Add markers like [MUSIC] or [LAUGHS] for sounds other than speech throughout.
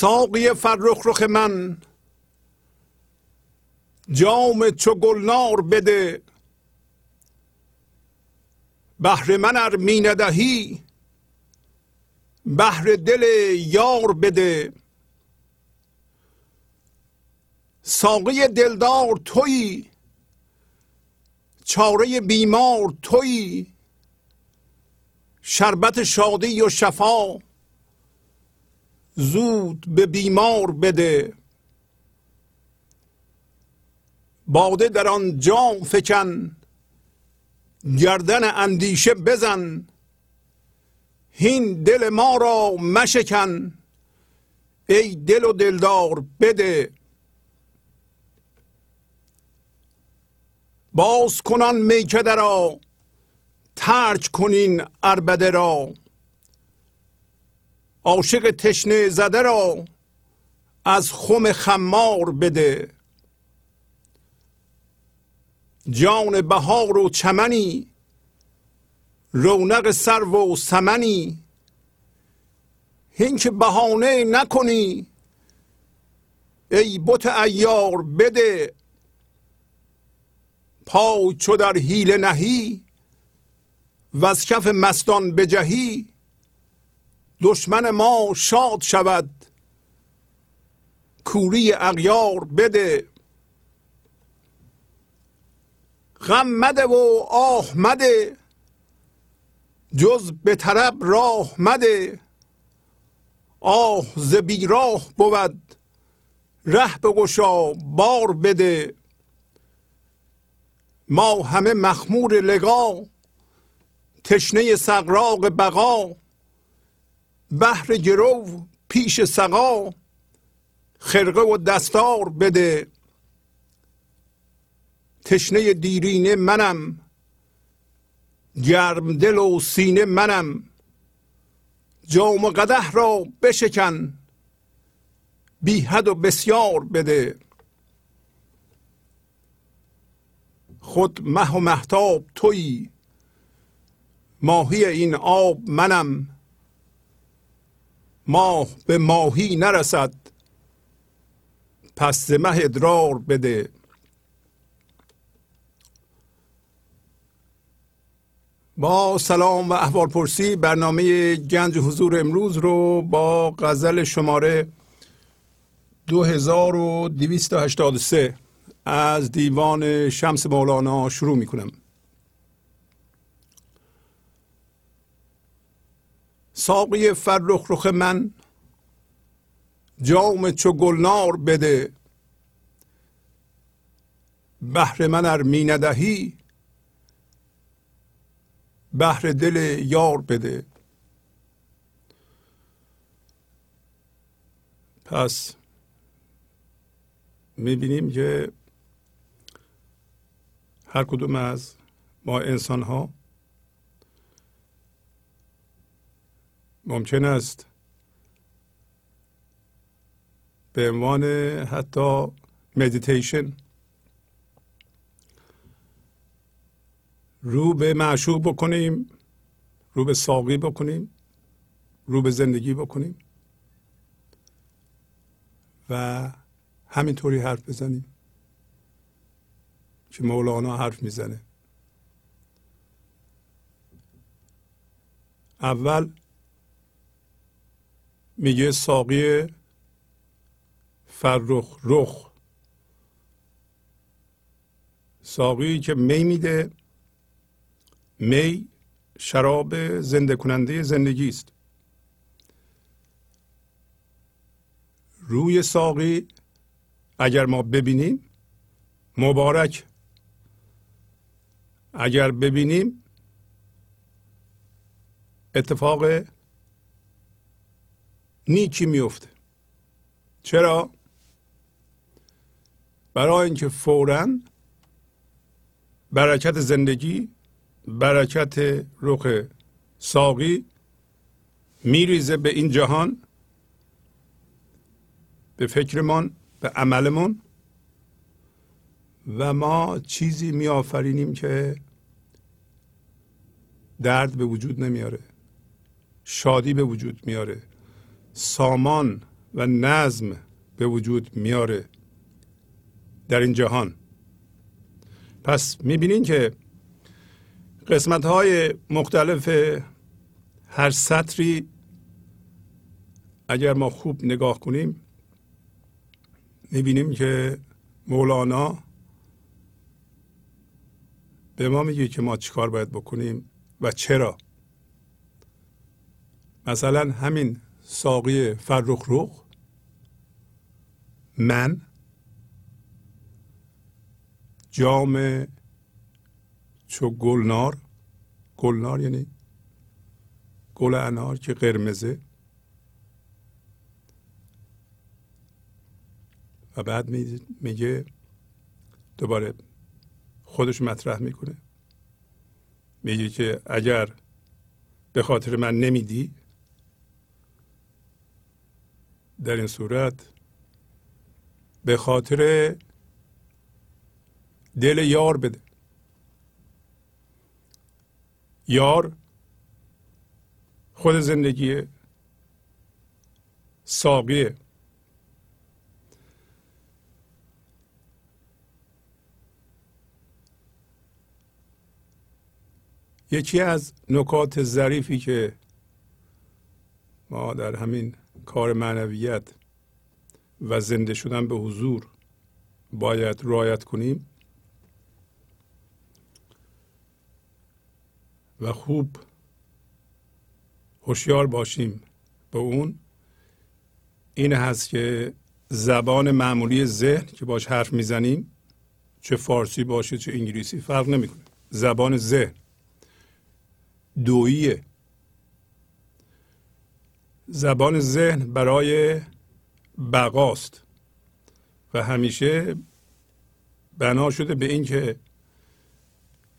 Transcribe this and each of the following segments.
ساقی فرخ رخ من جام چو گلنار بده. بهر من ار می ندهی بهر دل یار بده. ساقی دلدار تویی چاره بیمار تویی شربت شادی و شفا زود به بیمار بده. باده در آن جام فکن گردن اندیشه بزن. هین دل ما را مشکن ای دل و دلدار بده. باز کنان میکده را ترک کنین اربده را. عاشق تشنه زده را از خم خمار بده. جان بهار و چمنی رونق سرو و سمنی. هین بهانه نکنی ای بت ایار بده. پای چو در حیله نهی و از کف مستان بجهی. دشمن ما شاد شود. کوری اغیار بده. غم مده و آه مده. جز به طرب راه مده. آه ز بیراه بود. ره گشا بار بده. ما همه مخمور لقا تشنه سقراق بقا. بهر گرو پیش سقا خرقه و دستار بده. تشنه دیرینه منم گرم دل و سینه منم. جام و قده را بشکن بی حد و بسیار بده. خود مه و محتاب تویی ماهی این آب منم. ماه به ماهی نرسد. پس مه ادرار بده. با سلام و احوال پرسی برنامه گنج حضور امروز رو با غزل شماره 2283 از دیوان شمس مولانا شروع می کنم ساقی فرخ رخ من جام چو گلنار بده. بهر من ار می ندهی بهر دل یار بده. پس می‌بینیم که هر کدوم از ما انسان ها ممکن است. به عنوان حتی مدیتیشن رو به معشوق بکنیم رو به ساقی بکنیم رو به زندگی بکنیم و همینطوری حرف بزنیم که مولانا حرف می‌زنه. اول میگه ساقی فرخ رخ. ساقی که می میده می شراب زنده کننده زندگی است. روی ساقی اگر ما ببینیم مبارک. اگر ببینیم اتفاق نیکی میفته. چرا؟ برای اینکه فورا برکت زندگی برکت رخ ساقی میریزه به این جهان به فکرمان به عملمون. و ما چیزی میآفرینیم که درد به وجود نمیاره. شادی به وجود میاره. سامان و نظم به وجود میاره در این جهان. پس می‌بینین که قسمت های مختلف هر سطری اگر ما خوب نگاه کنیم می‌بینیم که مولانا به ما میگه که ما چیکار باید بکنیم و چرا. مثلا همین ساقی فرخ من. جام چو گلنار. گلنار یعنی گل انار که قرمزه. و بعد میگه دوباره خودش مطرح می‌کنه. میگه که اگر به خاطر من نمیدی در این صورت به خاطر دل یار بده. یار خود زندگی ساقیه. یکی از نکات ظریفی که ما در همین کار معنویت و زنده شدن به حضور باید رعایت کنیم و خوب هوشیار باشیم به اون. این هست که زبان معمولی ذهن که باش حرف می‌زنیم چه فارسی باشه چه انگلیسی فرق نمی‌کنه. زبان ذهن دوییه. زبان ذهن برای بقاست. و همیشه بنا شده به اینکه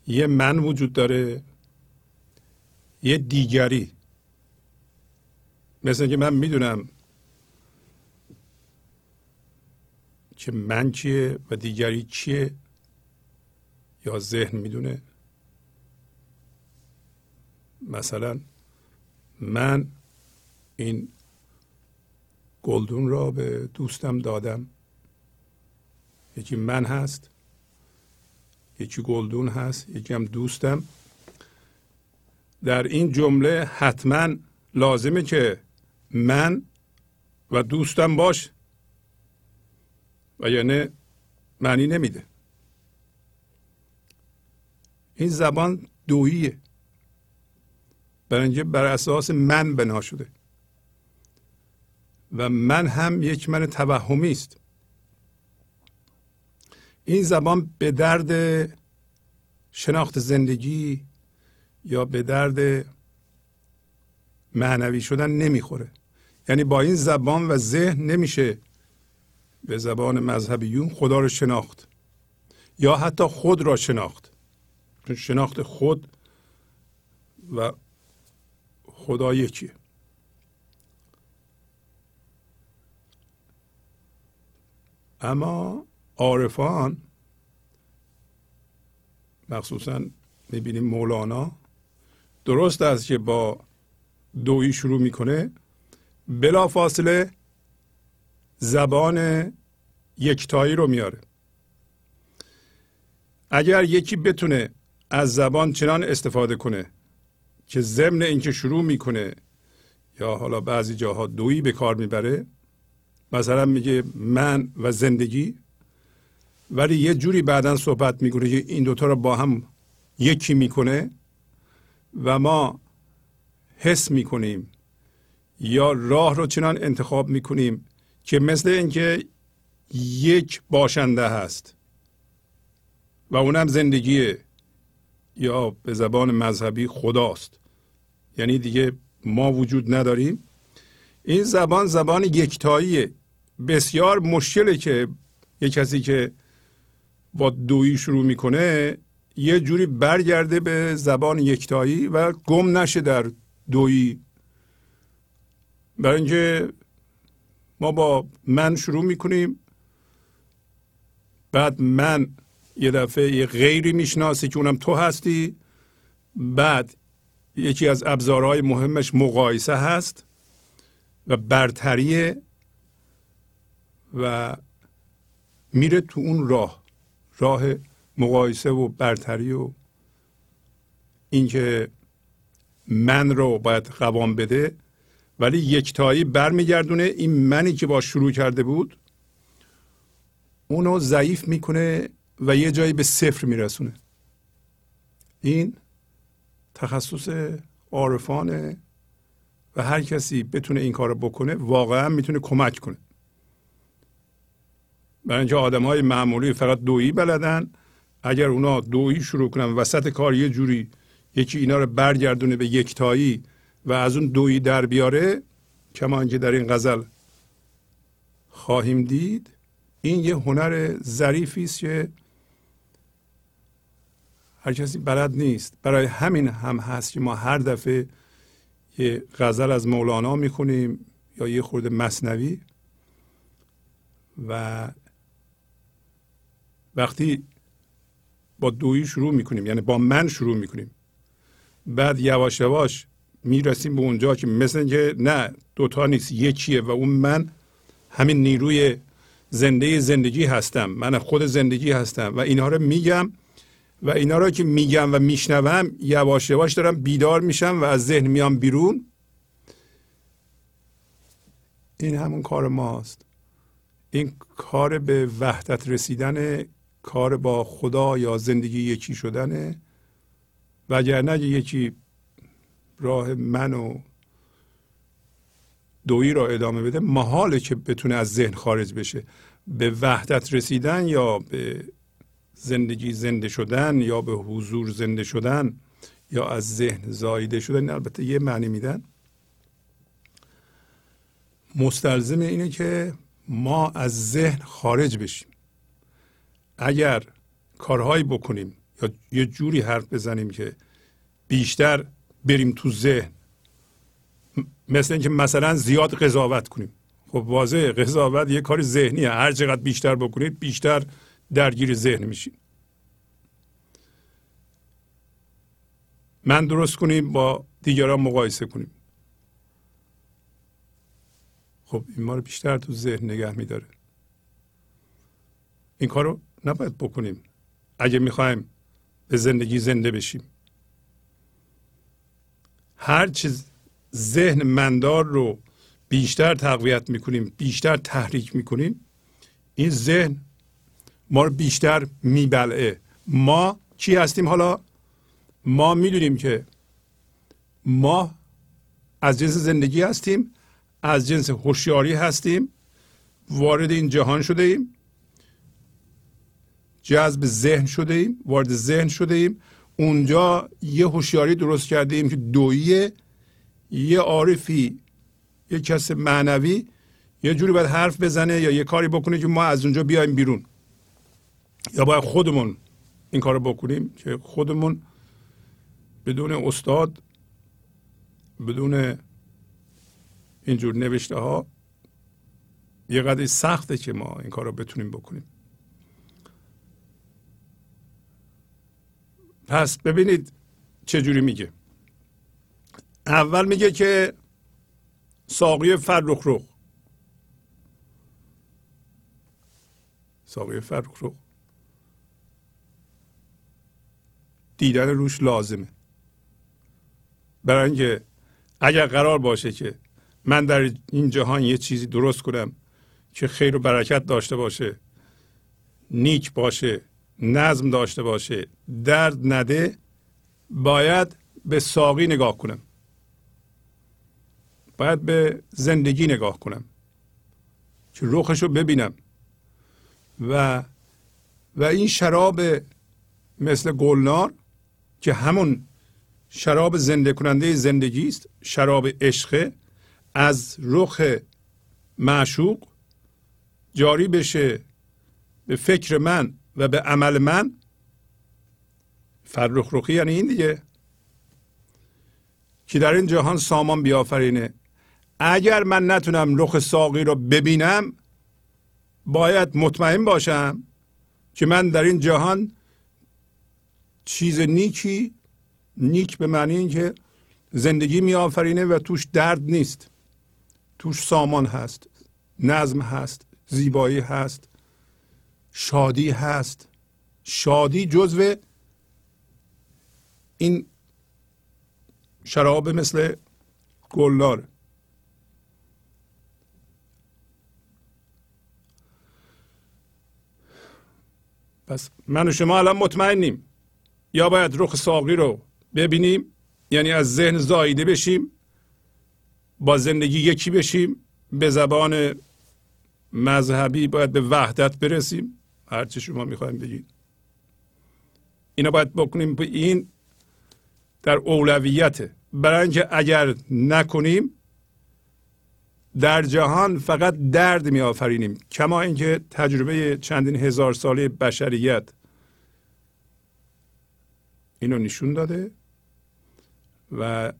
یه من وجود داره یه دیگری. مثل که من می‌دونم که من چیه و دیگری چیه یا ذهن می‌دونه. مثلا من این گلدون را به دوستم دادم. یکی من هست یکی گلدون هست یکی هم دوستم. در این جمله حتما لازمه که من و دوستم باش و یعنی معنی نمیده. این زبان دوییه. برای بر اساس من بنا شده. و من هم یک من توهمی است. این زبان به درد شناخت زندگی یا به درد معنوی شدن نمی‌خوره. یعنی با این زبان و ذهن نمیشه به زبان مذهبیون خدا رو شناخت یا حتی خود را شناخت. چون شناخت خود و خدا یکیه. اما عارفان مخصوصا می‌بینیم مولانا درست است که با دویی شروع می‌کنه بلا فاصله زبان یکتایی رو میاره. اگر یکی بتونه از زبان چنان استفاده کنه که ضمن اینکه شروع می‌کنه یا حالا بعضی جاها دویی به کار می‌بره مثلا میگه من و زندگی ولی یه جوری بعدا صحبت می‌کنه که این دوتا رو با هم یکی می‌کنه و ما حس می‌کنیم یا راه رو چنان انتخاب می‌کنیم که مثل اینکه یک باشنده هست و اونم زندگیه یا به زبان مذهبی خداست. یعنی دیگه ما وجود نداریم. این زبان زبان یکتاییه. بسیار مشکله که یه کسی که با دویی شروع می‌کنه یه جوری برگرده به زبان یکتایی و گم نشه در دویی. برای اینکه ما با من شروع می‌کنیم بعد من یه دفعه یه غیری می‌شناسی که اونم تو هستی بعد یکی از ابزارهای مهمش مقایسه هست و برتریه. و میره تو اون راه راه مقایسه و برتری و اینکه من رو باید قوام بده ولی یکتایی برمیگردونه. این منی که با شروع کرده بود اونو ضعیف می‌کنه و یه جایی به صفر میرسونه. این تخصص عارفانه و هر کسی بتونه این کار بکنه واقعا می‌تونه کمک کنه. برای اینکه آدم های معمولی فقط دویی بلدن. اگر اونا دویی شروع کنن وسط کار یه جوری یکی اینا رو برگردونه به یکتایی و از اون دویی در بیاره کما که در این غزل خواهیم دید این یه هنر ظریفی است که هر کسی بلد نیست. برای همین هم هست که ما هر دفعه یه غزل از مولانا می‌خونیم یا یه خورده مصنوی و وقتی با دویی شروع می‌کنیم یعنی با من شروع می‌کنیم. بعد یواش یواش می‌رسیم به اونجا که مثل اینکه نه دوتا نیست یکیه و اون من همین نیروی زنده زندگی هستم. من خود زندگی هستم و اینها رو میگم و اینا رو که میگم و میشنوم یواش یواش دارم بیدار میشم و از ذهن میام بیرون. این همون کار ماست. این کار به وحدت رسیدن کار با خدا یا زندگی یکی شدنه؟ وگرنه یکی راه من و دویی را ادامه بده محاله که بتونه از ذهن خارج بشه. به وحدت رسیدن یا به زندگی زنده شدن یا به حضور زنده شدن یا از ذهن زایده شدن البته یه معنی میدن. مستلزم اینه که ما از ذهن خارج بشیم. اگر کارهایی بکنیم یا یه جوری حرف بزنیم که بیشتر بریم تو ذهن مثل اینکه مثلا زیاد قضاوت کنیم. خب واضح قضاوت یه کار ذهنیه. هر چقدر بیشتر بکنید بیشتر درگیر ذهن میشیم. من درست کنیم با دیگران مقایسه کنیم. خب این ما رو بیشتر تو ذهن نگه میداره. این کار رو نباید بکنیم. اگه می‌خوایم به زندگی زنده بشیم. هر چیز ذهن مندار رو بیشتر تقویت می‌کنیم بیشتر تحریک می‌کنیم این ذهن ما رو بیشتر میبلعه. ما چی هستیم حالا؟ ما می‌دونیم که ما از جنس زندگی هستیم از جنس هوشیاری هستیم وارد این جهان شده ایم. جذب ذهن شده ایم وارد ذهن شده ایم. اونجا یه هوشیاری درست کرده ایم که دویه یه عارفی یه کس معنوی یه جوری باید حرف بزنه یا یه کاری بکنه که ما از اونجا بیایم بیرون. یا باید خودمون این کار بکنیم که خودمون بدون استاد بدون اینجور نوشته ها یه قدری سخته که ما این کار رو بتونیم بکنیم. پس ببینید چه جوری میگه. اول میگه که ساقی فرخ رخ ساقی فرخ رخ دیدن روش لازمه. برای اینکه اگر قرار باشه که من در این جهان یه چیزی درست کنم که خیر و برکت داشته باشه نیک باشه نظم داشته باشه درد نده باید به ساقی نگاه کنم. باید به زندگی نگاه کنم. که رخش رو ببینم. و و این شراب مثل گلنار که همون شراب زنده کننده زندگی است شراب عشق از رخ معشوق جاری بشه به فکر من و به عمل من فرخ رخی یعنی این دیگه که در این جهان سامان بیافرینه. اگر من نتونم رخ ساقی رو ببینم باید مطمئن باشم که من در این جهان چیز نیکی نیک به معنی اینکه زندگی میآفرینه و توش درد نیست. توش سامان هست نظم هست زیبایی هست. شادی هست. شادی جزو این شراب مثل گلنار پس من و شما الان مطمئنیم. یا باید رخ ساقی رو ببینیم یعنی از ذهن زایده بشیم با زندگی یکی بشیم به زبان مذهبی باید به وحدت برسیم. هرچی شما می‌خوایم بگید. اینا باید بکنیم به این در اولویته برای اینکه اگر نکنیم در جهان فقط درد می آفرینیم کما اینکه تجربه چندین هزار ساله بشریت اینو نشون داده و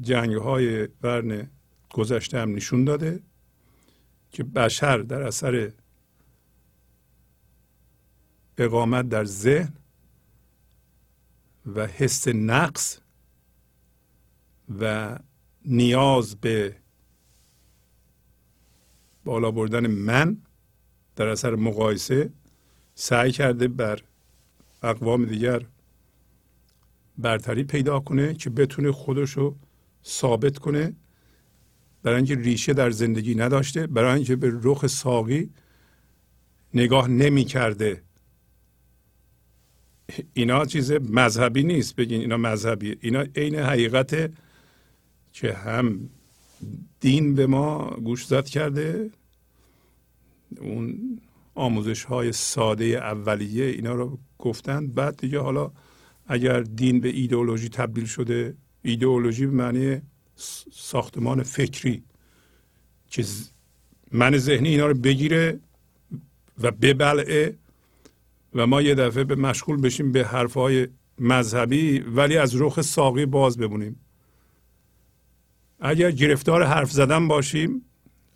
جنگ های قرن گذشته هم نشون داده که بشر در اثر اقامت در ذهن و حس نقص و نیاز به بالا بردن من در اثر مقایسه سعی کرده بر اقوام دیگر برتری پیدا کنه که بتونه خودشو ثابت کنه برای اینکه ریشه در زندگی نداشته برای اینکه به رخ ساقی نگاه نمی کرده اینا چیز مذهبی نیست. بگین اینا مذهبی. اینا عین حقیقت که هم دین به ما گوش زد کرده. اون آموزش های ساده اولیه اینا رو گفتن. بعد دیگه حالا اگر دین به ایدئولوژی تبدیل شده ایدئولوژی به معنی ساختمان فکری. که من ذهنی اینا رو بگیره و ببلعه و ما یه دفعه به مشغول بشیم به حرفهای مذهبی ولی از رخ ساقی باز بمونیم. اگر گرفتار حرف زدن باشیم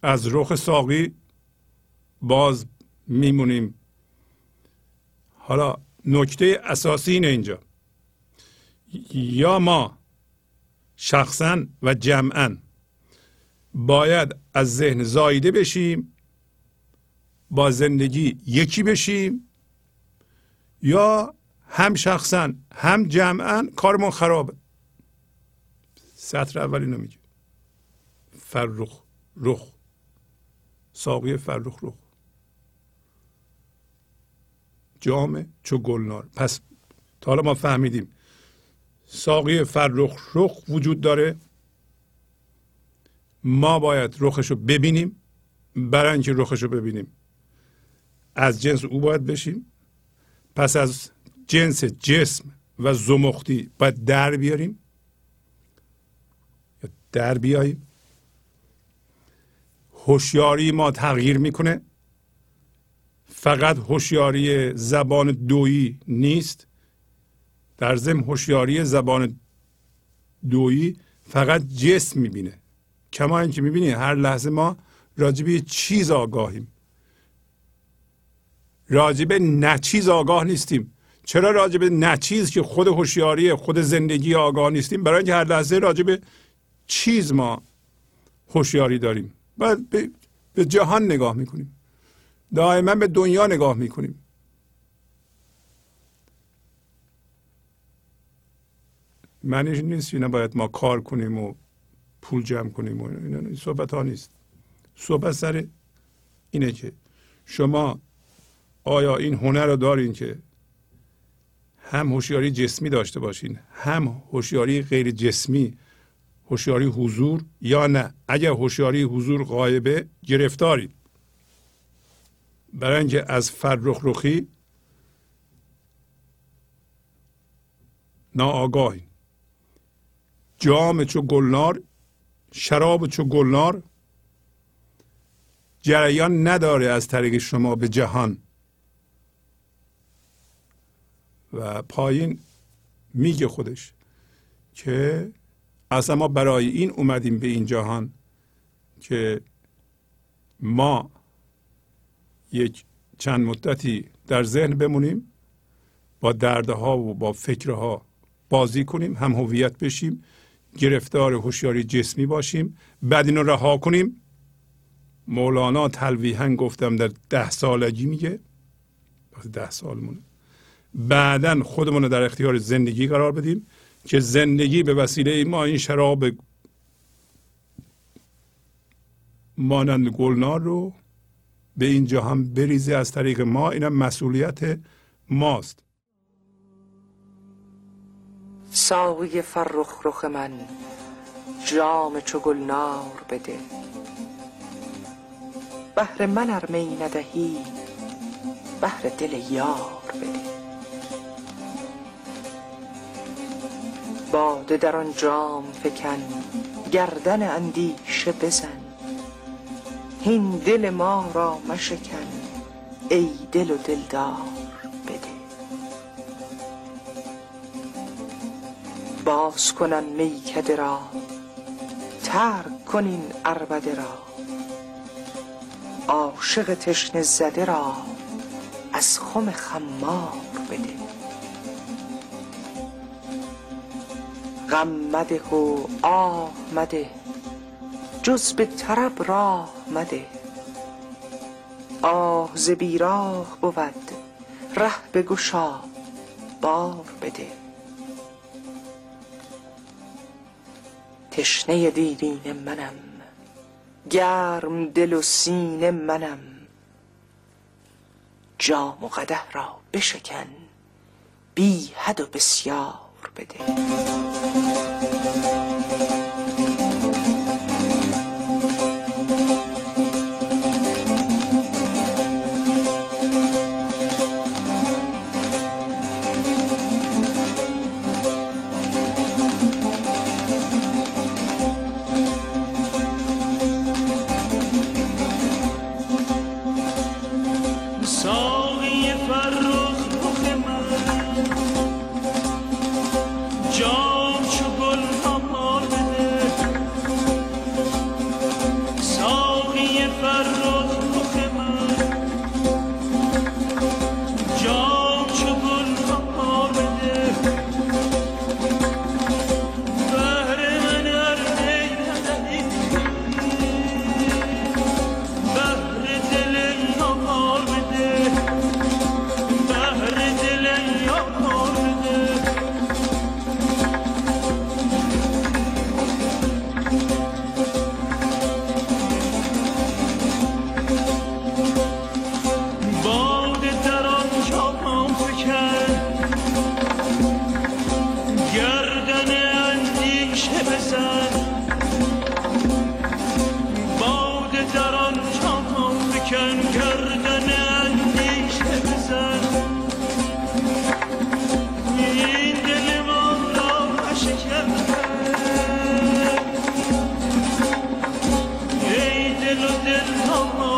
از رخ ساقی باز میمونیم. حالا نکته اساسی اینه اینجا. یا ما شخصا و جمعا باید از ذهن زایده بشیم با زندگی یکی بشیم یا هم شخصا هم جمعا کارمون خرابه. سطر اول اینو میگه. فرخ رخ. ساقی فرخ رخ. جام چو گلنار. پس تا حالا ما فهمیدیم. ساقی فرخ رخ وجود داره. ما باید رخش رو ببینیم. برای اینکه رخش رو ببینیم. از جنس او باید بشیم. پس از جنس جسم و زمختی باید در بیاریم یا در بیاییم؟ هوشیاری ما تغییر می‌کنه. فقط هوشیاری زبان دویی نیست. در ضمن هوشیاری زبان دویی فقط جسم می‌بینه. کما اینکه می‌بینی هر لحظه ما راجبه چیز آگاهیم. راجب نچیز آگاه نیستیم. چرا راجب نچیز که خود هوشیاری خود زندگی آگاه نیستیم؟ برای اینکه هر لحظه راجب چیز ما هوشیاری داریم. باید به, جهان نگاه می‌کنیم. دائما به دنیا نگاه می‌کنیم. معنیش نیست اینا باید ما کار کنیم و پول جمع کنیم و این صحبت ها نیست. صحبت سر اینه که شما آیا این هنر رو دارین که هم هوشیاری جسمی داشته باشین هم هوشیاری غیر جسمی هوشیاری حضور یا نه؟ اگر هوشیاری حضور غایبه گرفتارید. برای اینکه از فرخ رخی ناآگاهی جام چو گلنار شراب چو گلنار جریان نداره از طریق شما به جهان. و پایین میگه خودش که اصلا ما برای این اومدیم به این جهان که ما یک چند مدتی در ذهن بمونیم با دردها و با فکرها بازی کنیم هم هویت بشیم گرفتار هوشیاری جسمی باشیم بعد اینو رها کنیم. مولانا تلویحا گفتم در ده سالگی میگه. ده سالمونه. بعدا خودمون رو در اختیار زندگی قرار بدیم که زندگی به وسیله ما این شراب مانند گلنار رو به اینجا هم بریزه. از طریق ما اینم مسئولیت ماست. ساقی فرخ رخ من جام چو گلنار بده. بهر من ار می ندهی بهر دل یار بده. باده در آن جام فکن گردن اندیشه بزن. هین دل ما را مشکن ای دل و دلدار بده. باز کنن میکده را ترک کنین اربده را. عاشق تشنه زده را از خم خمار بده. غم مده و آه مده جز به طرب راه مده. آه ز بیراه بود. ره بگشا بار بده. تشنه دیرین منم. گرم دل و سینه منم. جام و قده را بشکن. بی حد و بسیار. بده. Gönlümden kalmaz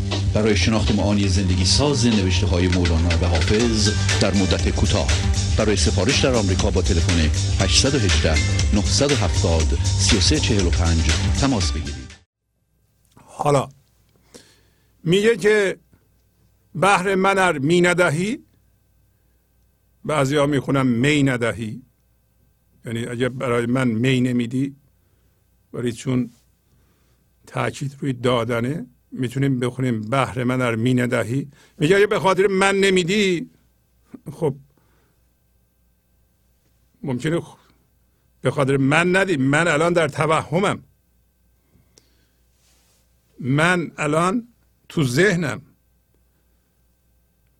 برای شناخت معانی زندگی ساز نوشته های مولانا و حافظ در مدت کوتاه. برای سفارش در آمریکا با تلفن 818 970 3345 تماس بگیرید. حالا میگه که بهر من ار می ندهی؟ بعضی ها می‌خونم می ندهی. یعنی اگر برای من می نمیدی برای چون تاکید روی دادنه می‌تونیم بخونیم بهر من ار می ندهی میگه اگه به خاطر من نمیدی خب ممکنه به خاطر من ندی. من الان در توهمم. من الان تو ذهنم.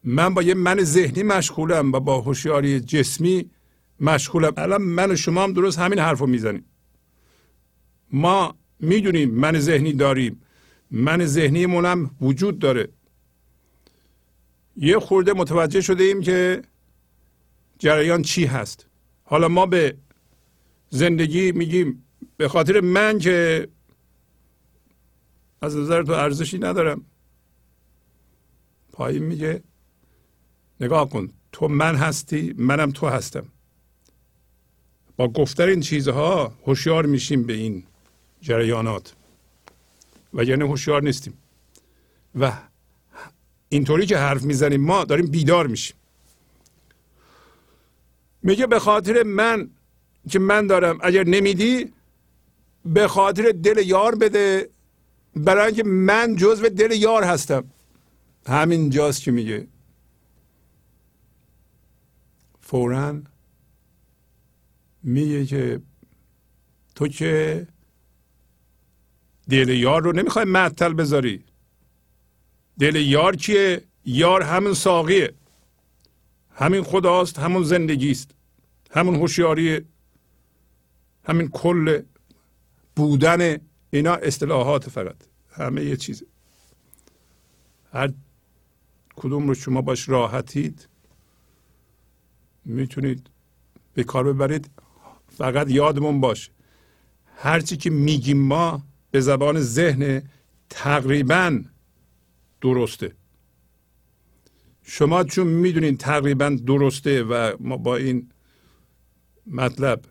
من با یه من ذهنی مشغولم و با هوشیاری جسمی مشغولم. الان من و شما هم درست همین حرف رو می‌زنیم. ما می‌دونیم من ذهنی داریم. من ذهنی هم وجود داره. یه خورده متوجه شده ایم که جریان چی هست. حالا ما به زندگی میگیم به خاطر من که از نظر تو ارزشی ندارم. پایین میگه نگاه کن تو من هستی منم تو هستم. با گفتن این چیزها هوشیار میشیم به این جریانات. و یعنی هوشیار نیستیم. و اینطوری که حرف می‌زنیم ما داریم بیدار میشیم. میگه به خاطر من که من دارم اگر نمیدی به خاطر دل یار بده. برای اینکه من جزو دل یار هستم. همین جاست که میگه. فورا میگه که تو که دل یار رو نمی‌خوای معطل بذاری. دل یار کیه یار همون ساقیه. همین خداست همون زندگی است همون هوشیاری همین کل بودن اینا اصطلاحات فقط. همه یه چیز هر کدوم رو شما باش راحتید می‌تونید به کار ببرید. فقط یادمون باش هرچی که میگیم ما به زبان ذهن تقریبا درسته. شما چون می‌دونین تقریبا درسته و ما با این مطلب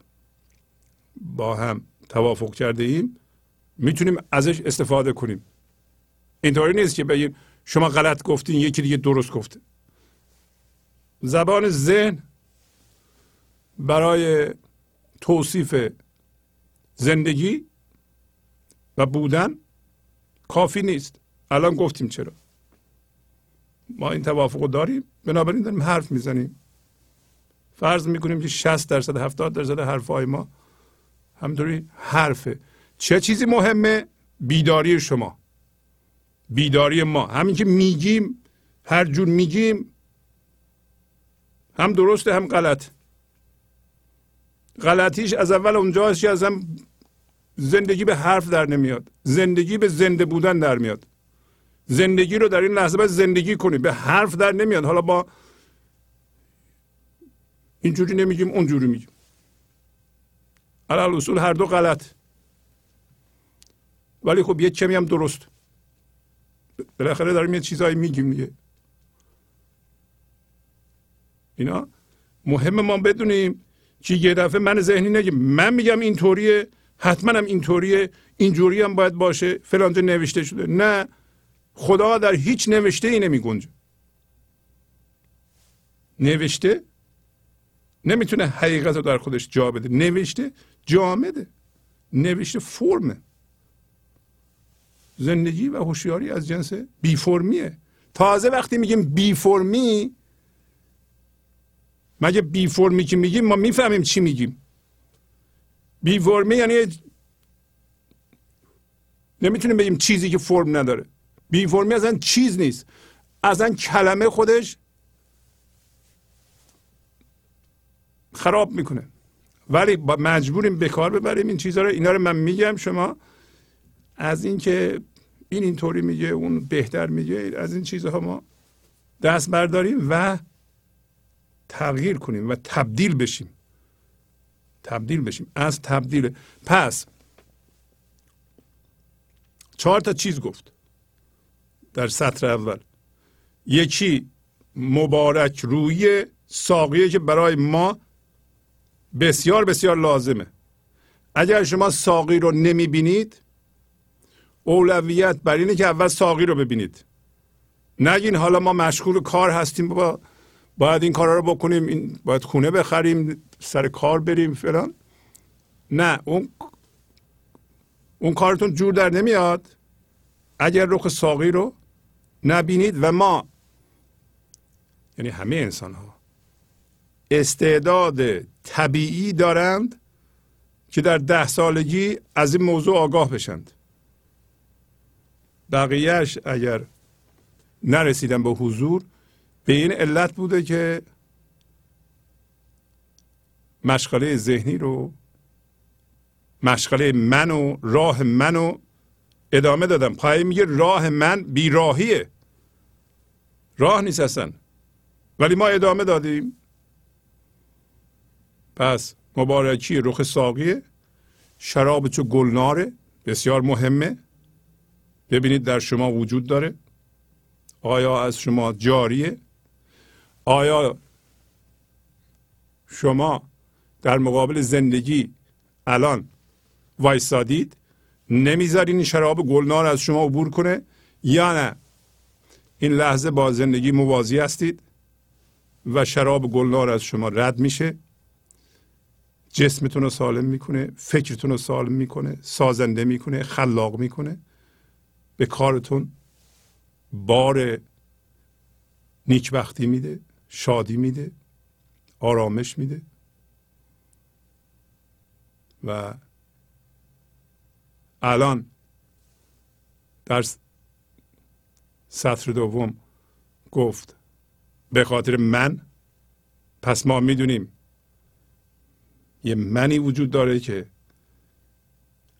با هم توافق کرده ایم می‌تونیم ازش استفاده کنیم. اینطوری نیست که بگیم شما غلط گفتین یکی دیگه درست گفته. زبان ذهن برای توصیف زندگی و بودن کافی نیست. الان گفتیم چرا. ما این توافق داریم. بنابراین داریم حرف می‌زنیم. فرض می‌کنیم که 60 درصد 70 درصد حرفهای ما همطوری حرفه. چه چیزی مهمه؟ بیداری شما. بیداری ما. همین که میگیم هر جور میگیم هم درسته هم غلط. غلطیش از اول اونجاست که اصلا زندگی به حرف در نمیاد. زندگی به زنده بودن در میاد. زندگی رو در این لحظه باید زندگی کنی. به حرف در نمیاد. حالا با اینجوری نمیگیم اونجوری میگیم. علال اصول هر دو غلط. ولی خب یه کمی هم درست. بالاخره داریم یه چیزایی میگیم دیگه. اینا مهم ما بدونیم. که یه دفعه من ذهنی نگیم. من میگم اینطوریه. حتما هم اینطوریه اینجوری هم باید باشه فلانجا نوشته شده. نه خدا در هیچ نوشته ای نمی گنجه نوشته؟ نمی‌تونه حقیقت رو در خودش جا بده. نوشته جامده. نوشته فرمه. زندگی و هوشیاری از جنس بی فرمیه تازه وقتی میگیم بی فرمی مگه بی فرمی که میگیم ما می‌فهمیم چی میگیم. بی فرمی یعنی نمی‌تونیم بگیم چیزی که فرم نداره. بی فرمی اصلا چیز نیست. اصلا کلمه خودش خراب می‌کنه. ولی با مجبوریم به کار ببریم. این چیزها رو اینا رو من میگم شما از اینکه این اینطوری میگه اون بهتر میگه از این چیزها ما دست برداریم و تغییر کنیم و تبدیل بشیم. تبدیل بشیم. از تبدیل پس چهار تا چیز گفت در سطر اول. یکی مبارک روی ساقیه که برای ما بسیار بسیار لازمه. اگر شما ساقی رو نمی بینید اولویت بر اینه که اول ساقی رو ببینید. نگین حالا ما مشغول کار هستیم با باید این کارا رو بکنیم این باید خونه بخریم سر کار بریم فلان. نه اون اون کارتون جور در نمیاد. اگر رخ ساقی رو نبینید و ما یعنی همه انسان ها استعداد طبیعی دارند که در ده سالگی از این موضوع آگاه بشند. بقیهش اگر نرسیدن به حضور به این علت بوده که مشغله ذهنی رو مشغله من و راه منو ادامه دادم. پای میگه راه من بیراهیه. راه نیست اصلا. ولی ما ادامه دادیم. پس مبارکی رخ ساقیه. شراب چو گلناره. بسیار مهمه. ببینید در شما وجود داره. آیا از شما جاریه؟ آیا شما در مقابل زندگی الان وایسادید؟ نمی‌ذارین این شراب گلنار از شما عبور کنه؟ یا نه؟ این لحظه با زندگی موازی هستید و شراب گلنار از شما رد میشه. جسمتون رو سالم می‌کنه فکرتون رو سالم می‌کنه سازنده می‌کنه خلاق می‌کنه. به کارتون بار نیکبختی میده. شادی میده آرامش میده و الان در سطر دوم گفت به خاطر من پس ما می‌دونیم یه منی وجود داره که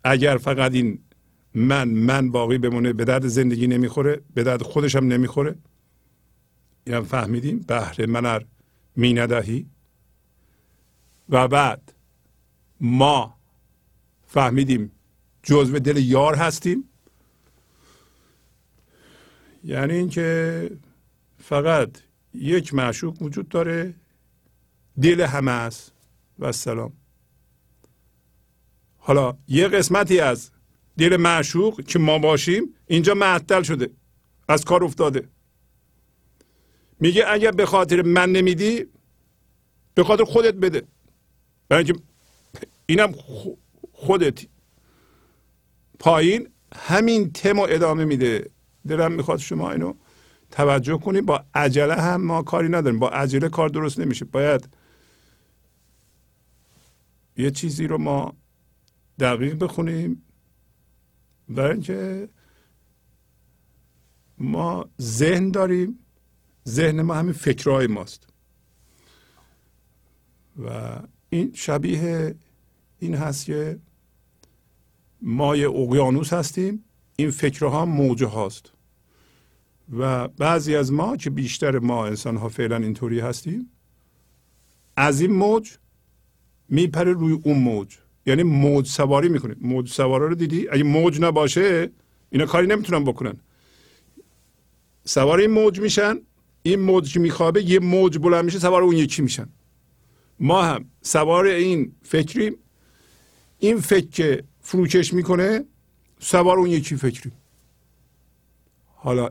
اگر فقط این من من باقی بمونه به درد زندگی نمی‌خوره به درد خودش هم نمی‌خوره. هم فهمیدیم بهره منر می ندهی و بعد ما فهمیدیم جزو دل یار هستیم. یعنی اینکه فقط یک معشوق وجود داره دل همه است. و سلام حالا یه قسمتی از دل معشوق که ما باشیم اینجا معطل شده از کار افتاده. میگه اگر به خاطر من نمیدی به خاطر خودت بده. برای اینکه اینم خودت. پایین همین تم ادامه میده. دلم می‌خواد شما اینو توجه کنید. با عجله هم ما کاری نداریم. با عجله کار درست نمیشه. باید یه چیزی رو ما دقیق بخونیم. برای اینکه ما ذهن داریم. ذهن ما همین فکرهای ماست. و این شبیه این هست که ما یه اقیانوس هستیم. این فکرها موجه هاست. و بعضی از ما که بیشتر ما انسان ها فعلا اینطوری هستیم از این موج میپره روی اون موج. یعنی موج سواری می‌کنه. موج سواره رو دیدی؟ اگه موج نباشه اینا کاری نمی‌تونن بکنن. سوار این موج میشن این موج که میخوابه یه موج بلند میشه سوار اون یکی میشن. ما هم سوار این فکریم. این فکر که فروکش می‌کنه سوار اون یکی فکریم. حالا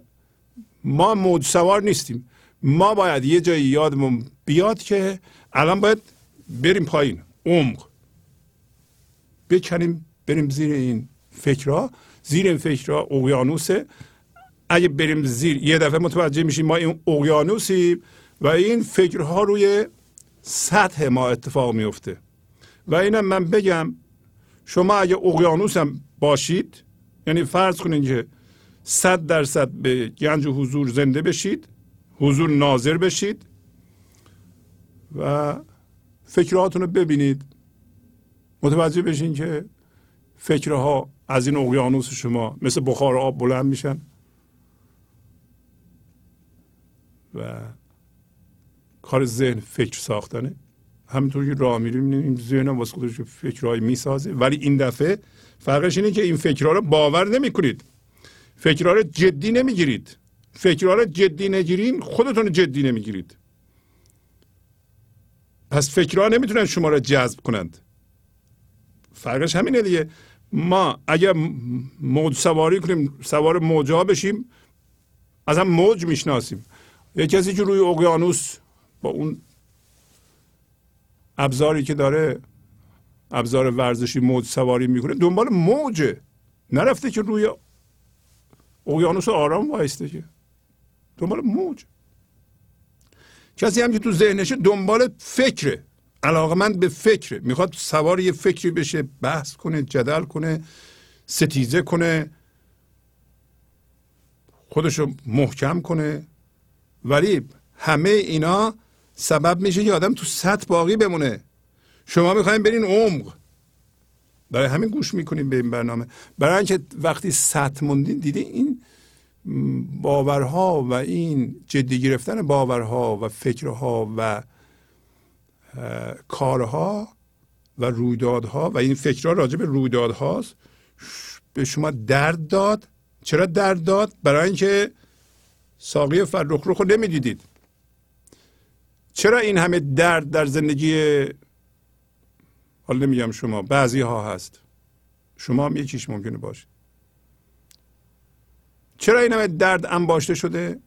ما موج سوار نیستیم. ما باید یه جایی یادمون بیاد که الان باید بریم پایین عمق. بکنیم بریم زیر این فکرها. زیر این فکرها اقیانوسه اگه بریم زیر یه دفعه متوجه میشیم ما این اقیانوسیم و این فکرها روی سطح ما اتفاق میفته. و اینم من بگم شما اگه اقیانوس هم باشید یعنی فرض کنید که صد درصد به گنج و حضور زنده بشید حضور ناظر بشید و فکرهاتون رو ببینید. متوجه بشین که فکرها از این اقیانوس شما مثل بخار آب بلند میشن. و کار ذهن فکر ساختنه. همینطور که راه میریم این ذهن هم واسه خودش فکرهایی می‌سازه. ولی این دفعه فرقش اینه که این فکرها رو باور نمی‌کنید. فکرها رو جدی نمی‌گیرید. فکرها رو جدی نگیرین خودتون جدی نمی‌گیرید. پس فکرها نمی‌تونن شما رو جذب کنند. فرقش همینه دیگه. ما اگر موج سواری کنیم سوار موجا بشیم از هم موج می‌شناسیم. یه کسی که روی اقیانوس با اون ابزاری که داره ابزار ورزشی موج سواری می‌کنه دنبال موجه. نرفته که روی اقیانوس آرام وایسته که. دنبال موج. کسی هم که تو ذهنشه دنبال فکره. علاقه من به فکره. می‌خواد سوار یه فکری بشه بحث کنه جدل کنه ستیزه کنه خودشو محکم کنه. ولی همه اینا سبب میشه که آدم تو سطح باقی بمونه. شما می‌خوایم برین عمق. برای همین گوش می‌کنیم به این برنامه. برای اینکه وقتی سطح موندین دیدین این باورها و این جدی گرفتن باورها و فکرها و کارها و رویدادها و این فکرها راجع به رویدادهاست به شما درد داد. چرا درد داد؟ برای اینکه ساقی فرخ رو نمی‌دیدید. چرا این همه درد در زندگی حالا نمیگم شما بعضی ها هست. شما هم یکیش ممکنه باشه. چرا این همه درد انباشته شده؟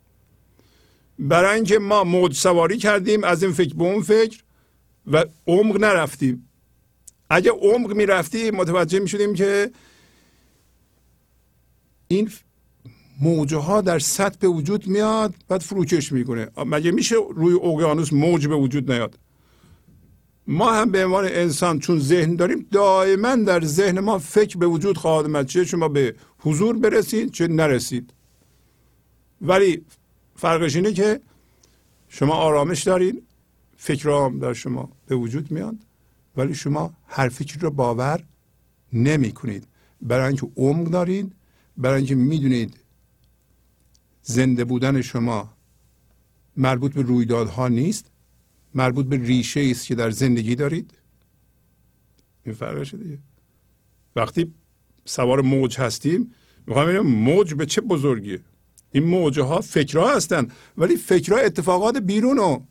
برای اینکه ما موج سواری کردیم از این فکر به اون فکر و عمق نرفتیم. اگه عمق می‌رفتیم متوجه می شدیم که این موجه ها در سطح به وجود میاد بعد فروکش می‌کنه. مگه میشه روی اقیانوس موج به وجود نیاد؟ ما هم به عنوان انسان چون ذهن داریم دائما در ذهن ما فکر به وجود خواهد آمد چه شما به حضور برسید چه نرسید. ولی فرقش اینه که شما آرامش دارین فکر هم در شما به وجود میاد ولی شما هر فکر رو باور نمی کنید برای اینکه عمق دارید برای اینکه می‌دونید زنده بودن شما مربوط به رویدادها نیست؟ مربوط به ریشه است که در زندگی دارید؟ این فرقشه دیگه. وقتی سوار موج هستیم می‌خوام ببینم موج به چه بزرگیه؟ این موجه ها فکرها هستن ولی فکرها اتفاقات بیرون رو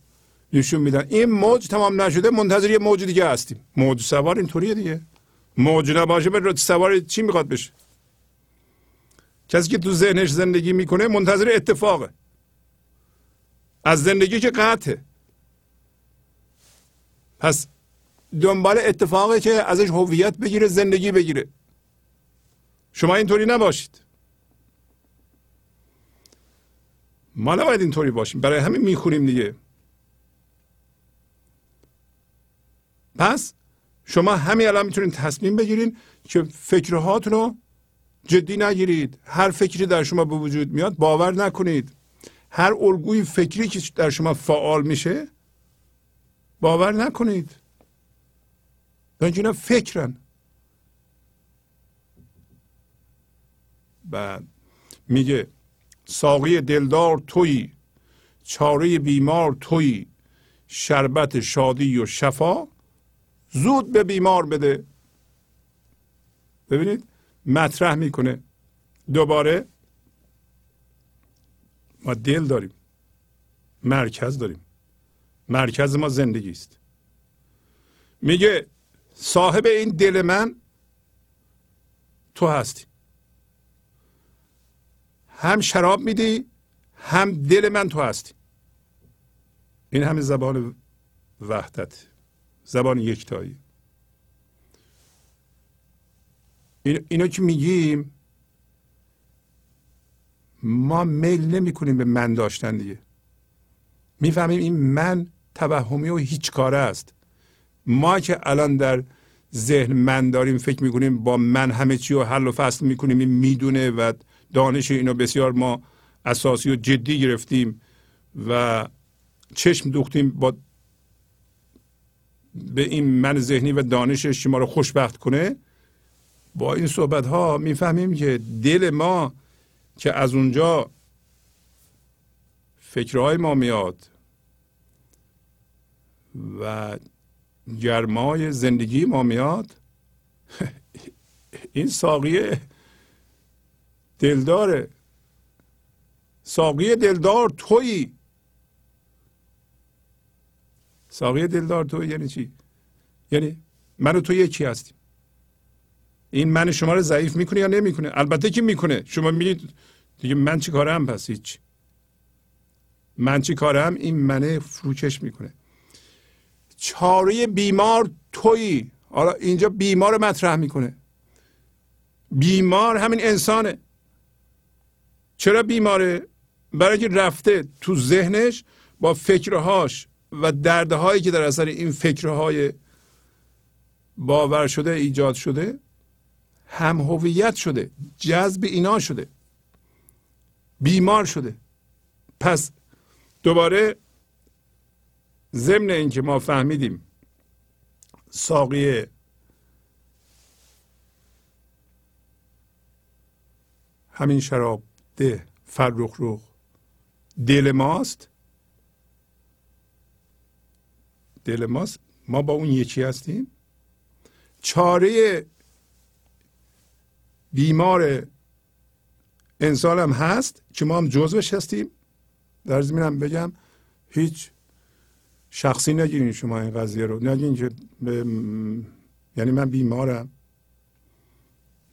نشون میدن. این موج تمام نشده منتظر یه موج دیگه هستیم. موج سوار اینطوریه دیگه. موج نباشه به سوار چی می‌خواد بشه؟ کسی که تو ذهنش زندگی می‌کنه منتظر اتفاقه. از زندگی که قطعه. پس دنبال اتفاقی که ازش هویت بگیره زندگی بگیره. شما اینطوری نباشید. ما نباید اینطوری باشیم. برای همین می‌خوریم دیگه. پس شما همین الان می‌تونید تصمیم بگیرید که فکرهاتون رو جدی نگیرید. هر فکری در شما به وجود میاد باور نکنید. هر الگوی فکری که در شما فعال میشه باور نکنید. اینکه اینا فکرن. بعد میگه ساقی دلدار تویی چاره بیمار تویی شربت شادی و شفا زود به بیمار بده. ببینید مطرح می‌کنه. دوباره ما دل داریم. مرکز داریم. مرکز ما زندگی است. میگه صاحب این دل من تو هستی. هم شراب میدی هم دل من تو هستی. این همه زبان وحدت زبان یکتایی این اینو که میگیم ما میل نمی کنیم به من داشتن دیگه. می‌فهمیم این من توهمی و هیچ کاره است. ما که الان در ذهن من داریم فکر می‌کنیم با من همه چی رو حل و فصل می‌کنیم این می‌دونه و دانش اینو بسیار ما اساسی و جدی گرفتیم و چشم دوختیم با به این من ذهنی و دانش شما رو خوشبخت کنه. با این صحبت ها می‌فهمیم که دل ما که از اونجا فکرهای ما میاد و گرمای زندگی ما میاد این ساقیه دلداره. ساقی دلدار تویی. ساقی دلدار توی یعنی چی؟ یعنی من و تو یکی هستیم. این من شما رو ضعیف می‌کنه یا نمی‌کنه؟ البته که می‌کنه. شما میگید دیگه من چی کارم پس هیچ؟ من چی کارم این منه فروکش می‌کنه. چاره بیمار تویی. حالا اینجا بیمار رو مطرح می‌کنه. بیمار همین انسانه. چرا بیماره؟ برای اینکه رفته تو ذهنش با فکرهاش و دردهایی که در اثر این فکرهای باور شده ایجاد شده هم هویت شده جذب اینا شده بیمار شده. پس دوباره ضمن اینکه ما فهمیدیم ساقی همین شراب ده فرخ روخ دل ماست. دل ماست. ما با اون یکی هستیم. چاره بیمار انسان هم هست که ما هم جزوش هستیم. در زمینم بگم هیچ شخصی نگیرین شما این قضیه رو. نگین که به یعنی من بیمارم.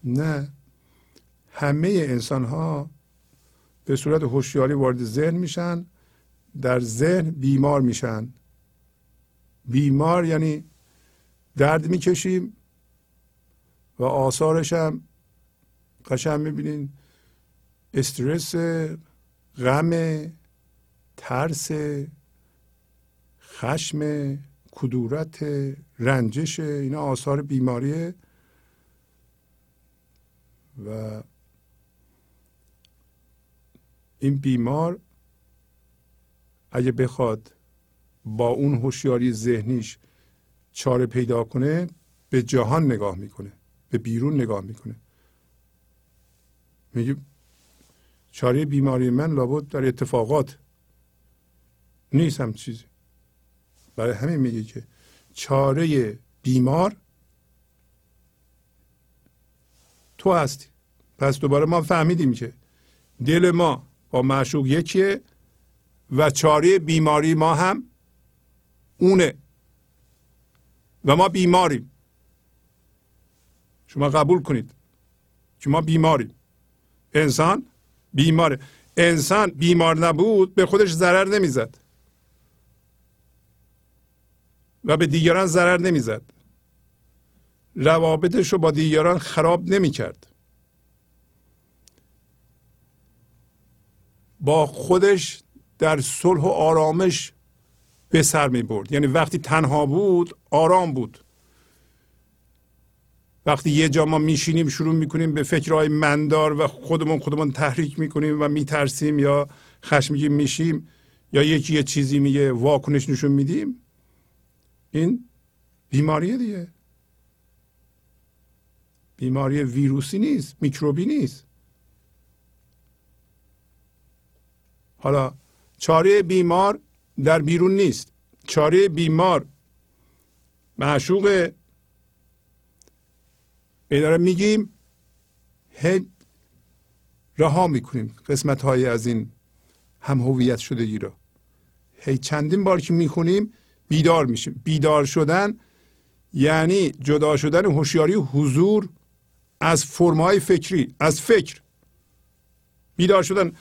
نه. همه انسان ها به صورت هوشیاری وارد ذهن میشن. در ذهن بیمار میشن. بیمار یعنی درد می‌کشیم و آثارش هم قشنگ می‌بینین. استرس غم ترس خشم کدورت رنجش اینا آثار بیماریه. و این بیمار اگه بخواد با اون هوشیاری ذهنیش چاره پیدا کنه به جهان نگاه می‌کنه به بیرون نگاه می‌کنه. میگه چاره بیماری من لابد در اتفاقات نیست هم چیزی. برای همین میگه که چاره بیمار تو هستی. پس دوباره ما فهمیدیم که دل ما با معشوق یکیه و چاره بیماری ما هم اونه و ما بیماریم. شما قبول کنید که ما بیماریم. انسان بیماره انسان بیمار نبود به خودش ضرر نمی‌زد. و به دیگران ضرر نمی‌زد. روابطش رو با دیگران خراب نمی‌کرد. با خودش در صلح و آرامش به سر می برد یعنی وقتی تنها بود آرام بود. وقتی یه جا ما میشینیم شروع می‌کنیم به فکرهای مندار و خودمون خودمون تحریک می‌کنیم و میترسیم یا خشمگین میشیم یا یکی یه چیزی میگه واکنش نشون میدیم. این بیماریه دیگه. بیماری ویروسی نیست میکروبی نیست. حالا چاره بیمار در بیرون نیست. چاره بیمار معشوق اداره میگیم هی رها می‌کنیم. قسمت های از این هم هویت شدگی رو. هی چندین بار که می‌خونیم بیدار میشیم. بیدار شدن یعنی جدا شدن هوشیاری حضور از فرمای فکری از فکر. بیدار شدن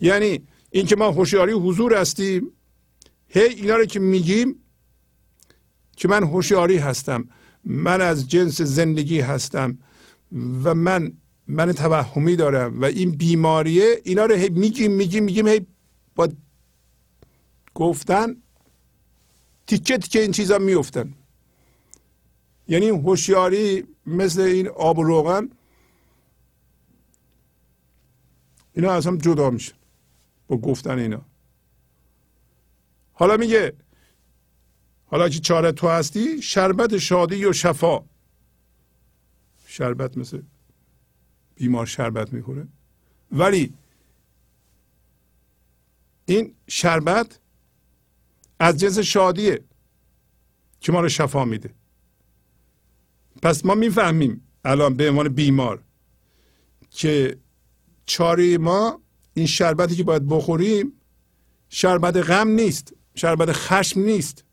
یعنی اینکه ما هوشیاری حضور هستیم. هی اینا رو که میگیم که من هوشیاری هستم. من از جنس زندگی هستم و من من توهمی دارم و این بیماریه اینا رو هی میگیم میگیم میگیم هی با گفتن تیکه تیکه این چیزا میفتن یعنی هوشیاری مثل این آب و روغن اینا از هم جدا میشن با گفتن اینا. حالا میگه حالا که چاره تو هستی شربت شادی و شفا. شربت مثل بیمار شربت می‌خوره. ولی این شربت از جنس شادیه که ما رو شفا میده. پس ما می‌فهمیم الان به عنوان بیمار که چاره ما این شربتی که باید بخوریم شربت غم نیست شربت خشم نیست.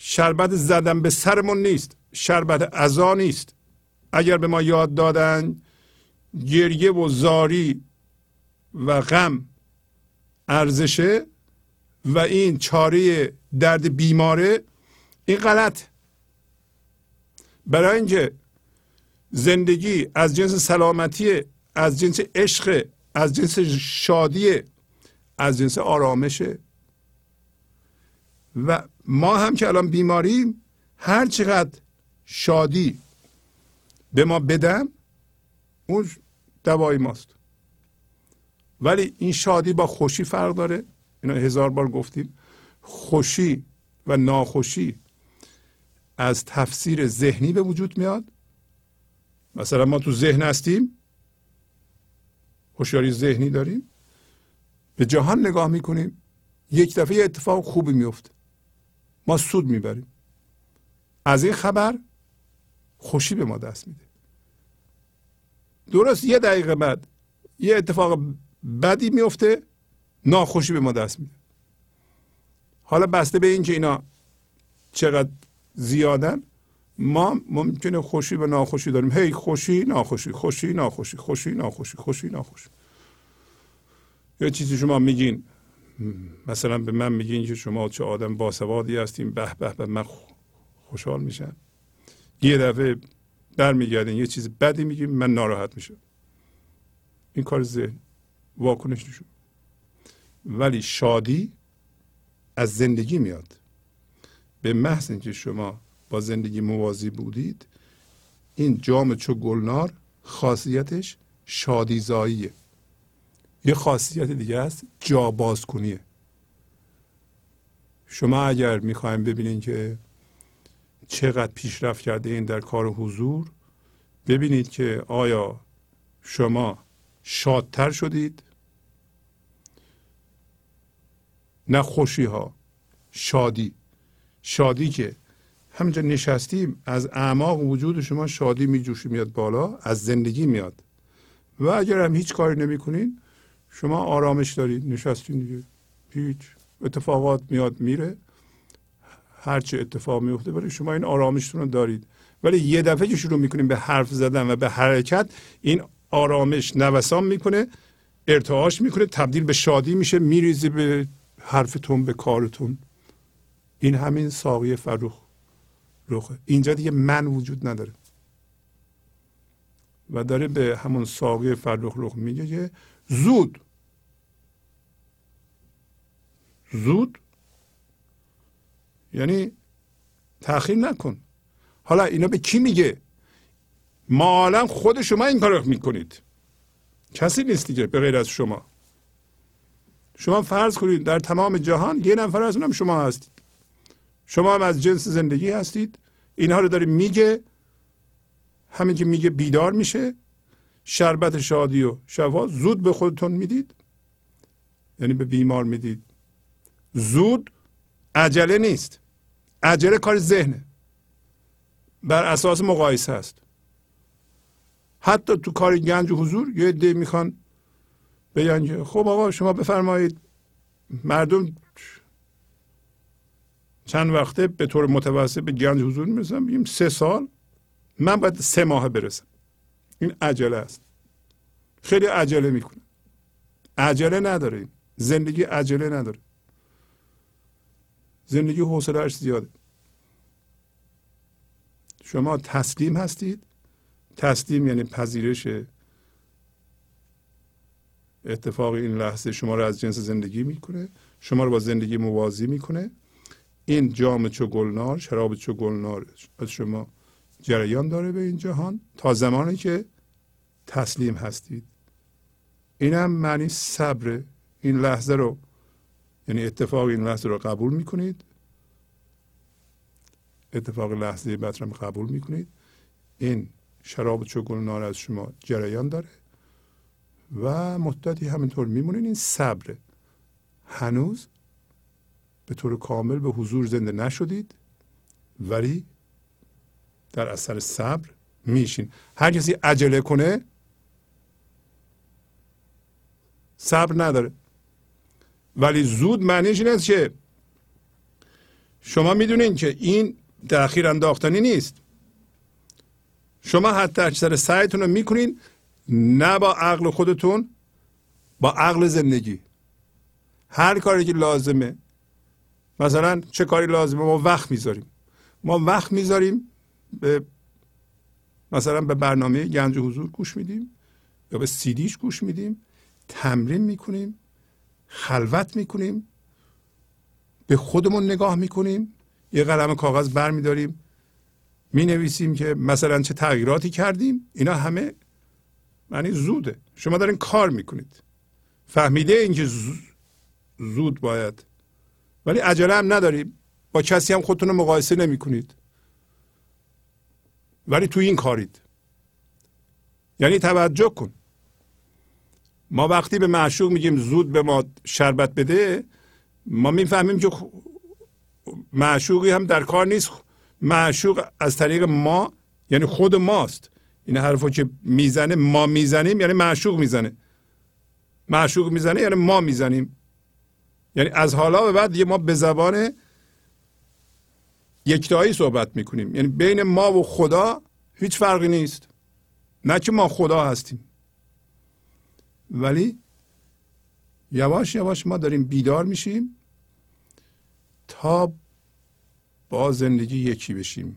شربت زدن به سرمون نیست شربت ازا نیست. اگر به ما یاد دادن گریه و زاری و غم ارزشه و این چاره درد بیماره این غلط. برای اینکه زندگی از جنس سلامتی از جنس عشق از جنس شادی از جنس آرامشه. و ما هم که الان بیماریم هر چقدر شادی به ما بدم اون دوای ماست. ولی این شادی با خوشی فرق داره. اینا هزار بار گفتیم. خوشی و ناخوشی از تفسیر ذهنی به وجود میاد. مثلا ما تو ذهن هستیم هوشیاری ذهنی داریم. به جهان نگاه می‌کنیم یک دفعه اتفاق خوبی میفته ما سود می‌بریم. از این خبر خوشی به ما دست میده. درست یه دقیقه بعد یه اتفاق بدی میفته ناخوشی به ما دست میده. حالا بسته به اینکه اینا چقدر زیادن ما ممکنه خوشی و ناخوشی داریم. هی خوشی ناخوشی خوشی ناخوشی خوشی ناخوشی خوشی ناخوشی. یه چیزی شما میگین. مثلا به من میگین که شما چه آدم باسوادی هستیم به به به من خوشحال میشم. یه دفعه برمیگردین یه چیز بدی میگیم من ناراحت میشم. این کار ذهن واکنش نشون. ولی شادی از زندگی میاد. به محض اینکه شما با زندگی موازی بودید این جام چو گلنار خاصیتش شادیزاییه. یه خاصیت دیگه است جا باز کنیه شما اگر می‌خوایم ببینید که چقدر پیشرفت کرده این در کار حضور ببینید که آیا شما شادتر شدید؟ نه خوشی ها شادی. شادی که همینجا نشستیم از اعماق وجود شما شادی میجوشی میاد بالا از زندگی میاد. و اگر هم هیچ کاری نمی‌کنین شما آرامش دارید نشستین دیگه. هیچ اتفاقات میاد میره. هرچه اتفاق میفته برای شما این آرامشتون رو دارید. ولی یه دفعه که شروع می‌کنیم به حرف زدن و به حرکت این آرامش نوسان می‌کنه ارتعاش می‌کنه تبدیل به شادی میشه میریزه به حرفتون به کارتون. این همین ساقی فروخ رخه. اینجا دیگه من وجود نداره. و داره به همون ساقی فرخ رخ میگه که زود زود. یعنی تاخیر نکن. حالا اینا به کی میگه؟ ما خود شما این کار می‌کنید. کسی نیست دیگه به غیر از شما. شما فرض کنید در تمام جهان یه نفر از اونم شما هستید. شما هم از جنس زندگی هستید. اینها رو داره میگه. همین که میگه بیدار میشه. شربت شادی و شفا زود به خودتون می‌دید. یعنی به بیمار می‌دید. زود عجله نیست. عجله کار ذهنه. بر اساس مقایسه است. حتی تو کار گنج حضور یه عده می‌خوان بگن که خب آقا شما بفرمایید. مردم چند وقته به طور متوسط به گنج حضور می‌رسن. بگیم سه سال من باید سه ماه برسم. این عجله است. خیلی عجله می‌کنه. عجله نداره زندگی عجله نداره. زندگی حوصلهش زیاده. شما تسلیم هستید. تسلیم یعنی پذیرش اتفاق این لحظه شما رو از جنس زندگی می‌کنه. شما رو با زندگی موازی می‌کنه. این جام چو گلنار شراب چو گلنار از شما جریان داره به این جهان تا زمانی که تسلیم هستید. این هم معنی صبر. این لحظه رو یعنی اتفاق این لحظه رو قبول می‌کنید. اتفاق لحظه بعد رو قبول می‌کنید. این شراب چو گلنار از شما جریان داره و مدتی همینطور میمونید این صبره هنوز به طور کامل به حضور زنده نشدید ولی در اثر صبر میشین. هر کسی عجله کنه صبر نداره. ولی زود معنیش این است که شما می‌دونین که این تاخیر انداختنی نیست. شما حتی اکثر سعیتون رو می‌کنین نه با عقل خودتون با عقل زندگی. هر کاری که لازمه مثلا چه کاری لازمه ما وقت می‌ذاریم. ما وقت می‌ذاریم به مثلا به برنامه گنج حضور گوش میدیم یا به سیدیش گوش میدیم تمرین می‌کنیم. خلوت می‌کنیم. به خودمون نگاه می‌کنیم. یه قلم کاغذ بر میداریم می نویسیم که مثلا چه تغییراتی کردیم. اینا همه معنی زوده. شما دارین کار می‌کنید. فهمیده اینکه زود باید. ولی عجله هم نداریم. با کسی هم خودتون رو مقایسه نمی کنید ولی تو این کارید. یعنی توجه کن. ما وقتی به معشوق میگیم زود به ما شربت بده ما می‌فهمیم که معشوقی هم در کار نیست. معشوق از طریق ما یعنی خود ماست. این حرفو که می‌زنه ما می‌زنیم یعنی معشوق می‌زنه. معشوق می‌زنه یعنی ما می‌زنیم. یعنی از حالا به بعد یه ما به زبان یکتایی صحبت می‌کنیم. یعنی بین ما و خدا هیچ فرقی نیست. نه که ما خدا هستیم. ولی یواش یواش ما داریم بیدار میشیم تا با زندگی یکی بشیم.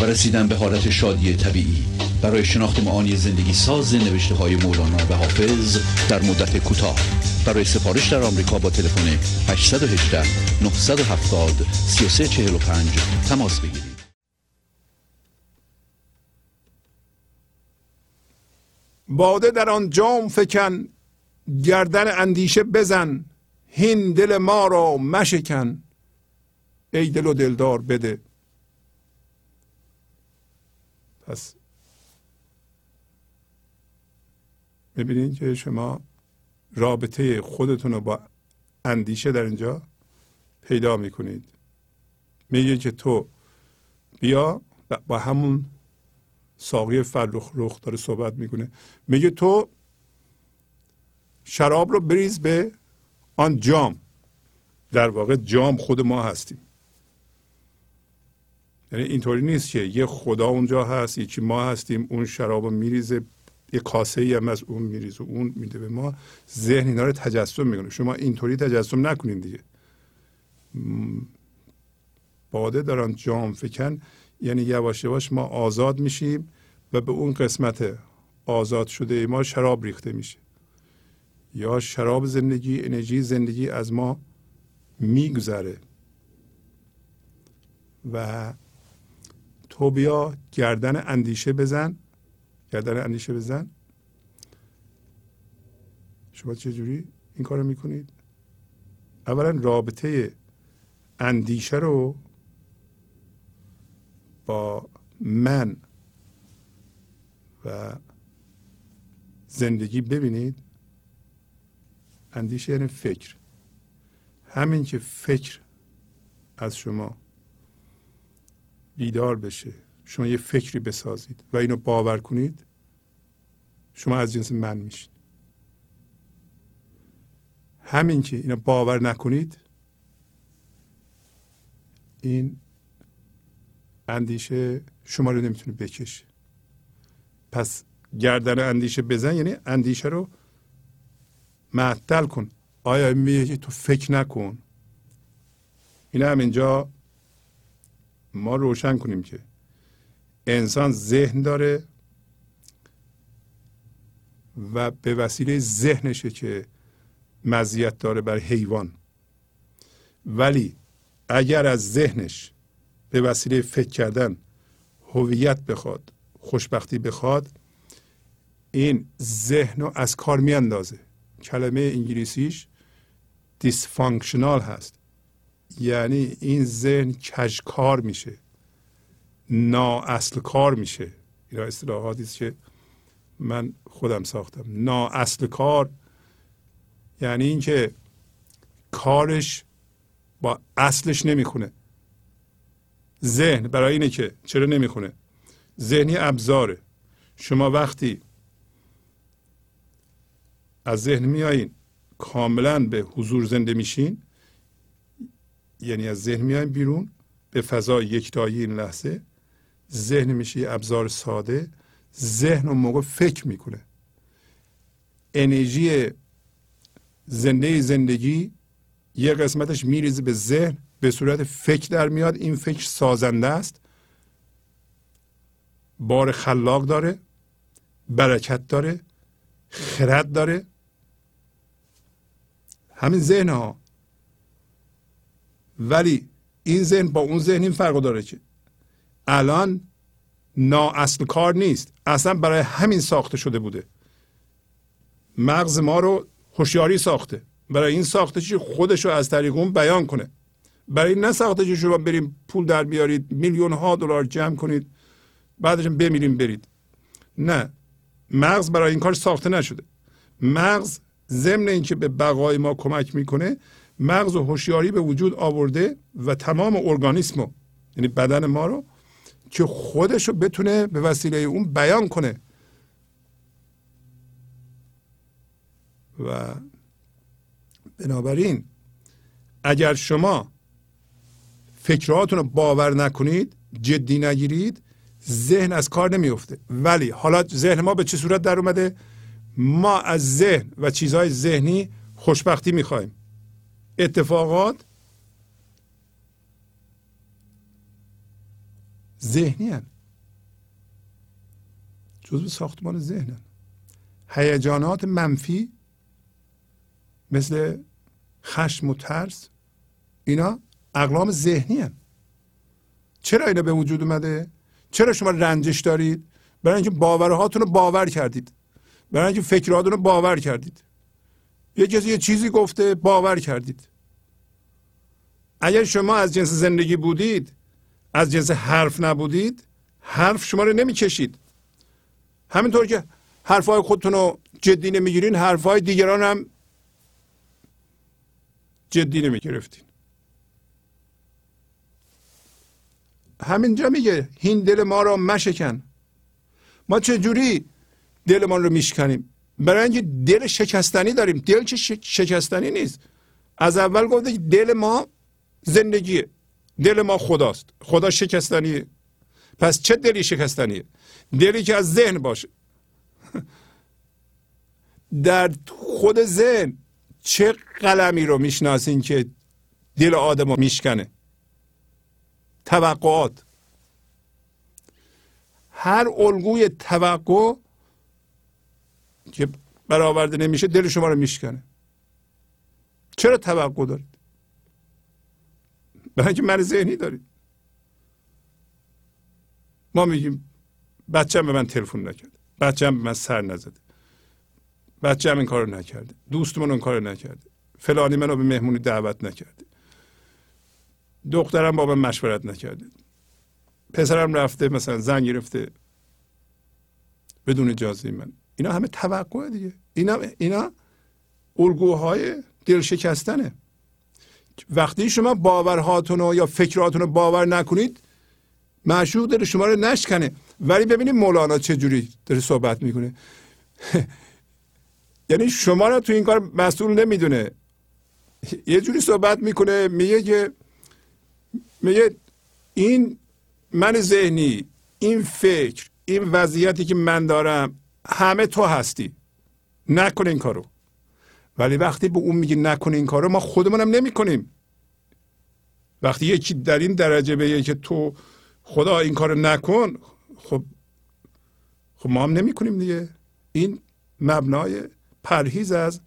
و رسیدن به حالت شادی طبیعی. برای شناخت معانی زندگی ساز نوشته های مولانا و حافظ در مدت کوتاه. برای سفارش در آمریکا با تلفن 818 970 3345 تماس بگیرید. باده در آن جام فکن گردن اندیشه بزن هین دل ما را مشکن. ای دل و دلدار بده پس ببینید که شما رابطه خودتون رو با اندیشه در اینجا پیدا می‌کنید. میگه که تو بیا با همون ساقی فرخ رخ داره صحبت می‌کنه. میگه تو شراب رو بریز به آن جام. در واقع جام خود ما هستیم. یعنی اینطوری نیست که یه خدا اونجا هست یکی ما هستیم اون شراب رو میریزه یه کاسه ای هم از اون میریزه اون میده به ما. ذهن اینا رو تجسم می‌کنه. شما اینطوری تجسم نکنین دیگه. باده دارن جام فکن. یعنی یواش یواش ما آزاد میشیم و به اون قسمت آزاد شده ما شراب ریخته میشه. یا شراب زندگی انرژی زندگی از ما میگذره. و تو بیا گردن اندیشه بزن. گردن اندیشه بزن. شما چه جوری این کارو می‌کنید؟ اولا رابطه اندیشه رو با من و زندگی ببینید. اندیشه یعنی فکر. همین که فکر از شما بیدار بشه. شما یه فکری بسازید و اینو باور کنید شما از جنس من میشید. همین که اینو باور نکنید این اندیشه شما رو نمی‌تونه بکشه. پس گردن اندیشه بزن یعنی اندیشه رو معطل کن. آیا میگه تو فکر نکن؟ این هم اینجا ما روشن کنیم که انسان ذهن داره و به وسیله ذهنشه که مزیت داره بر حیوان. ولی اگر از ذهنش به وسیله فکر کردن هویت بخواد خوشبختی بخواد این ذهن رو از کار میاندازه. کلمه انگلیسیش دیسفانکشنال هست. یعنی این ذهن کشکار میشه. نا اصل کار میشه. اینا اصطلاحاتی است که من خودم ساختم. نا اصل کار یعنی اینکه کارش با اصلش نمی‌خونه. ذهن برای اینه که چرا نمی‌خونه؟ ذهنی ابزاره. شما وقتی از ذهن میایین کاملا به حضور زنده میشین یعنی از ذهن میایین بیرون به فضای یکتایی این لحظه ذهن میشه یه ابزار ساده ذهن اون موقع فکر می‌کنه. انرژی زنده زندگی یه قسمتش میریزه به ذهن به صورت فکر در میاد. این فکر سازنده است. بار خلاق داره برکت داره خرد داره. همین ذهن ها ولی این ذهن با اون ذهن این فرق داره که الان نا اصل کار نیست. اصلا برای همین ساخته شده بوده. مغز ما رو هوشیاری ساخته. برای این ساخته چی؟ خودش رو از طریق اون بیان کنه. برای این نساخته که شما بریم پول در بیارید میلیون ها دلار جمع کنید بعدش بمیریم برید. نه. مغز برای این کار ساخته نشده. مغز ضمن اینکه به بقای ما کمک می‌کنه مغز و هوشیاری به وجود آورده و تمام ارگانیسم یعنی بدن ما رو که خودش رو بتونه به وسیله اون بیان کنه. و بنابراین اگر شما فکرهاتون رو باور نکنید جدی نگیرید ذهن از کار نمیفته ولی حالا ذهن ما به چه صورت در اومده؟ ما از ذهن و چیزهای ذهنی خوشبختی می‌خوایم اتفاقات ذهنی هن. جزو ساختمان ذهن هن. هیجانات منفی مثل خشم و ترس اینا اقلام ذهنی هن. چرا اینا به وجود اومده چرا شما رنجش دارید برای اینکه باورهاتون رو باور کردید برای اینکه فکرهاتون رو باور کردید یه کسی یه چیزی گفته باور کردید. اگر شما از جنس زندگی بودید از جنس حرف نبودید حرف شما رو نمی‌کشید. همینطور که حرفهای خودتون رو جدی نمی‌گیرین حرفهای دیگران هم جدی نمی‌گرفتین. همینجا میگه هین دل ما را مشکن. ما چه جوری دلمان رو میشکنیم؟ برای اینکه دل شکستنی داریم. دل که شکستنی نیست. از اول گفته دل ما زندگیه. دل ما خداست. خدا شکستنیه. پس چه دلی شکستنیه؟ دلی که از ذهن باشه. [LAUGHS] در خود ذهن چه قلمی رو می‌شناسین که دل آدم رو میشکنه؟ توقعات. هر الگوی توقع که برآورده نمیشه دل شما رو میشکنه. چرا توقع دارید؟ برای اینکه من ذهنی دارید. ما میگیم بچم به من تلفن نکرده بچم به من سر نزده بچم این کارو نکرده. دوستمون اون کارو نکرده. فلانی منو به مهمونی دعوت نکرده. دخترم با من مشورت نکرده. پسرم رفته مثلا زن گرفته. بدون اجازه من. اینا همه توقع دیگه. اینا اینا الگوهای دل شکستنه وقتی شما باورهاتون رو یا فکراتون رو باور نکنید معشوق داره شما رو نشکنه. ولی ببینید مولانا چه جوری داره صحبت می‌کنه. [LAUGHS] یعنی شما رو تو این کار مسئول نمی‌دونه. یه جوری صحبت می‌کنه میگه که میگه این من ذهنی این فکر این وضعیتی که من دارم همه تو هستی. نکن این کارو. ولی وقتی به اون میگی نکن این کارو ما خودمونم نمی کنیم وقتی یکی در این درجه بگه که تو خدا این کارو نکن خب خب ما هم نمی کنیم دیگه. این مبنای پرهیز از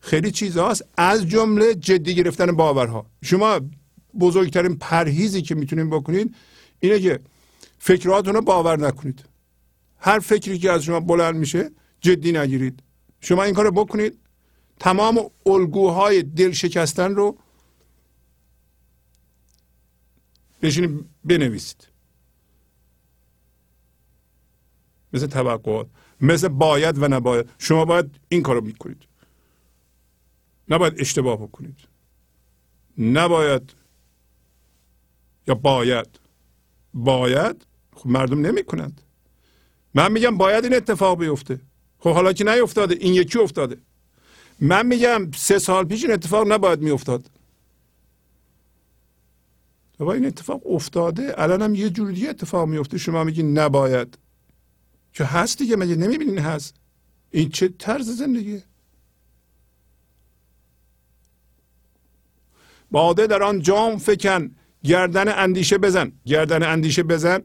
خیلی چیزهاست. از جمله جدی گرفتن باورها. شما بزرگترین پرهیزی که می‌تونید بکنید اینه که فکراتون رو باور نکنید. هر فکری که از شما بلند میشه جدی نگیرید. شما این کار بکنید. تمام الگوهای دل شکستن رو بشینید بنویسید. مثل توقعات. مثل باید و نباید. شما باید این کارو می‌کنید. نباید اشتباه بکنید. نباید یا باید. باید؟ خب مردم نمی کنند من میگم باید این اتفاق بیفته. خب حالا که نیفتاده این یکی افتاده. من میگم سه سال پیش این اتفاق نباید میافتاد. و این اتفاق افتاده. الان هم یه جور دیگه اتفاق میفته. شما میگی نباید. که هست دیگه. مگه نمی‌بینین هست؟ این چه طرز زندگیه؟ باده در آن جام فکن. گردن اندیشه بزن. گردن اندیشه بزن.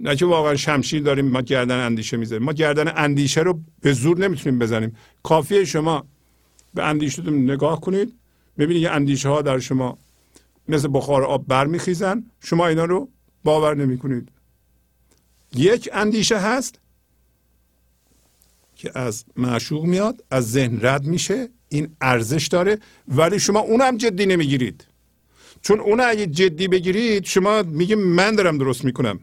نه که واقعا شمشیر داریم ما گردن اندیشه می‌زنیم ما گردن اندیشه رو به زور نمی‌تونیم بزنیم. کافیه شما به اندیشه نگاه کنید. ببینید یه اندیشه ها در شما مثل بخار آب برمیخیزن. شما اینا رو باور نمی کنید یک اندیشه هست که از معشوق میاد از ذهن رد میشه این ارزش داره ولی شما اونم جدی نمی‌گیرید. چون اون اگه جدی بگیرید شما میگه من دارم درست می‌کنم.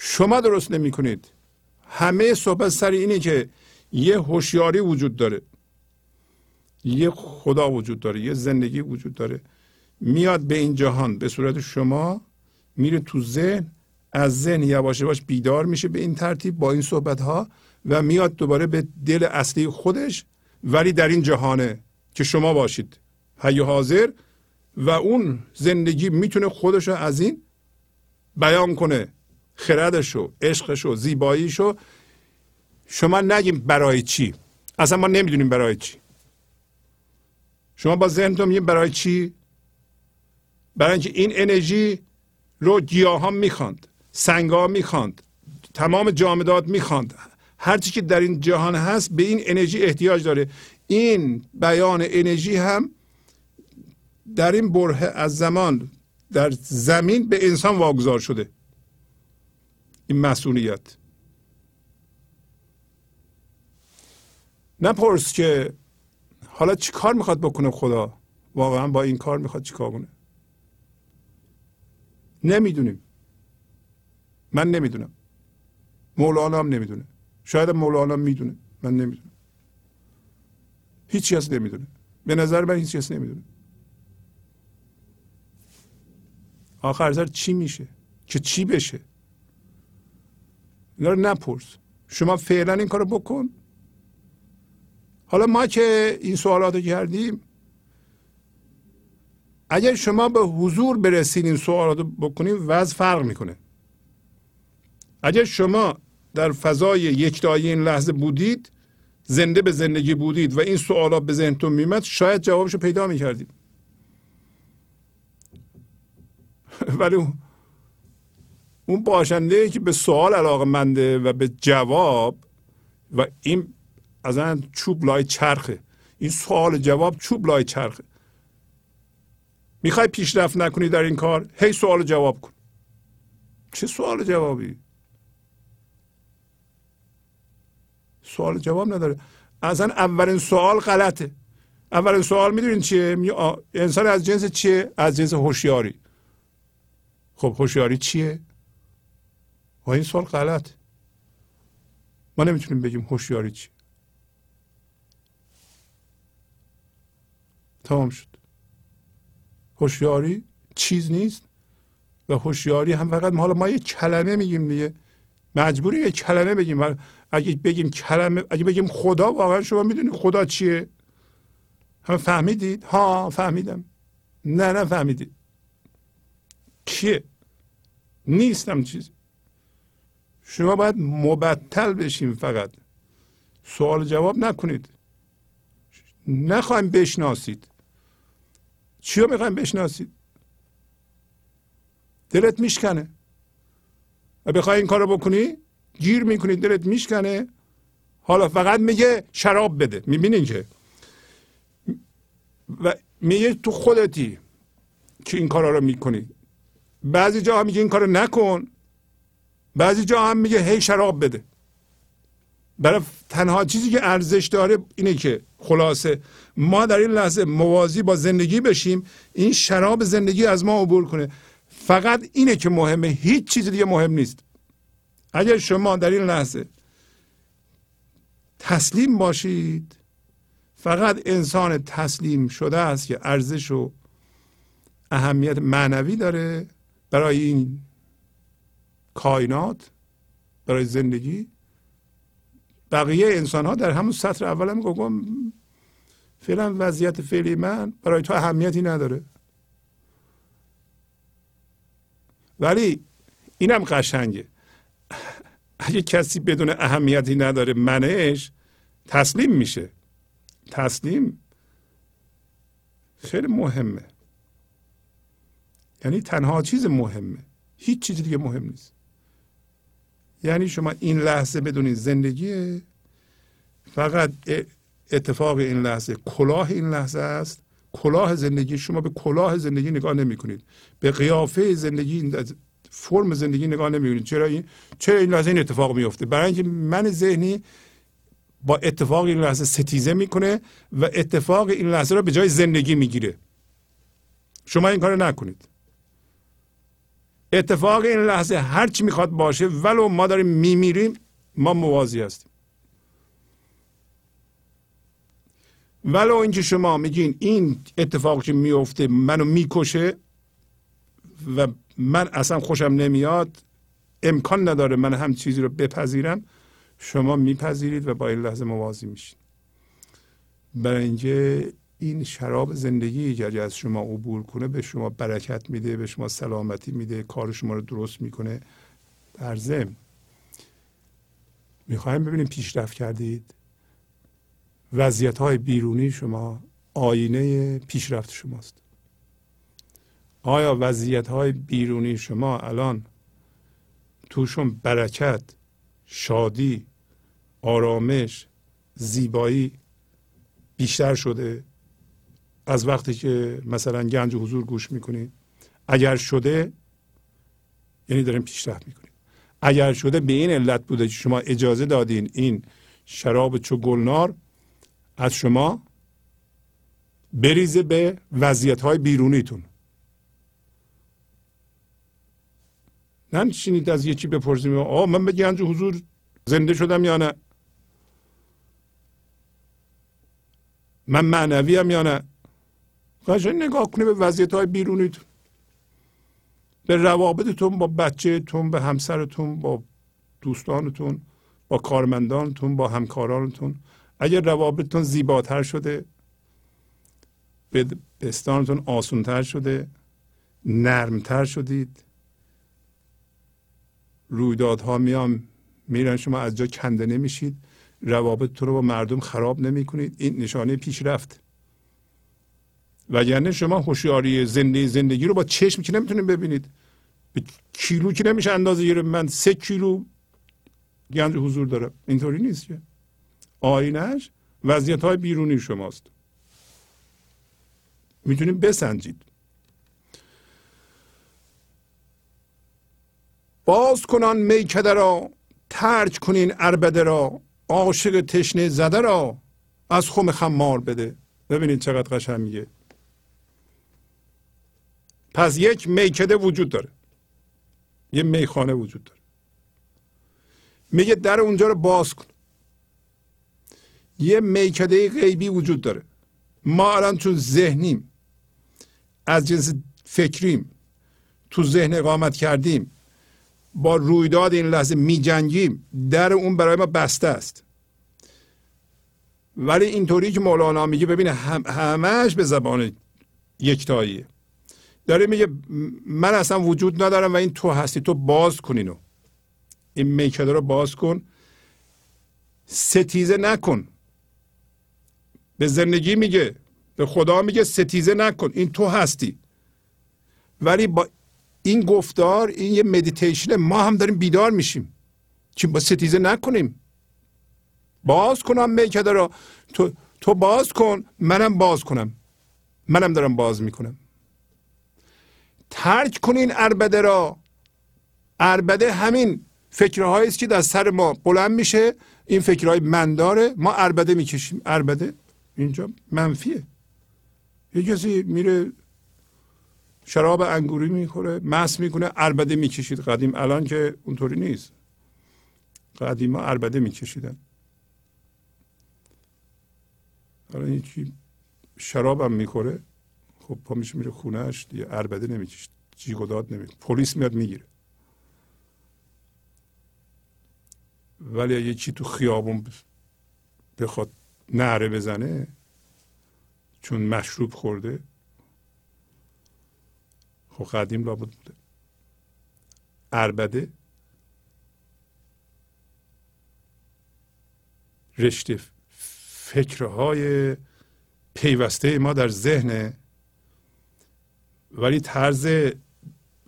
شما درست نمی کنید همه صحبت سر اینه که یه هوشیاری وجود داره. یه خدا وجود داره یه زندگی وجود داره. میاد به این جهان به صورت شما میره تو ذهن از ذهن یواش یواش بیدار میشه به این ترتیب با این صحبت ها و میاد دوباره به دل اصلی خودش ولی در این جهانه که شما باشید. حی حاضر و اون زندگی می‌تونه خودش رو از این بیان کنه. خردشو عشقشو زیباییشو شما نگیم برای چی؟ اصلا ما نمی‌دونیم برای چی. شما با ذهنتون میگیم برای چی؟ برای اینکه این انرژی رو گیاه ها می‌خواند سنگ ها می‌خواند تمام جامدات می‌خواند. هرچی که در این جهان هست به این انرژی احتیاج داره. این بیان انرژی هم در این بره از زمان در زمین به انسان واگذار شده. این مسئولیت. نپرس که حالا چی کار می‌خواد بکنه خدا؟ واقعا با این کار می‌خواد چی کار کنه؟ نمی‌دونیم. من نمی‌دونم. مولانا هم نمی‌دونه. شاید مولانا می‌دونه. من نمی‌دونم. هیچ کس نمی‌دونه. به نظر من هیچ کس نمی‌دونه. آخر سر چی میشه؟ که چی بشه؟ اینا رو نپرس. شما فعلا این کارو بکن. حالا ما که این سوالات رو کردیم اگر شما به حضور برسید این سوالات رو بکنید وضع فرق می‌کنه. اگر شما در فضای یکتایی این لحظه بودید زنده به زندگی بودید و این سوالات به ذهنتون میمد شاید جوابش رو پیدا می‌کردید. [LAUGHS] ولی اون باشنده که به سوال علاقه منده و به جواب و این از چوب لای چرخه. این سوال جواب چوب لای چرخه. می‌خوای پیشرفت نکنی در این کار؟ هی سوال جواب کن. چه سوال جوابی؟ سوال جواب نداره. اصلا اولین سوال غلطه. اولین سوال می‌دونین چیه؟ انسان از جنس چیه؟ از جنس هوشیاری. خب هوشیاری چیه؟ و این سوال غلط. ما نمی‌تونیم بگیم هوشیاری چی. تمام شد. هوشیاری چیز نیست و هوشیاری هم فقط حالا ما یه کلمه میگیم دیگه. مجبوری یه کلمه بگیم. اگه بگیم کلمه اگه بگیم خدا واقعا شما می‌دونید خدا چیه؟ هم فهمیدید؟ ها فهمیدم. نه نه فهمیدید کیه؟ نیستم چیزی. شما باید مبتل بشیم فقط. سوال جواب نکنید. نخواهیم بشناسید. چی رو می‌خوایم بشناسید؟ دلت میشکنه. و بخوای این کار رو بکنی گیر می‌کنی دلت میشکنه. حالا فقط میگه شراب بده. می‌بینین که؟ و میگه تو خودتی که این کارا رو می‌کنی. بعضی جا هم میگه این کارو نکن. بعضی جا هم میگه هی شراب بده. برای تنها چیزی که ارزش داره اینه که خلاصه ما در این لحظه موازی با زندگی بشیم این شراب زندگی از ما عبور کنه. فقط اینه که مهمه هیچ چیز دیگه مهم نیست. اگر شما در این لحظه تسلیم باشید فقط انسان تسلیم شده است که ارزش و اهمیت معنوی داره. برای این کائنات برای زندگی. بقیه انسان ها در همون سطر اول هم گفتم فعلا وضعیت فعلی من برای تو اهمیتی نداره. ولی اینم قشنگه. اگه کسی بدون اهمیتی نداره منش تسلیم میشه. تسلیم خیلی مهمه. یعنی تنها چیز مهمه. هیچ چیز دیگه مهم نیست. یعنی شما این لحظه بدونید زندگی فقط اتفاق این لحظه کلاه این لحظه است. کلاه زندگی شما به کلاه زندگی نگاه نمی کنید به قیافه زندگی فرم زندگی نگاه نمی کنید چرا این چرا این لحظه این اتفاق میفته برای اینکه من ذهنی با اتفاق این لحظه ستیزه می‌کنه و اتفاق این لحظه رو به جای زندگی می‌گیره. شما این کار نکنید. اتفاق این لحظه هر چی می‌خواد باشه ولو ما داریم میمیریم ما موازی هستیم. ولو اینکه شما میگین این اتفاق که میفته منو می‌کشه و من اصلا خوشم نمیاد امکان نداره من هم چیزی رو بپذیرم شما میپذیرید و با این لحظه موازی میشید برای اینکه این شراب زندگی اگر از شما عبور کنه به شما برکت میده به شما سلامتی میده کار شما رو درست می‌کنه. در ضمن می‌خوایم ببینیم پیشرفت کردید. وضعیت های بیرونی شما آینه پیشرفت شماست. آیا وضعیت های بیرونی شما الان توشون برکت شادی آرامش زیبایی بیشتر شده؟ از وقتی که مثلا گنج حضور گوش می‌کنید اگر شده یعنی داریم پیشرفت می‌کنیم. اگر شده به این علت بوده که شما اجازه دادین این شراب چو گلنار از شما بریزه به وضعیت های بیرونیتون. ننشینید از یکی بپرسیم. آه من به گنج حضور زنده شدم یا نه؟ من معنوی هم یا نه؟ قشنگ نگاه کنید به وضعیت های بیرونیتون به روابطتون با بچهتون به همسرتون با دوستانتون با کارمندانتون با همکارانتون. اگر روابطتون زیباتر شده به بستانتون آسونتر شده نرمتر شدید رویدادها میان میرن شما از جا کنده نمیشید روابطتون رو با مردم خراب نمی کنید این نشانه پیشرفت. وگرنه شما هوشیاری زندگی زندگی رو با چشم که نمی‌تونید ببینید. به کیلو که نمیشه اندازه گیره من سه کیلو گنج حضور دارم. اینطوری نیست که. آینش وضعیت های بیرونی شماست. می‌تونید بسنجید. باز کنان میکده را ترک کنین اربده را عاشق تشنه زده را از خم خمار بده. ببینید چقدر قشنگ میگه پس یک میکده وجود داره. یه میخانه وجود داره. میگه در اونجا رو باز کن. یه میکده غیبی وجود داره. ما الان چون ذهنیم. از جنس فکریم. تو ذهن اقامت کردیم. با رویداد این لحظه می جنگیم در اون برای ما بسته است. ولی اینطوری که مولانا میگه ببینه هم همش به زبان یکتاییه. داره میگه من اصلا وجود ندارم و این تو هستی تو باز کن اینو. این میکده رو باز کن. ستیزه نکن. به زندگی میگه به خدا میگه ستیزه نکن. این تو هستی. ولی با این گفتار این یه مدیتیشن ما هم داریم بیدار میشیم. که با ستیزه نکنیم. باز کنم میکده رو. تو, تو باز کن. منم باز کنم. منم دارم باز می‌کنم. ترک کنین اربده را. اربده همین فکرهایی است که در سر ما بلند میشه. این فکرهای منداره ما اربده می‌کشیم. اربده اینجا منفیه. یه کسی میره شراب انگوری می‌خوره مس می‌کنه اربده می‌کشید. قدیم الان که اونطوری نیست. قدیما اربده میکشیدن. الان یکی شراب هم می‌خوره. خب پا میشه میره خونهش دیگه اربده نمی‌کشید جیغ و داد نمی پلیس میاد می‌گیره. ولی اگه چی تو خیابون بخواد نعره بزنه چون مشروب خورده خب قدیم لابد بوده. اربده رشته فکرهای پیوسته ما در ذهن ولی طرز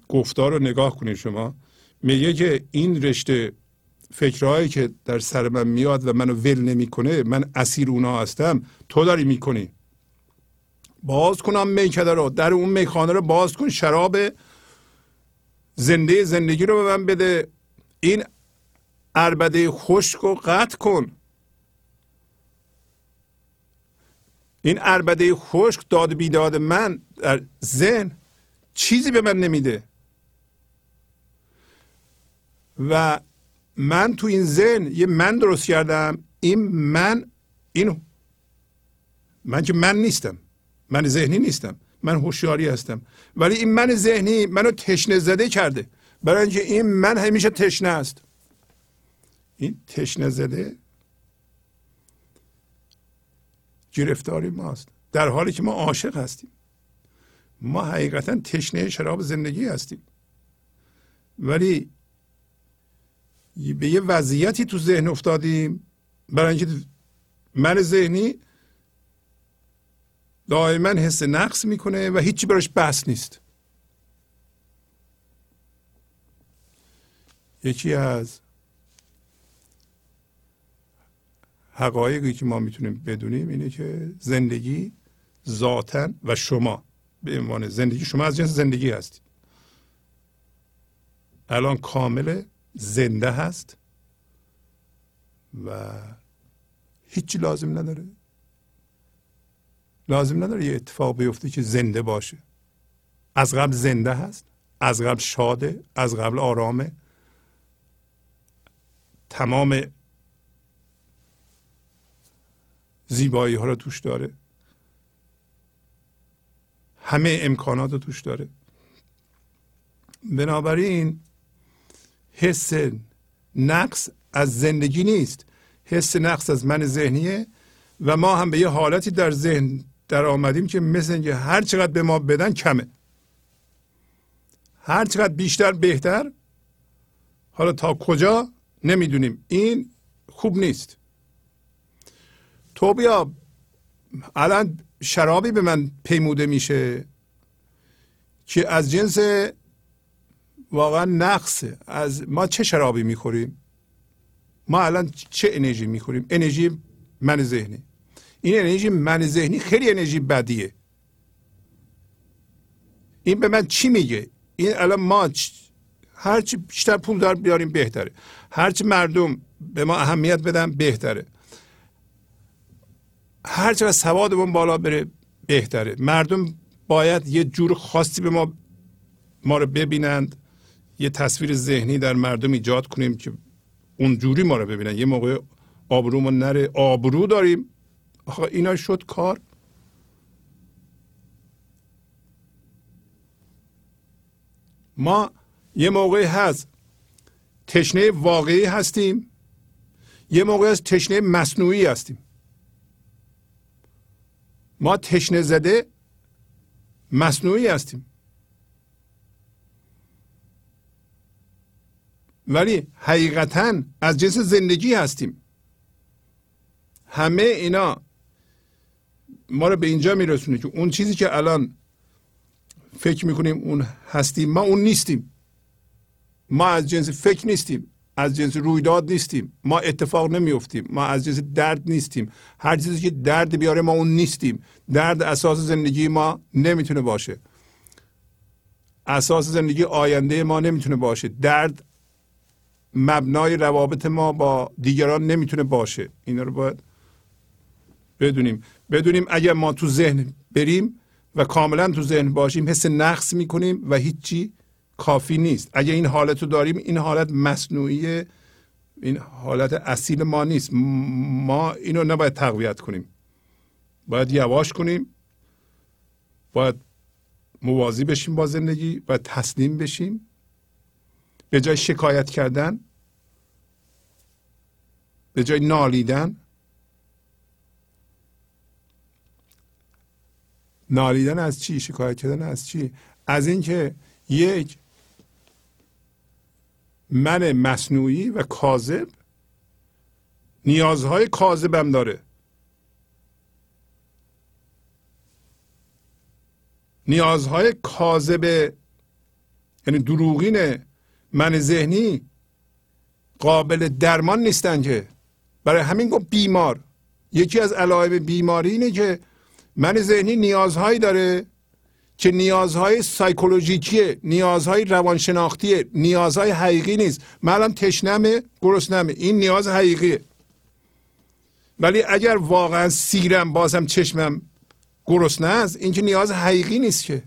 گفتار رو نگاه کنید شما. میگه که این رشته فکرهایی که در سر من میاد و منو ول نمی‌کنه من اسیر اونا هستم تو داری می‌کنی. باز کنم میکده رو در اون میخانه رو باز کن شراب زنده زندگی رو به من بده. این اربده خشک و قطع کن. این اربده خشک داد بیداد من در ذهن چیزی به من نمیده. و من تو این ذهن یه من درست کردم. این من این من که من نیستم. من ذهنی نیستم. من هوشیاری هستم. ولی این من ذهنی منو تشنه زده کرده. برای اینکه این من همیشه تشنه است. این تشنه زده گرفتاری ماست. در حالی که ما عاشق هستیم. ما حقیقتا تشنه شراب زندگی هستیم. ولی به یه وضعیتی تو ذهن افتادیم. برای اینکه من ذهنی دائما حس نقص می‌کنه و هیچی براش بحث نیست. یکی از حقایقی که ما می‌تونیم بدونیم اینه که زندگی ذاتا و شما به عنوان زندگی شما از جنس زندگی هستید. الان کامل زنده هست و هیچی لازم نداره. لازم نداره یه اتفاق بیفته که زنده باشه. از قبل زنده هست از قبل شاده از قبل آرامه. تمام زیبایی ها رو توش داره. همه امکانات رو توش داره. بنابراین حس نقص از زندگی نیست. حس نقص از من ذهنیه و ما هم به یه حالتی در ذهن در آمدیم که مثل اینکه هر چقدر به ما بدن کمه. هر چقدر بیشتر بهتر. حالا تا کجا؟ نمی‌دونیم. این خوب نیست. تو بیا. الان شرابی به من پیموده میشه که از جنس واقعا نقصه از ما چه شرابی می‌خوریم؟ ما الان چه انرژی می‌خوریم؟ انرژی من ذهنی. این انرژی من ذهنی خیلی انرژی بدیه. این به من چی میگه؟ این الان ما هرچی بیشتر پول دار بیاریم بهتره. هرچی مردم به ما اهمیت بدن بهتره. هر چقدر سوادمون بالا بره بهتره. مردم باید یه جور خاصی به ما ما رو ببینند. یه تصویر ذهنی در مردم ایجاد کنیم که اونجوری ما رو ببینن. یه موقع آبرومون نره. آبرو داریم. آخه اینا شد کار. ما یه موقعی هست تشنه واقعی هستیم. یه موقع از تشنه مصنوعی هستیم. ما تشنه زده مصنوعی هستیم. ولی حقیقتا از جنس زندگی هستیم. همه اینا ما رو به اینجا میرسونه که اون چیزی که الان فکر می‌کنیم اون هستیم ما اون نیستیم. ما از جنس فکر نیستیم. از جنس رویداد نیستیم. ما اتفاق نمیفتیم ما از جنس درد نیستیم. هر چیزی که درد بیاره ما اون نیستیم. درد اساس زندگی ما نمی‌تونه باشه. اساس زندگی آینده ما نمی‌تونه باشه. درد مبنای روابط ما با دیگران نمی‌تونه باشه. اینا رو باید بدونیم. بدونیم اگر ما تو ذهن بریم و کاملا تو ذهن باشیم حس نقص می‌کنیم و هیچی کافی نیست. اگر این حالت رو داریم این حالت مصنوعی این حالت اصیل ما نیست. ما اینو نباید تقویت کنیم. باید یواش کنیم. باید موازی بشیم با زندگی و تسلیم بشیم. به جای شکایت کردن به جای نالیدن نالیدن از چی؟ شکایت کردن از چی؟ از اینکه یک من مصنوعی و کاذب نیازهای کاذبم داره. نیازهای کاذب یعنی دروغین من ذهنی قابل درمان نیستن که. برای همین گفت بیمار. یکی از علائم بیماری اینه که من ذهنی نیازهایی داره که نیازهای سایکولوژیکیه نیازهای روانشناختیه نیازهای حقیقی نیست. من الان تشنمه گرسنمه. این نیاز حقیقیه. ولی اگر واقعا سیرم بازم چشمم گرسنه است این که نیاز حقیقی نیست که.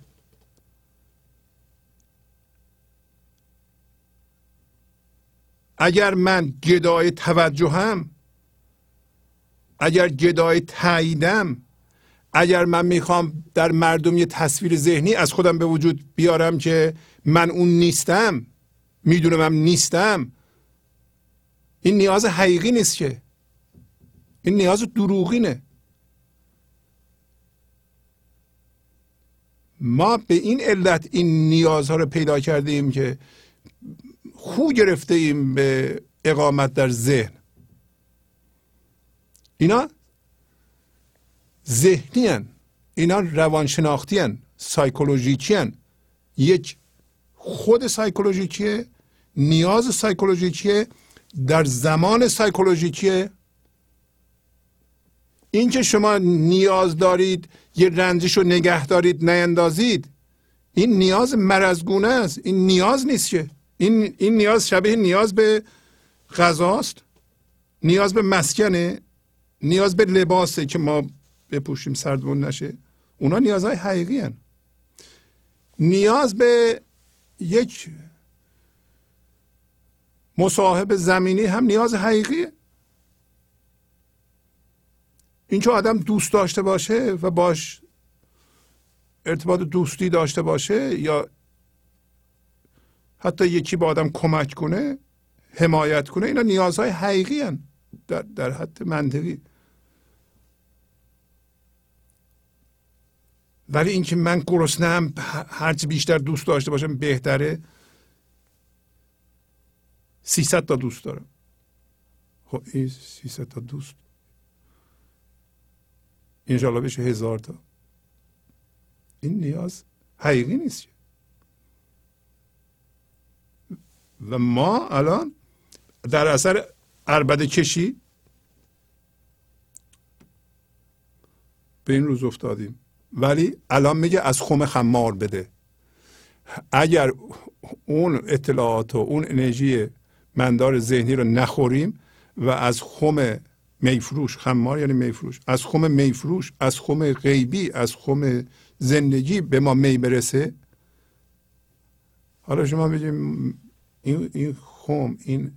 اگر من گدای توجهم اگر گدای تاییدم اگر من می‌خوام در مردم یه تصویر ذهنی از خودم به وجود بیارم که من اون نیستم می‌دونم نیستم این نیاز حقیقی نیست که. این نیاز دروغینه. ما به این علت این نیازها رو پیدا کردیم که خو گرفته ایم به اقامت در ذهن. اینا ذهنی هن. اینا روانشناختی هن. سایکولوژیکی هن. یک خود سایکولوژیکیه نیاز سایکولوژیکیه در زمان سایکولوژیکیه اینکه شما نیاز دارید یه رنجش رو نگه دارید نیندازید این نیاز مرزگونه است این نیاز نیست که این, این نیاز شبیه نیاز به غذاست نیاز به مسکنه نیاز به لباسه که ما بپوشیم سردمون نشه. اونا نیازهای حقیقی هن. نیاز به یک مصاحب زمینی هم نیاز حقیقیه اینکه آدم دوست داشته باشه و باش ارتباط دوستی داشته باشه یا حتی یکی با آدم کمک کنه حمایت کنه اینا نیازهای حقیقی هن در, در حد منطقی. ولی اینکه من گرسنم هرچی بیشتر دوست داشته باشم بهتره. 300 تا دوست دارم. خب این 300 تا دوست. انشالله بشه هزار تا. این نیاز حقیقی نیست و ما الان در اثر عربده کشی به این روز افتادیم. ولی الان میگه از خم خمار بده. اگر اون اطلاعات و اون انرژی مندار ذهنی رو نخوریم و از خم میفروش خمار یعنی میفروش از خم میفروش از خم غیبی از خم زندگی به ما می برسه. حالا شما بگیم این, این خم این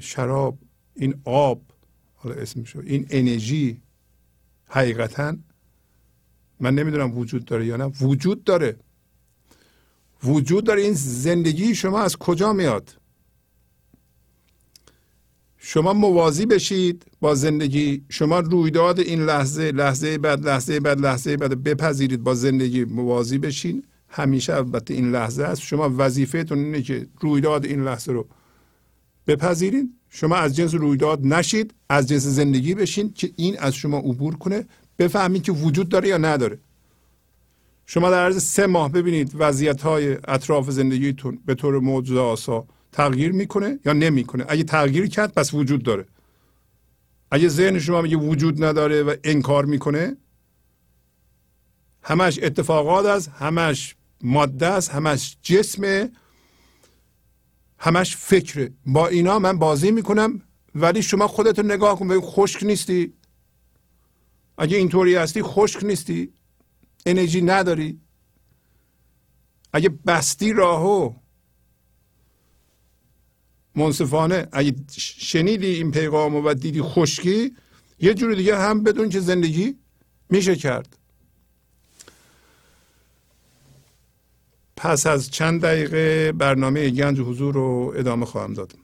شراب این آب حالا اسمشو این انرژی حقیقتا من نمی‌دونم وجود داره یا نه. وجود داره. وجود داره این زندگی شما از کجا میاد؟ شما موازی بشید با زندگی. شما رویداد این لحظه لحظه بعد لحظه بعد لحظه بعد بپذیرید با زندگی. موازی بشین. همیشه البته این لحظه است. شما وظیفهتون اینه که رویداد این لحظه رو بپذیرید. شما از جنس رویداد نشید. از جنس زندگی بشین که این از شما عبور کنه. بفهمید که وجود داره یا نداره. شما در عرض سه ماه ببینید وضعیت های اطراف زندگیتون به طور معجزه آسا تغییر می‌کنه یا نمی‌کنه. اگه تغییر کرد پس وجود داره. اگه ذهن شما میگه وجود نداره و انکار می‌کنه همش اتفاقات است همش ماده است همش جسمه همش فکره با اینا من بازی می‌کنم ولی شما خودتون نگاه کن به خشک نیستی. اگه اینطوری هستی خشک نیستی. انرژی نداری. اگه بستی راهو. منصفانه اگه شنیدی این پیغام و دیدی خشکی یه جور دیگه هم بدون که زندگی میشه کرد. پس از چند دقیقه برنامه گنج حضور رو ادامه خواهم داد.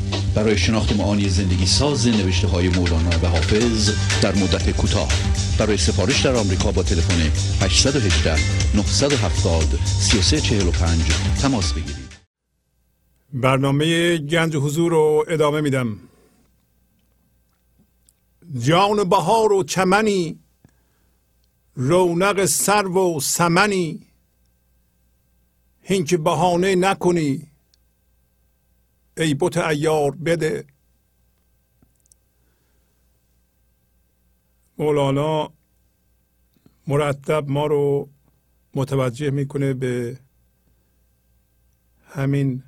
برای شناخت معانی زندگی ساز نوشته های مولانا و حافظ در مدت کوتاه. برای سفارش در آمریکا با تلفن 818 970 3345 تماس بگیرید. برنامه گنج حضور رو ادامه میدم. جان بهار و چمنی رونق سرو و سمنی هین بهانه نکنی ای بت ایار بده. مولانا مرتب ما رو متوجه می‌کنه به همین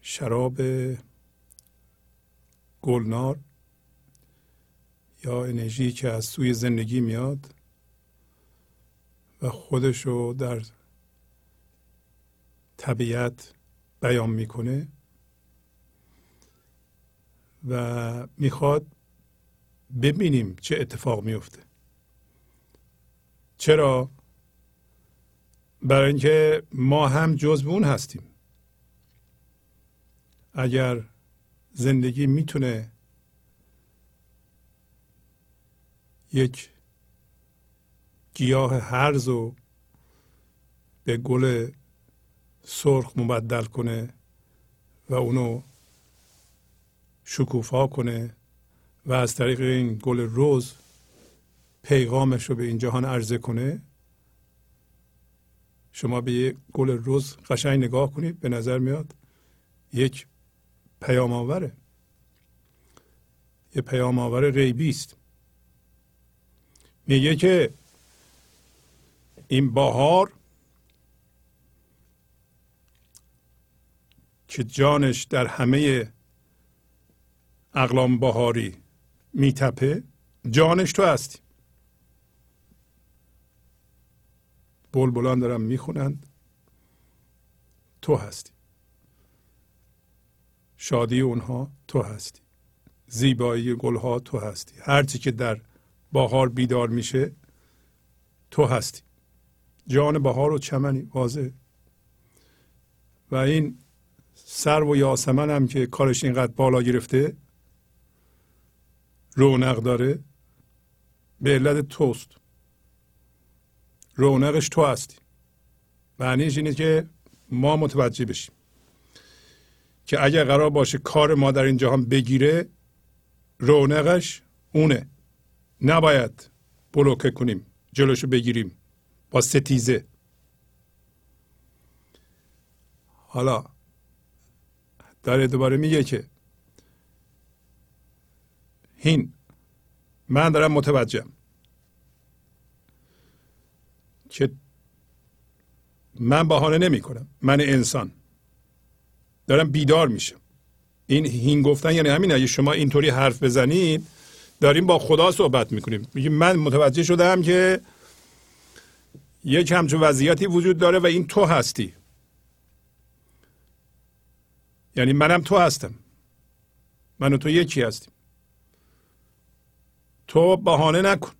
شراب گلنار یا انرژی که از سوی زندگی میاد و خودش رو در طبیعت بیان می‌کنه و می‌خواد ببینیم چه اتفاق میفته چرا؟ برای اینکه ما هم جزو اون هستیم. اگر زندگی می‌تونه یک گیاه هرز و به گل سرخ مبدل کنه و اونو شکوفا کنه و از طریق این گل روز پیغامش رو به این جهان عرضه کنه. شما به یک گل روز قشنگ نگاه کنید به نظر میاد یک پیام آوره. یه پیام آور غیبی است. میگه که این بهار که جانش در همه اقلام بهاری میتپه جانش تو هستی. بلبلان دارن می‌خونند تو هستی. شادی اونها تو هستی. زیبایی گلها تو هستی. هرچی که در بهار بیدار میشه تو هستی. جان بهار و چمنی واضح. و این سر و یاسمن هم که کارش اینقدر بالا گرفته رونق داره. به علت توست. رونقش تو هستی. معنیش اینه که ما متوجه بشیم که اگر قرار باشه کار ما در این جهان بگیره رونقش اونه. نباید بلوکه کنیم جلوشو بگیریم با ستیزه. حالا داره دوباره میگه که هین من دارم متوجهم که من بهانه نمی کنم من انسان. دارم بیدار میشم. این هین گفتن یعنی همین. اگه شما اینطوری حرف بزنید داریم با خدا صحبت می‌کنیم. میگیم من متوجه شدم که یک همچون وضعیتی وجود داره و این تو هستی. یعنی منم تو هستم. من و تو یکی هستیم. تو بهانه نکن.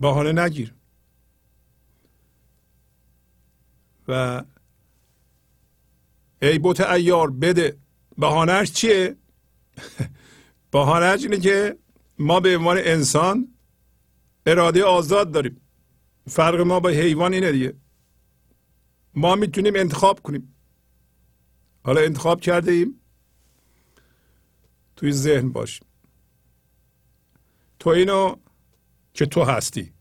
بهانه نگیر. و ای بوت ایار بده. بهانهش چیه؟ [LAUGHS] بهانهش اینه که ما به عنوان انسان اراده آزاد داریم. فرق ما با حیوان اینه دیگه. ما می‌تونیم انتخاب کنیم. حالا انتخاب کرده ایم. توی ذهن باشیم تو اینو که تو هستی.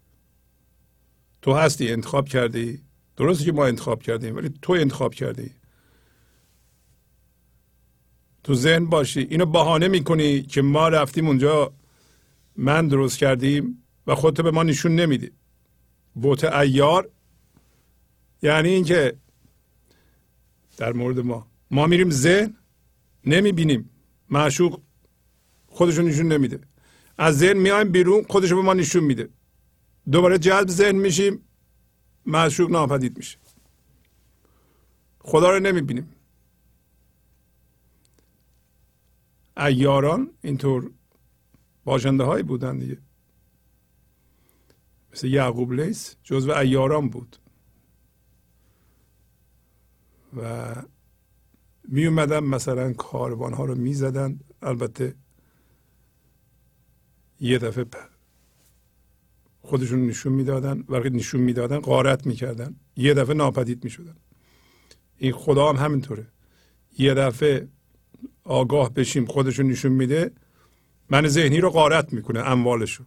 تو هستی انتخاب کرده ای درسته که ما انتخاب کردیم ولی تو انتخاب کرده ای تو ذهن باشی. اینو بهانه می‌کنی که ما رفتیم اونجا من درست کردیم و خودتو به ما نشون نمیدی. بوت ایار یعنی اینکه در مورد ما. ما میریم ذهن نمی‌بینیم. معشوق خودشون نشون نمیده. از ذهن میایم بیرون خودشو به ما نشون میده. دوباره جلب ذهن میشیم معشوق ناپدید میشه. خدا رو نمی‌بینیم. ایاران اینطور باشنده هایی بودن دیگه. مثل یعقوب لیس جزو ایاران بود. و می اومدن مثلا کاروان ها رو می زدن البته یه دفعه خودشون نشون می‌دادن. وقتی نشون می‌دادن غارت می‌کردن. یه دفعه ناپدید می‌شدن. این خدا هم همینطوره. یه دفعه آگاه بشیم خودشون نشون میده من ذهنی رو غارت می‌کنه اموالشو.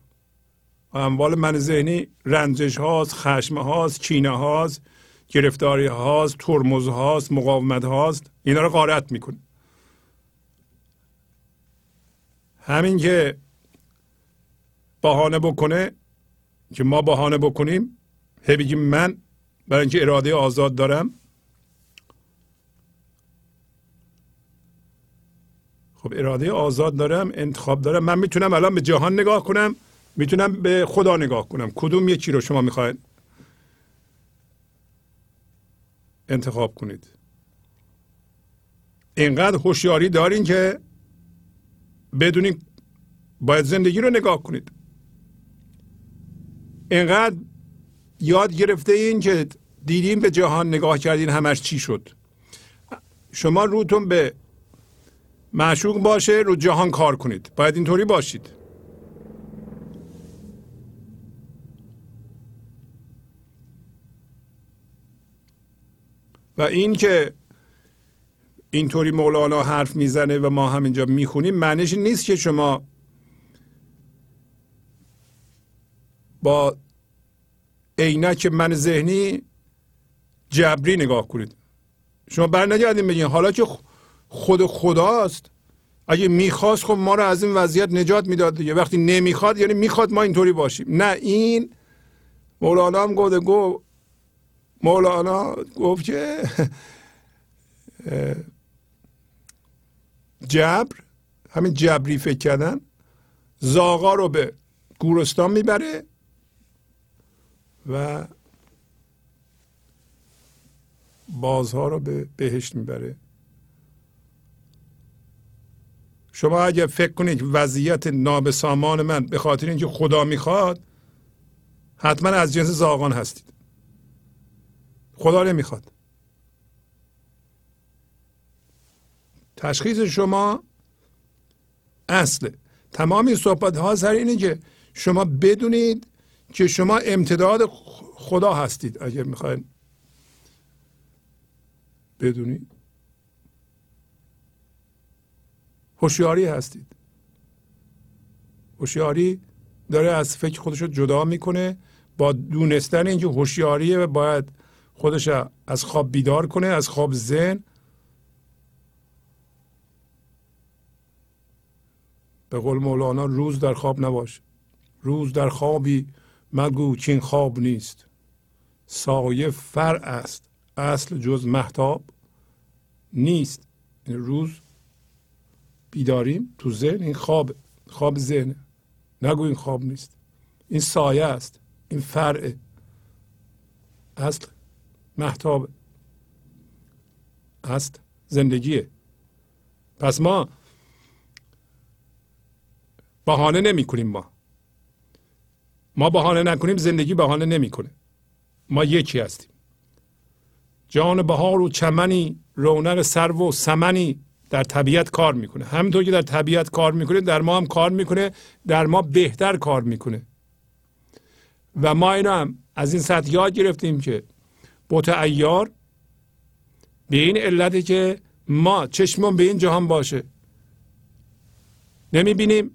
اموال من ذهنی رنجش هاست خشم هاست کینه هاست. گرفتاری هاست ترمز هاست مقاومت هاست اینا رو غارت می‌کنه. همین که بهانه بکنه که ما بهانه بکنیم هی بگیم من برای اینکه اراده آزاد دارم. خب اراده آزاد دارم انتخاب دارم. من می‌تونم الان به جهان نگاه کنم می‌تونم به خدا نگاه کنم. کدوم یکی رو شما می‌خواید؟ انتخاب کنید. اینقدر هوشیاری دارین که بدونین باید زندگی رو نگاه کنید. اینقدر یاد گرفته این که دیدین به جهان نگاه کردین همش چی شد. شما روتون به معشوق باشه رو جهان کار کنید. باید اینطوری باشید. و این که اینطوری مولانا حرف می‌زنه و ما همینجا می‌خونیم معنیش نیست که شما با عینک من ذهنی جبری نگاه کنید. شما بر نگردین بگین حالا که خود خداست اگه می‌خواست خب ما رو از این وضعیت نجات می‌داد دیگه. وقتی نمی‌خواد یعنی می‌خواد ما اینطوری باشیم. نه این مولانا هم گفته گفت مولانا گفت که جبر همین جبری فکر کردن زاغا رو به گورستان می‌بره و بازها رو به بهشت می‌بره. شما اگر فکر کنید وضعیت نابسامان من به خاطر اینکه خدا می‌خواد حتما از جنس زاغان هستید. خدا نمی‌خواد. تشخیص شما اصل تمام این صحبت ها سر اینه که شما بدونید که شما امتداد خدا هستید. اگر می‌خواین بدونید. هوشیاری هستید. هوشیاری داره از فکر خودش رو جدا می‌کنه با دونستن اینکه هوشیاریه و باید خودش از خواب بیدار کنه از خواب ذهن به قول مولانا روز در خواب نباشه روز در خوابی مگو این خواب نیست. سایه فر است. اصل جز محتاب نیست. این روز بیداریم تو ذهن این خواب خواب ذهن. نگو این خواب نیست. این سایه است. این فرع اصل محتاب است زندگیه. پس ما بهانه نمی کنیم ما. ما بهانه نکنیم زندگی بهانه نمی‌کنه. ما یکی هستیم. جان بهار و چمنی رونق سرو و سمنی در طبیعت کار می‌کنه. همینطور که در طبیعت کار می‌کنه در ما هم کار می‌کنه در ما بهتر کار می‌کنه. و ما اینا هم از این سطح یاد گرفتیم که بوت ایار به این علته که ما چشمون به این جهان باشه. نمی‌بینیم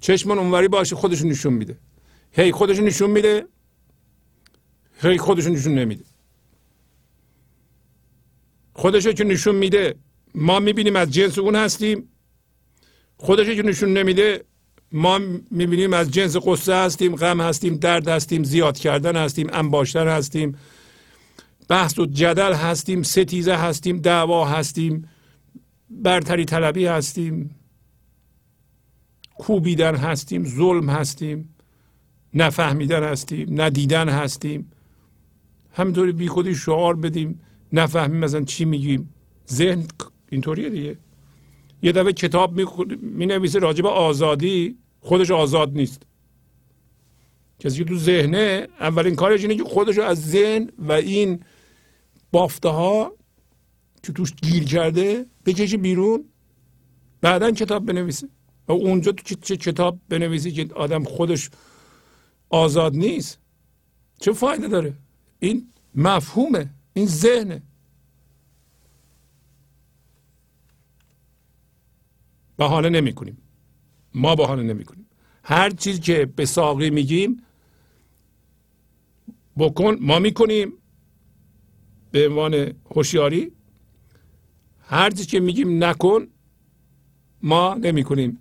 چشمون اونوری باشه خودشون نشون میده. هی خودشون نشون میده هی خودشون نشون نمیده. خودشو که نشون میده ما می‌بینیم از جنس اون هستیم. خودشو که نشون نمیده ما می‌بینیم از جنس قصه هستیم غم هستیم درد هستیم زیاد کردن هستیم انباشتن هستیم. بحث و جدل هستیم ستیزه هستیم دعوا هستیم برتری طلبی هستیم کوبیدن هستیم ظلم هستیم نفهمیدن هستیم ندیدن هستیم. همینطوری بی خودی شعار بدیم نفهمیم مثلا چی میگیم. ذهن اینطوریه دیگه. یه دفعه کتاب می نویسه راجب آزادی خودش آزاد نیست. کسی که تو ذهنه اولین کارش اینه که خودش از ذهن و این بافته ها که توش گیر کرده بکشه بیرون بعدا کتاب بنویسه. و اونجا تو چه کتاب بنویسی که آدم خودش آزاد نیست؟ چه فایده داره؟ این مفهومه این ذهنه. بهانه نمی کنیم ما بهانه نمی کنیم هر چیز که به ساقی میگیم بکن ما می‌کنیم. به عنوان هوشیاری هر چیز که میگیم نکن ما نمی کنیم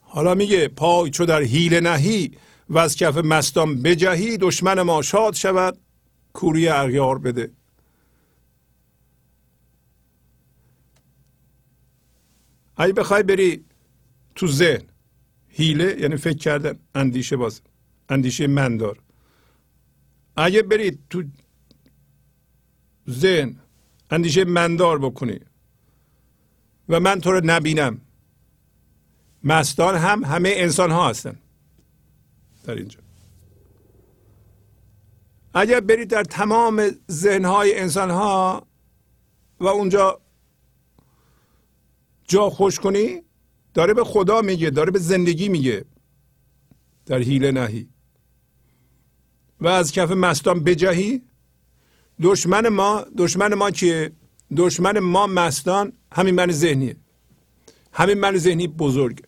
حالا میگه پای چو در حیله نهی و از کف مستان بجهی دشمن ما شاد شود کوری اغیار بده. اگه بخوای بری تو ذهن هیله یعنی فکر کردن اندیشه باز اندیشه من دار. اگه بری تو ذهن اندیشه مندار بکنی. و من تو رو نبینم. مستان هم همه انسان ها هستن. در اینجا. اگر برید در تمام ذهن های انسان ها و اونجا جا خوش کنی داره به خدا میگه داره به زندگی میگه. در حیله نهی. و از کف مستان بجهی دشمن ما دشمن ما که دشمن ما مستان همین من ذهنیه. همین من ذهنی بزرگ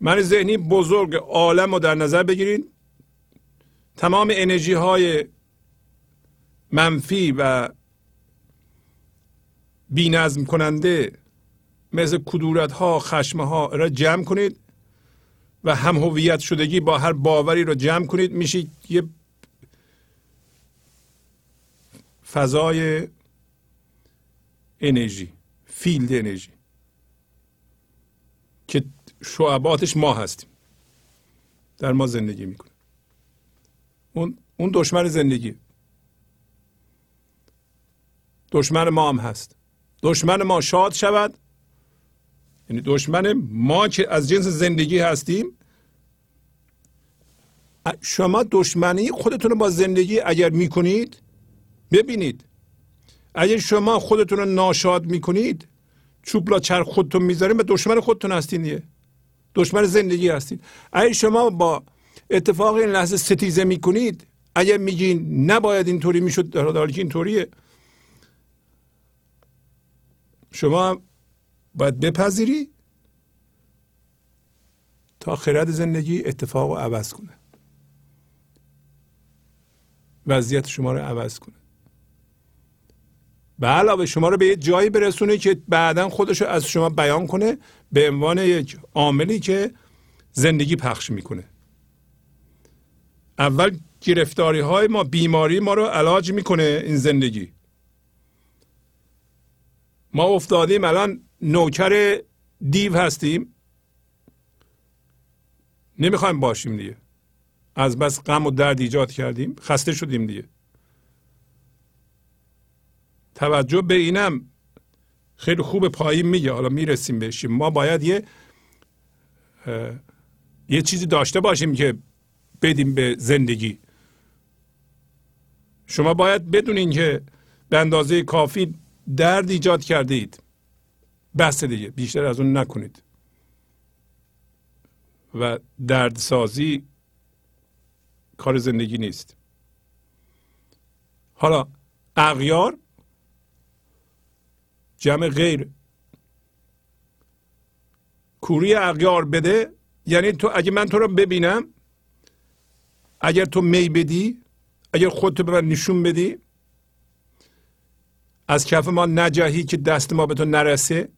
من ذهنی بزرگ عالم رو در نظر بگیرید تمام انرژی های منفی و بینظم کننده مثل کدورت ها خشم ها را جمع کنید و هم هویت شدگی با هر باوری رو جمع کنید. میشه یه فضای انرژی فیلد انرژی که شعباتش ما هستیم. در ما زندگی می‌کنه. اون اون دشمن زندگی. دشمن ما هم هست. دشمن ما شاد شود. یعنی دشمن ما که از جنس زندگی هستیم. شما دشمنی خودتون رو با زندگی اگر می‌کنید ببینید. اگر شما خودتون رو ناشاد می‌کنید چوبلا چرخ خودتون می‌ذارین به دشمن خودتون هستین دیگه. دشمن زندگی هستید اگر شما با اتفاق این لحظه ستیزه می‌کنید اگر میگین نباید اینطوری می‌شد در حالی که اینطوریه. شما باید بپذیری تا خرد زندگی اتفاق رو عوض کنه. وضعیت شما رو عوض کنه. به علاوه شما رو به یه جایی برسونه که بعدا خودش رو از شما بیان کنه به عنوان یک عاملی که زندگی پخش می‌کنه. اول گرفتاری های ما بیماری ما رو علاج می‌کنه این زندگی. ما افتادیم الان نوکر دیو هستیم. نمی‌خوایم باشیم دیگه. از بس غم و درد ایجاد کردیم خسته شدیم دیگه. توجه به اینم خیلی خوب پایین میگه. حالا می‌رسیم بهشیم. ما باید یه یه چیزی داشته باشیم که بدیم به زندگی. شما باید بدونین که به اندازه کافی درد ایجاد کرده اید بس دیگه بیشتر از اون نکنید. و دردسازی کار زندگی نیست. حالا اغیار جمع غیر. کوری اغیار بده یعنی تو اگه من تو رو ببینم اگر تو می بدی اگر خودتو به من نشون بدی از کف ما نجاهی که دست ما به تو نرسه.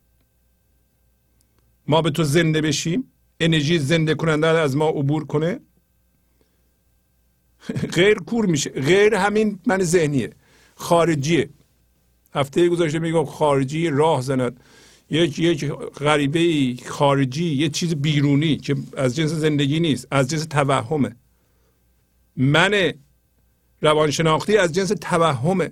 ما به تو زنده بشیم. انرژی زنده کننده از ما عبور کنه. [LAUGHS] غیر کور میشه. غیر همین من ذهنیه. خارجیه. هفته گذاشته میگم خارجی راه زند. یک یک غریبه خارجی یه چیز بیرونی که از جنس زندگی نیست از جنس توهمه. من روانشناختی از جنس توهمه.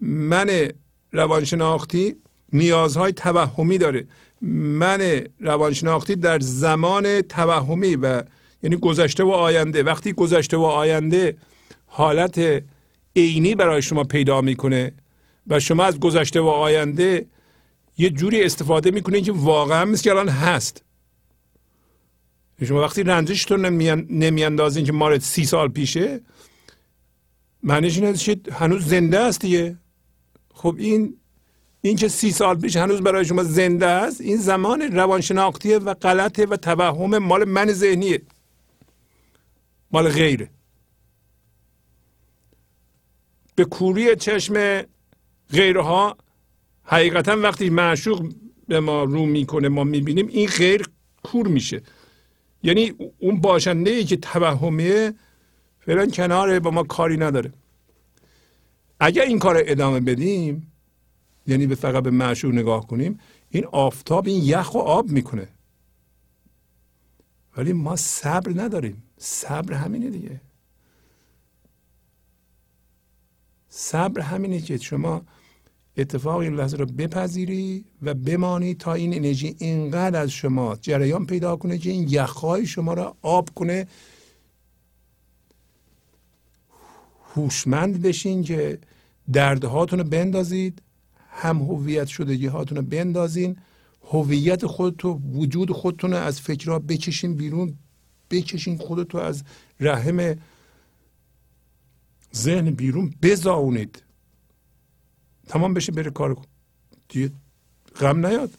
من روانشناختی نیازهای توهمی داره. من روانشناختی در زمان توهمی و یعنی گذشته و آینده. وقتی گذشته و آینده حالت عینی برای شما پیدا می‌کنه و شما از گذشته و آینده یه جوری استفاده می‌کنید که واقعا مثل که الان هست. شما وقتی رنجشتون نمیاندازین که مارد سی سال پیشه معنیش اینه که هنوز زنده است دیگه. خب این این که سی سال پیش هنوز برای شما زنده است این زمان روانشناختیه و غلطه و توهم مال من ذهنیه. مال غیره. به کوری چشم غیرها حقیقتا وقتی معشوق به ما رو می‌کنه ما می‌بینیم این غیر کور میشه. یعنی اون باشنده ای که توهمیه فعلا کناره با ما کاری نداره. اگر این کار ادامه بدیم یعنی به فقط به معشوق نگاه کنیم این آفتاب این یخ و آب می‌کنه. ولی ما صبر نداریم. صبر همینه دیگه. صبر همینه که شما اتفاق این لحظه رو بپذیری و بمانی تا این انرژی اینقدر از شما جریان پیدا کنه که این یخهای شما را آب کنه. هوشمند بشین که دردهاتون رو بندازید هم هویت شدگی هاتون رو بندازین. هویت خودتو وجود خودتون از فکرها بکشین بیرون بکشین خودتو از رحم ذهن بیرون بزاونید. تمام بشه بره کار کن. دیگه غم نیاد.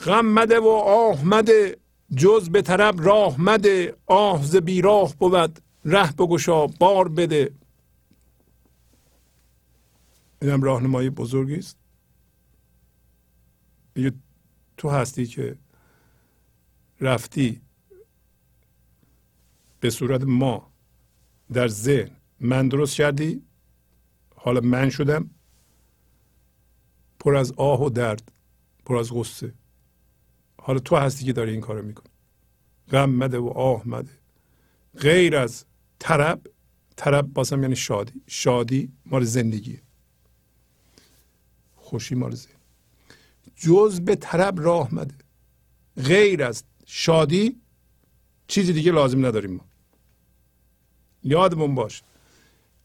غم مده و آه مده جز به طرف راه مده آه ز بیراه بود ره بگشا بار بده. اینم راهنمایی بزرگی است. میگه تو هستی که رفتی به صورت ما. در ذهن. من درست کردی؟ حالا من شدم. پر از آه و درد پر از غصه. حالا تو هستی که داری این کارو می‌کنی. غم مده و آه مده. غیر از طرب طرب بازم یعنی شادی. شادی مال زندگی خوشی مال ذهن. جز به طرب راه مده. غیر از شادی چیزی دیگه لازم نداریم ما. یادمون باش.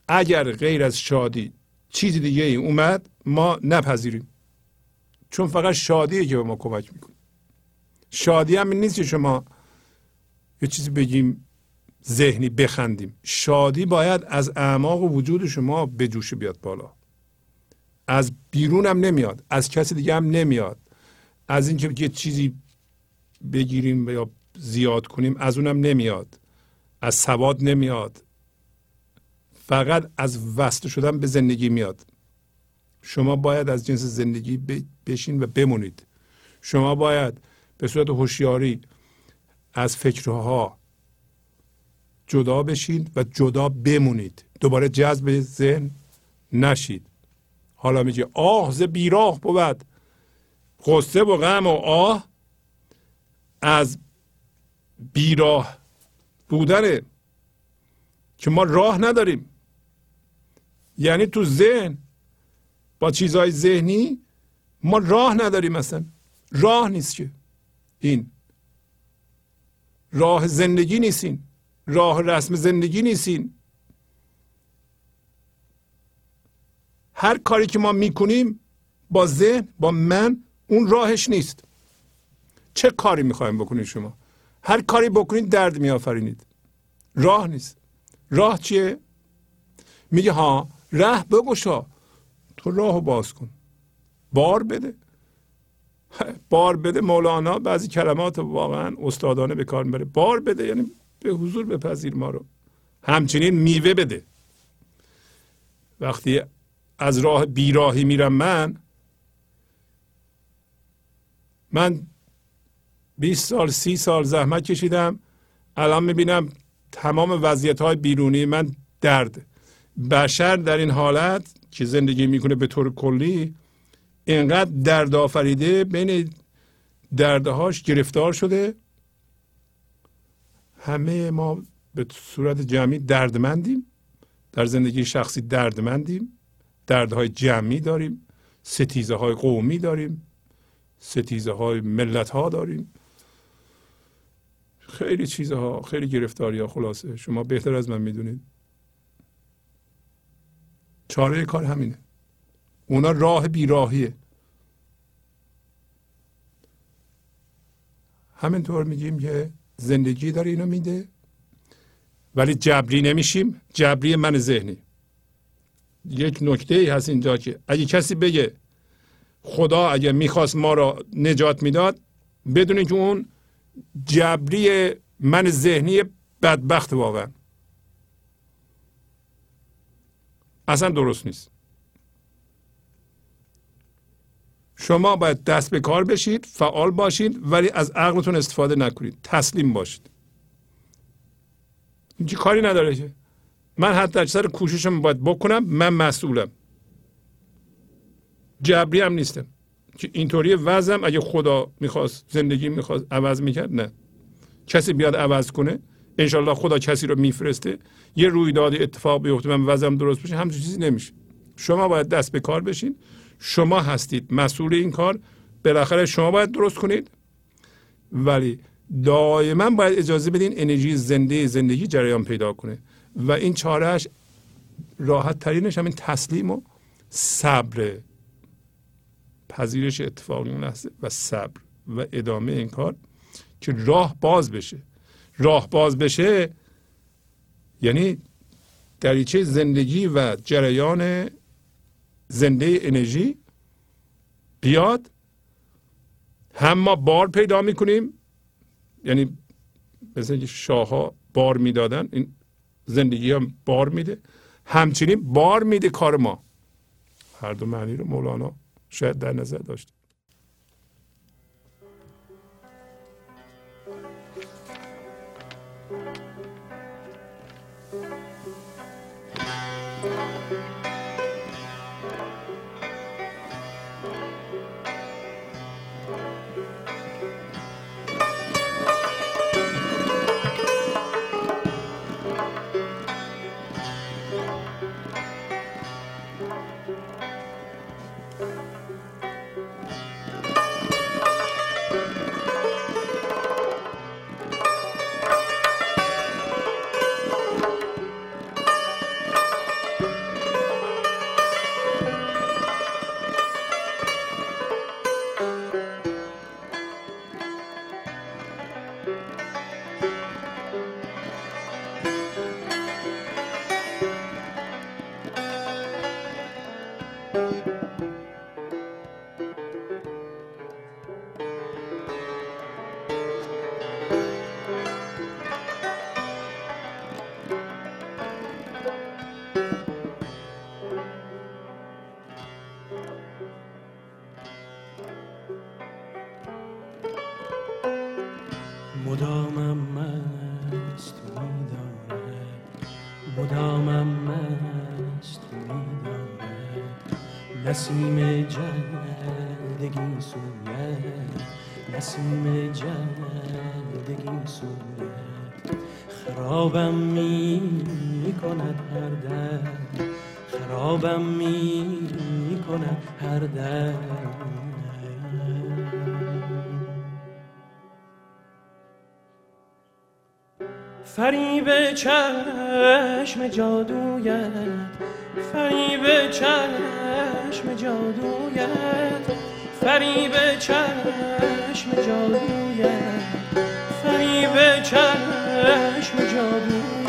اگر غیر از شادی چیزی دیگه ای اومد ما نپذیریم. چون فقط شادیه که به ما کمک می‌کنه. شادی هم نیست که شما یه چیزی بگیم ذهنی بخندیم. شادی باید از اعماق وجود شما به جوش بیاد بالا. از بیرون هم نمیاد از کسی دیگه هم نمیاد. از اینکه یه چیزی بگیریم یا زیاد کنیم از اونم نمیاد. از سواد نمیاد. فقط از وصل شدن به زندگی میاد. شما باید از جنس زندگی بشین و بمونید. شما باید به صورت هوشیاری از فکرها جدا بشید و جدا بمونید. دوباره جذب ذهن نشید. حالا میگه آه ز بیراه بود. قصه و غم و آه از بیراه بودنه که ما راه نداریم. یعنی تو ذهن. با چیزهای ذهنی ما راه نداریم مثلا. راه نیست که. این. راه زندگی نیستین راه رسم زندگی نیستین هر کاری که ما می‌کنیم با ذهن با من اون راهش نیست. چه کاری می‌خوایم بکنید شما؟ هر کاری بکنید درد میآفرینید. راه نیست. راه چیه؟ میگه ها ره بگشا. تو راه باز کن. بار بده. بار بده مولانا بعضی کلمات واقعا استادانه به کار می‌بره. بار بده یعنی به حضور بپذیر ما رو. همچنین میوه بده. وقتی از راه بیراهی میرم من من 20 سال سی سال زحمت کشیدم. الان می‌بینم تمام وضعیت های بیرونی من درد بشر در این حالت که زندگی می‌کنه به طور کلی اینقدر درد آفریده بین دردهاش گرفتار شده. همه ما به صورت جمعی دردمندیم. در زندگی شخصی دردمندیم. دردهای جمعی داریم. ستیزه های قومی داریم. ستیزه های ملت ها داریم. خیلی چیزها خیلی گرفتاری ها خلاصه. شما بهتر از من می‌دونید. چاره کار همینه. اونا راه بیراهیه. همینطور میگیم که زندگی داره اینو میده ولی جبری نمیشیم. جبری من ذهنی. یک نکته ای هست اینجا که اگه کسی بگه خدا اگه می‌خواست ما را نجات می‌داد بدونید که اون جبری من ذهنی بدبخت واقعا. اصلا درست نیست. شما باید دست به کار بشید فعال باشید ولی از عقلتون استفاده نکنید. تسلیم باشید. اینجا کاری نداره که؟ من حتی اکثر کوششم باید بکنم من مسئولم. جبری هم نیستم. که اینطوری وضعم؟ اگه خدا می‌خواست زندگی می‌خواست عوض می‌کرد نه. کسی بیاد عوض کنه؟ انشالله خدا کسی رو میفرسته یه رویدادی اتفاق بیفته من وضعم درست بشه همچین چیزی نمیشه. شما باید دست به کار بشین شما هستید مسئول این کار بالاخره شما باید درست کنید. ولی دائما باید اجازه بدین انرژی زنده زندگی جریان پیدا کنه. و این چارهش راحت ترینش همین تسلیم و صبر. پذیرش اتفاق این لحظه و صبر و ادامه این کار که راه باز بشه. راه باز بشه یعنی دریچه زندگی و جریان زنده انرژی بیاد. هم ما بار پیدا می‌کنیم یعنی مثل اینکه شاه ها بار می‌دادن این زندگی هم بار میده. همچنین بار میده کار ما. هر دو معنی رو مولانا شاید در نظر داشته. نسیم جندگی سوید نسیم جندگی سوید خرابم می کند هر در خرابم می کند هر در فریب چشم جادویت فریب چشم جادویت فریب چشم جادویت فریب چشم جادویت.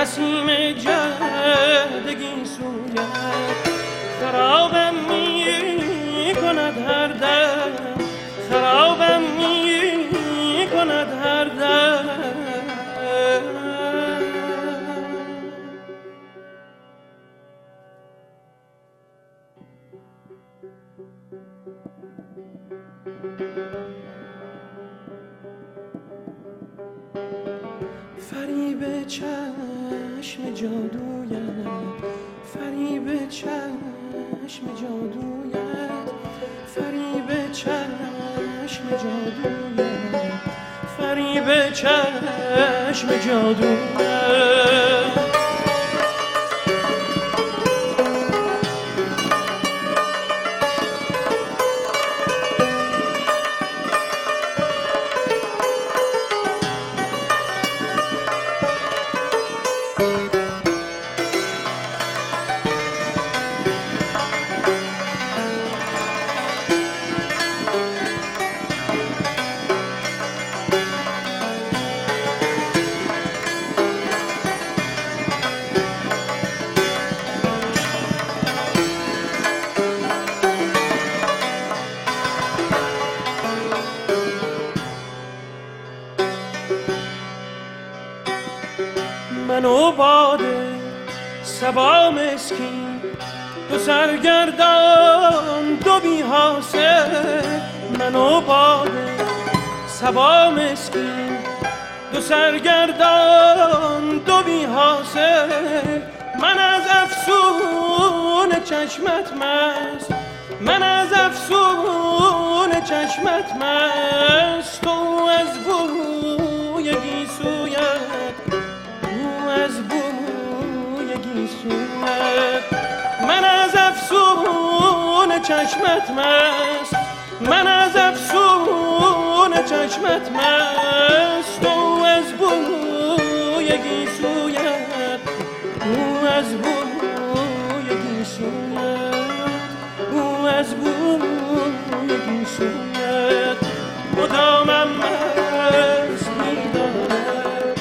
نسیم جدگی سویت خرابم می کند هر دم خرابم می کند هر دم فریب چشم جادویت فریب چشم جادویت فریب چشم جادویت فریب چشم جادویت. صبا مسکین دو سرگردان دو بی حاصل من از افسون چشمت مست. من از افسون چشمت مست. تو از بوی گیسویت او از بوی گیسویت. من از افسون چشمت مست. من از افسون چشمت مست او از بوی گیسویت. او از بوی گیسویت. او از بوی گیسویت. مدامم مست میدارد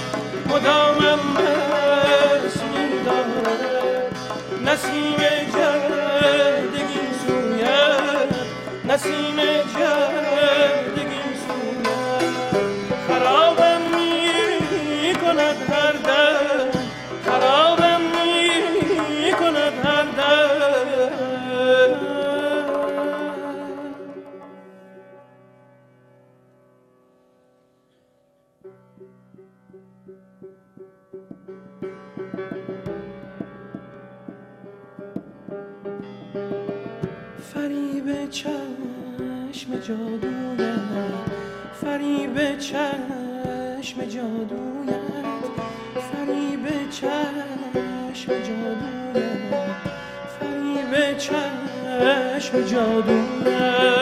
مدامم مست میدارد نسیم جردگی سویت نسیم جردگی چشم جادویت فریب چشم جادویت فریب چشم جادویت فریب چشم جادویت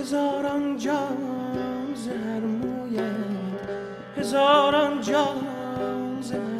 هزاران جان زهر مویت هزاران جان زهر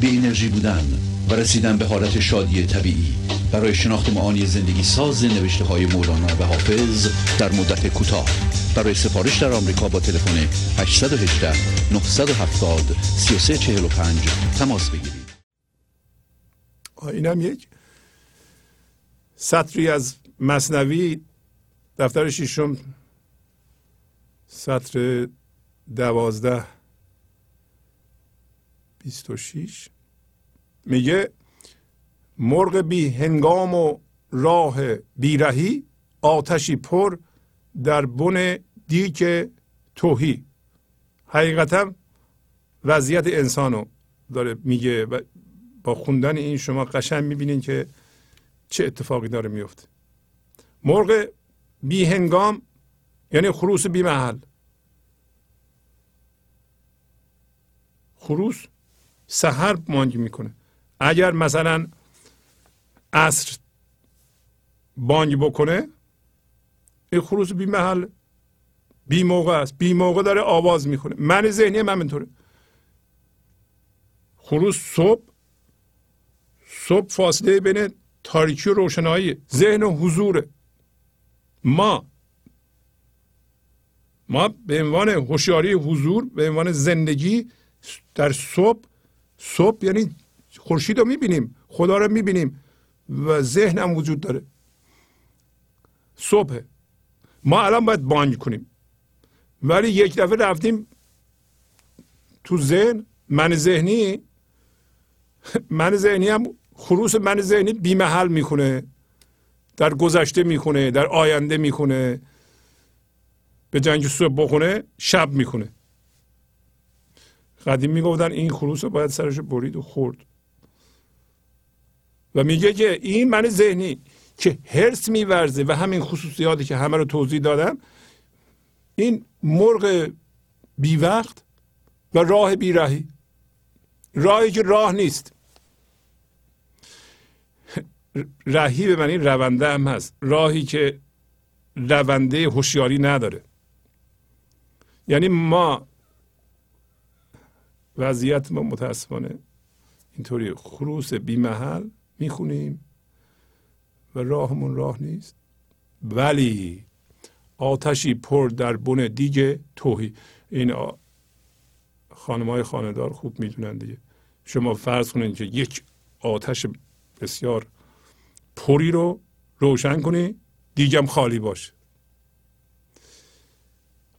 بی انرژی بودن و رسیدن به حالت شادی طبیعی. برای شناخت معانی زندگی ساز نوشته های مولانا و حافظ در مدت کوتاه. برای سفارش در آمریکا با تلفن 818 970 3345 تماس بگیرید. اینم یک. سطری از مصنوی دفتر ششم سطر دوازده. بیست و شیش. میگه مرغ بی هنگام و راه بیرهی آتشی پر در بن دیک توهی. حقیقتا وضعیت انسانو داره میگه و با خوندن این شما قشنگ می‌بینین که چه اتفاقی داره میفته مرغ بی هنگام یعنی خروس بی محل. خروس سحر مانگ می‌کنه. اگر مثلا عصر بانگ بکنه این خروس بی محل بی موقع است. بی موقع داره آواز می‌کنه من ذهنی هم همینطوره خروس صبح صبح فاصله بین تاریکی و روشنایی. ذهن و حضوره. ما ما به عنوان هوشیاری حضور به عنوان زندگی در صبح صبح یعنی خورشید رو می‌بینیم خدا رو می‌بینیم و ذهن هم وجود داره. صبح. ما الان باید بانگ کنیم. ولی یک دفعه رفتیم تو ذهن من ذهنی من ذهنی هم خروس من ذهنی بیمحل می‌کنه در گذشته می‌کنه در آینده می‌کنه به جنگ صبح بخونه شب می‌کنه قدیم می‌گفتن این خروس رو باید سرش برید و خورد. و میگه که این من ذهنی که هرس میورزه و همین خصوصیاتی که همه رو توضیح دادم این مرغ بی وقت و راه بیراهی راهی که راه نیست. [LAUGHS] رهی به معنی رونده هم هست. راهی که رونده هوشیاری نداره. یعنی ما وضعیت ما متاسفانه اینطوری خروس بی محل می‌خونیم و راهمون راه نیست. ولی آتشی پر در بن دیگه توهی. این خانم های خاندار خوب می‌دونن دیگه. شما فرض کنید که یک آتش بسیار پری رو روشن کنی دیگم خالی باشه.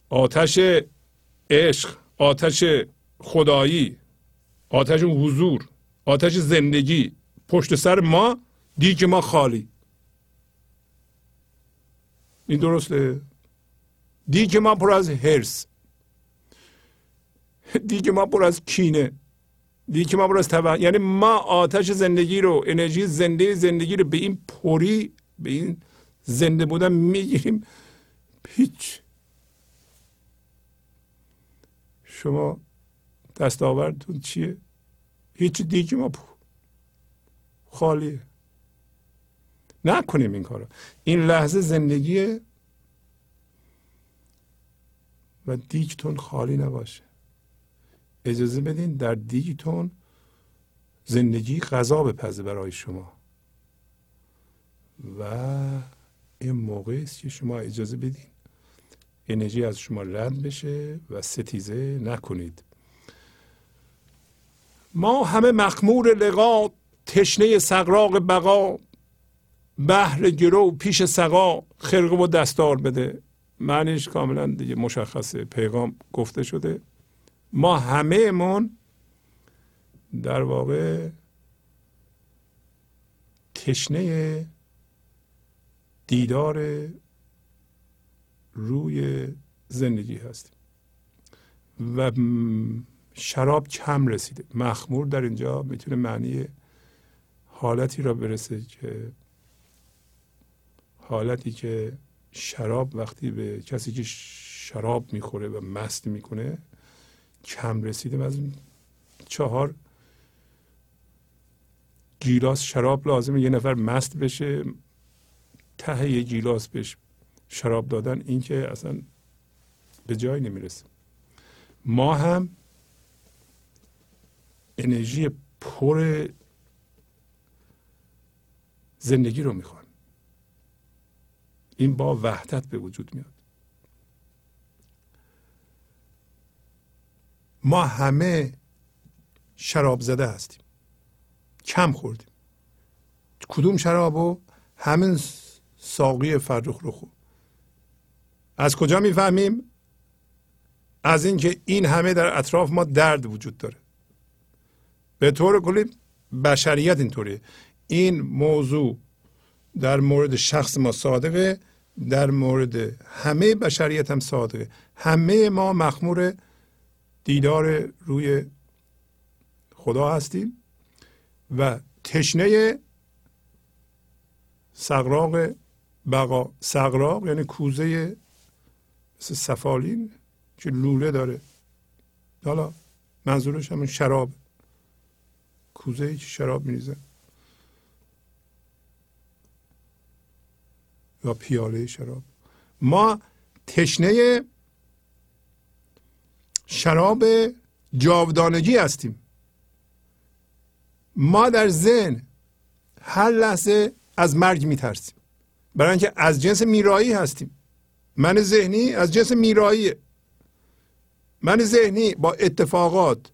آتش عشق آتش خدایی آتش حضور آتش زندگی پشت سر ما دیگ ما خالی. این درسته؟ دیگ ما پر از هرس دیگ ما پر از کینه. دیگ ما پر از تبع یعنی ما آتش زندگی رو انرژی زنده زندگی رو به این پری به این زنده بودن می‌گیریم. هیچ. شما دستاوردتون چیه؟ هیچ دیگه ما خالیه. نکنیم این کارو. این لحظه زندگیه و دیگتون خالی نباشه. اجازه بدین در دیگتون زندگی غذا بپزه برای شما. و این موقع است که شما اجازه بدین انرژی از شما رد بشه و ستیزه نکنید. ما همه مخمور لقا تشنه سقراق بقا بهر گرو پیش سقا خرقه و دستار بده. معنیش کاملا دیگه مشخصه پیغام گفته شده. ما همه من در واقع تشنه دیدار روی زندگی هستیم. و شراب کم رسیده. مخمور در اینجا می‌تونه معنی حالتی را برسه که حالتی که شراب وقتی به کسی که شراب می‌خوره و مست می‌کنه کم رسیده از چهار گیلاس شراب لازمه یه نفر مست بشه ته یه گیلاس بهش شراب دادن این که اصلا به جای نمی‌رسه. ما هم انرژی پر زندگی رو می‌خوایم این با وحدت به وجود میاد. ما همه شراب زده هستیم. کم خوردیم. کدوم شراب و همین ساقی فرخ رو از کجا می‌فهمیم؟ از اینکه این همه در اطراف ما درد وجود داره. به طور کلی بشریت اینطوریه. این موضوع در مورد شخص ما صادقه در مورد همه بشریت هم صادقه. همه ما مخمور دیدار روی خدا هستیم و تشنه سقراق بقا. سقراق یعنی کوزه سفالین که لوله داره. حالا منظورش همون شراب. کوزه ای شراب میریزن یا پیاله شراب. ما تشنه شراب جاودانگی هستیم. ما در ذهن هر لحظه از مرگ میترسیم. برای اینکه از جنس میرایی هستیم. من ذهنی از جنس میراییه. من ذهنی با اتفاقات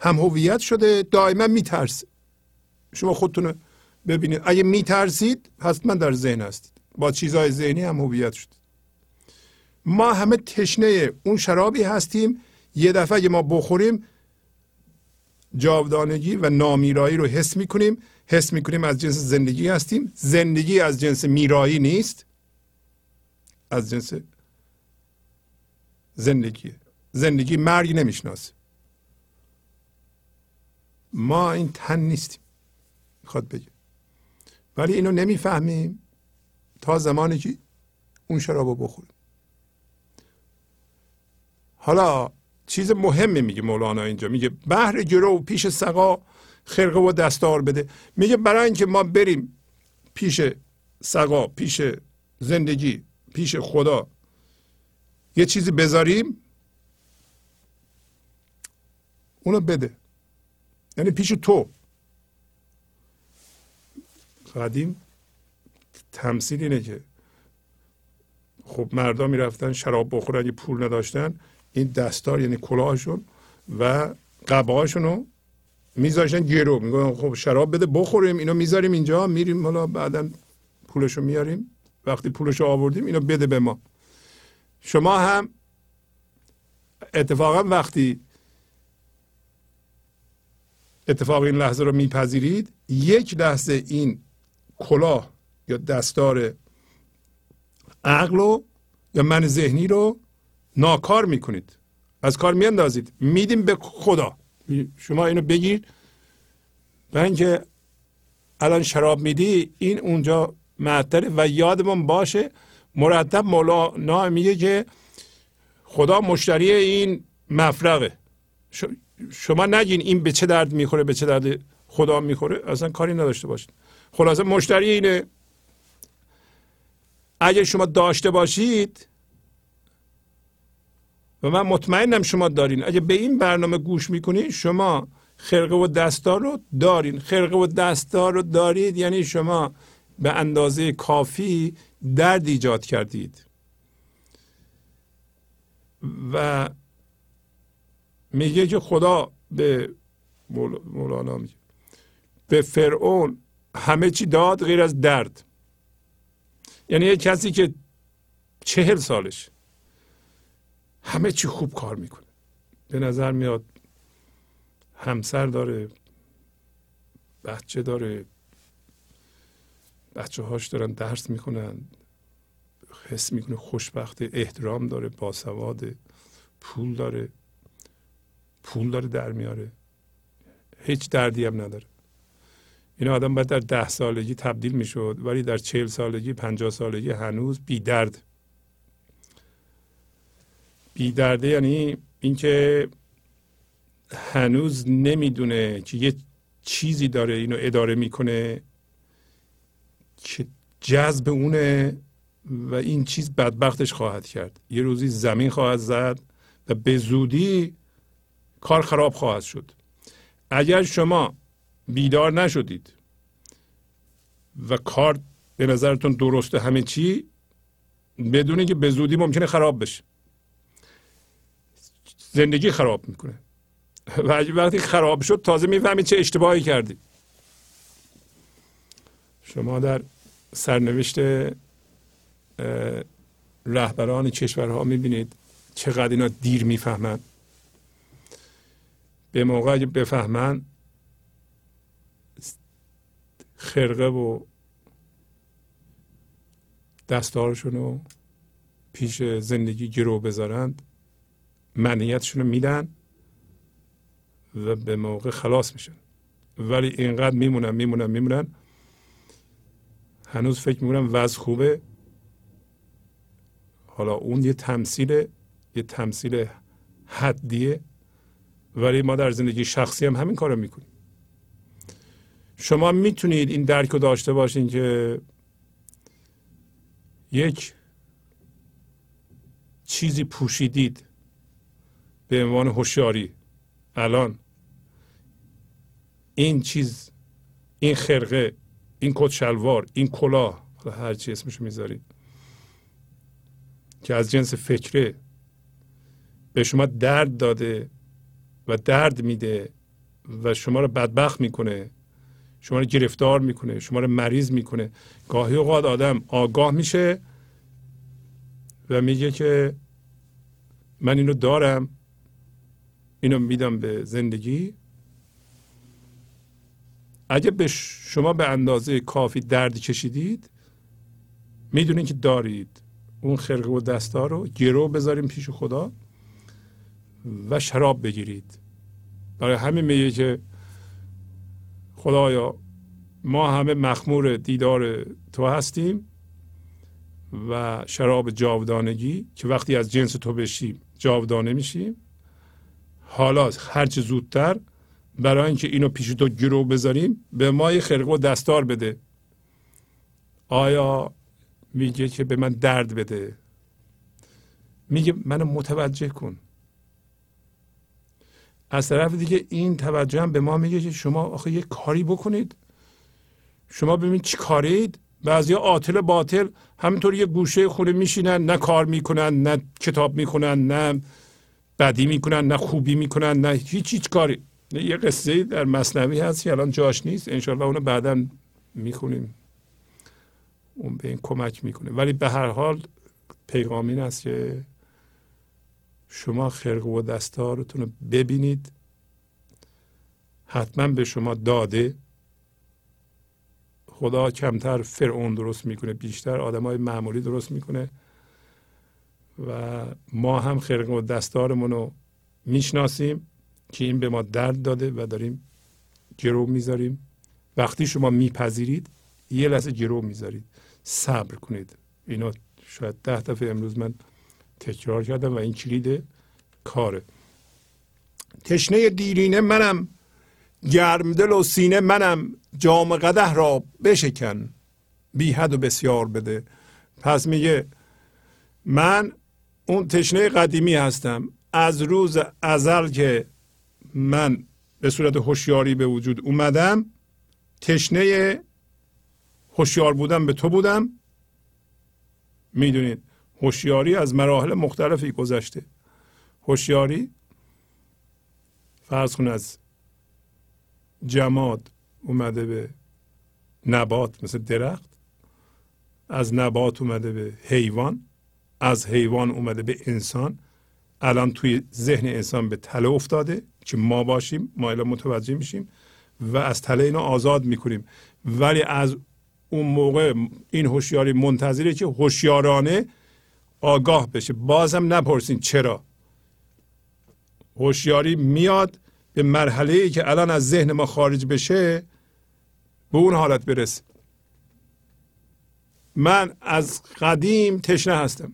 هم هویت شده دائما میترسه. شما خودتون ببینید. اگه میترسید حتما در ذهن هستید. با چیزهای ذهنی هم هویت شد. ما همه تشنه اون شرابی هستیم. یه دفعه اگه ما بخوریم جاودانگی و نامیرایی رو حس می‌کنیم. حس می‌کنیم از جنس زندگی هستیم. زندگی از جنس میرایی نیست. از جنس زندگی. زندگی مرگ نمی‌شناسه. ما این تن نیستیم. می‌خواد بگه. ولی اینو نمی‌فهمیم تا زمانی که اون شراب بخوریم. حالا چیز مهمی میگه مولانا اینجا. میگه بحر گرو پیش سقا خرقه و دستار بده. میگه برای اینکه ما بریم پیش سقا پیش زندگی پیش خدا یه چیزی بذاریم اونو بده. یعنی پیش تو. قدیم تمثیل اینه که خب مردا می‌رفتن شراب بخورن یه پول نداشتن. این دستار یعنی کلاهشون و قبهاشون رو میذاشتن گرو. میگن خب شراب بده بخوریم اینو می‌ذاریم اینجا میریم حالا بعدا پولشو میاریم وقتی پولشو آوردیم اینو بده به ما. شما هم اتفاقا وقتی اتفاق این لحظه رو میپذیرید. یک لحظه این کلاه یا دستار عقل رو یا من ذهنی رو ناکار می‌کنید. از کار میاندازید. میدیم به خدا. شما اینو بگیر و اینکه الان شراب میدی این اونجا معطله و یادمون باشه. مرتب مولانا میگه که خدا مشتری این مفرقه. شما نگین این به چه درد می‌خوره به چه درد خدا می‌خوره اصلا کاری نداشته باشید خلاصه مشتری اینه اگر شما داشته باشید و من مطمئنم شما دارین اگه به این برنامه گوش می‌کنید شما خرقه و دستار رو دارین. خرقه و دستار رو دارید یعنی شما به اندازه کافی درد ایجاد کردید. و میگه که خدا به مولانا میگه. به فرعون همه چی داد غیر از درد. یعنی یه کسی که چهل سالش همه چی خوب کار می‌کنه. به نظر میاد همسر داره بچه داره بچه هاش دارن درس می‌کنن حس می‌کنه خوشبخت احترام داره باسواد پول داره. پول داره در میاره. هیچ دردی هم نداره. این آدم باید در ده سالگی تبدیل می‌شد ولی در چهل سالگی پنجاه سالگی هنوز بی درد بی درده یعنی اینکه هنوز نمی‌دونه که یه چیزی داره اینو اداره می‌کنه که جذب اونه و این چیز بدبختش خواهد کرد. یه روزی زمین خواهد زد و به زودی کار خراب خواهد شد. اگر شما بیدار نشدید و کار به نظرتون درسته همه چی بدونی که به زودی ممکنه خراب بشه. زندگی خراب می‌کنه. [LAUGHS] و وقتی خراب شد تازه می‌فهمید چه اشتباهی کردی. شما در سرنوشت رهبران کشورها می‌بینید چقدر اینا دیر می‌فهمند به موقع بفهمن خرقه و دستارشون رو پیش زندگی گرو بذارند منیتشون رو میدن و به موقع خلاص میشن. ولی اینقدر میمونن میمونن میمونن هنوز فکر می‌کنم وضع خوبه. حالا اون یه تمثیل یه تمثیل حدیه. ولی ما در زندگی شخصی هم همین کارو می‌کنیم. شما می‌تونید این درک رو داشته باشین که یک چیزی پوشیدید به عنوان هوشیاری. الان این چیز این خرقه این کت شلوار این کلاه هر چی اسمشو می‌ذارید که از جنس فکره به شما درد داده و درد میده و شما رو بدبخت می‌کنه شما رو گرفتار می‌کنه شما رو مریض می‌کنه. گاهی اوقات آدم آگاه میشه و میگه که من اینو دارم اینو میدم به زندگی. اگه به شما به اندازه کافی درد کشیدید می‌دونین که دارید. اون خرقه و دستا رو گرو بذاریم پیش خدا. و شراب بگیرید. برای همین میگه که خدایا ما همه مخمور دیدار تو هستیم و شراب جاودانگی که وقتی از جنس تو بشیم جاودانه میشیم. حالا هرچه زودتر برای اینکه اینو پیش تو گرو بذاریم به ما یه خرقه و دستار بده. آیا میگه که به من درد بده؟ میگه منو متوجه کن. از طرف دیگه این توجه هم به ما میگه که شما آخه یه کاری بکنید. شما ببینید چی کارید. بعضی عاطل باطل همینطور یه گوشه خونه میشینن نه کار می‌کنن نه کتاب می‌کنن نه بدی می‌کنن نه خوبی می‌کنن نه هیچ هیچ کاری. یه قصه در مصنوی هست که الان جاش نیست. انشالله اونو بعدا می‌خونیم. اون به این کمک می‌کنه. ولی به هر حال پیغام این است که شما خرق و دستارتون رو ببینید. حتما به شما داده. خدا کمتر فرعون درست می‌کنه بیشتر آدم های معمولی درست می‌کنه. و ما هم خرق و دستارمون رو می‌شناسیم که این به ما درد داده و داریم گرو می‌ذاریم. وقتی شما میپذیرید یه لحظه گرو می‌ذارید. صبر کنید. اینا شاید ده دفعه امروز من تکرار کردم و این کلید کاره. تشنه دیرینه منم گرم دل و سینه منم جام قده را بشکن. بی حد و بسیار بده. پس میگه من اون تشنه قدیمی هستم. از روز ازل که من به صورت هوشیاری به وجود اومدم تشنه هوشیار بودم به تو بودم. می‌دونید؟ هوشیاری از مراحل مختلفی گذشته. هوشیاری فرض کن از جماد اومده به نبات مثل درخت از نبات اومده به حیوان از حیوان اومده به انسان. الان توی ذهن انسان به تله افتاده که ما باشیم ما الان متوجه میشیم و از تله اینو آزاد می‌کنیم. ولی از اون موقع این هوشیاری منتظره که هوشیارانه آگاه بشه. بازم نپرسین چرا. هوشیاری میاد به مرحله ای که الان از ذهن ما خارج بشه به اون حالت برسه. من از قدیم تشنه هستم.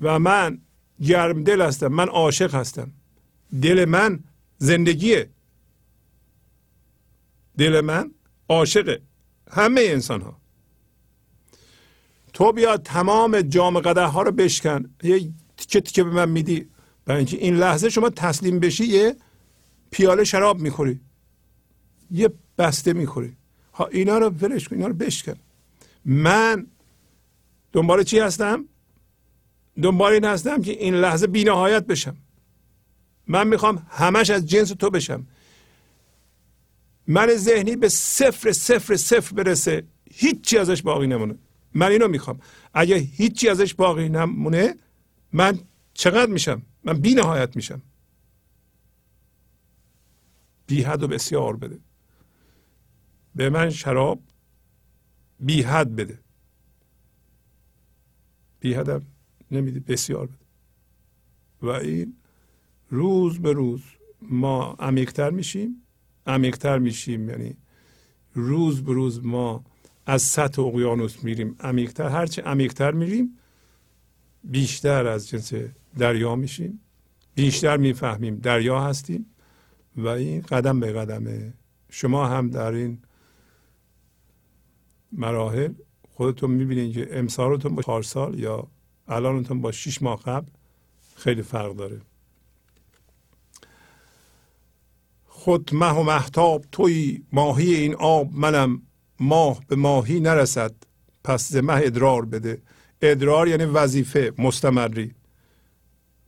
و من گرم دل هستم. من عاشق هستم. دل من زندگیه. دل من عاشق همه انسان ها تو بیا تمام جام قده ها رو بشکن. یه تیکه تیکه به من میدی. برای اینکه این لحظه شما تسلیم بشی یه پیاله شراب می‌خوری. یه بسته می‌خوری. ها اینا رو ولش کن اینا رو بشکن. من دنبال چی هستم؟ دنبال این هستم که این لحظه بینهایت بشم. من می‌خوام همش از جنس تو بشم. من ذهنی به صفر صفر صفر برسه. هیچی ازش باقی نمونه. من اینو می‌خوام. اگه هیچی ازش باقی نمونه من چقدر میشم؟ من بی نهایت میشم. بی حد و بسیار بده. به من شراب بی حد بده. بی حدم نمیده بسیار بده. و این روز به روز ما عمیقتر میشیم. عمیقتر میشیم یعنی روز به روز ما از سطح اقیانوس میریم عمیقتر. هرچه عمیقتر میریم بیشتر از جنس دریا میشیم. بیشتر می‌فهمیم دریا هستیم و این قدم به قدمه شما هم در این مراحل خودتون می‌بینید که امسالتون با چهار سال یا الانتون با شیش ماه قبل خیلی فرق داره. خود مه و محتاب توی ماهی این آب منم ماه به ماهی نرسد پس ز مه ادرار بده. ادرار یعنی وظیفه مستمری.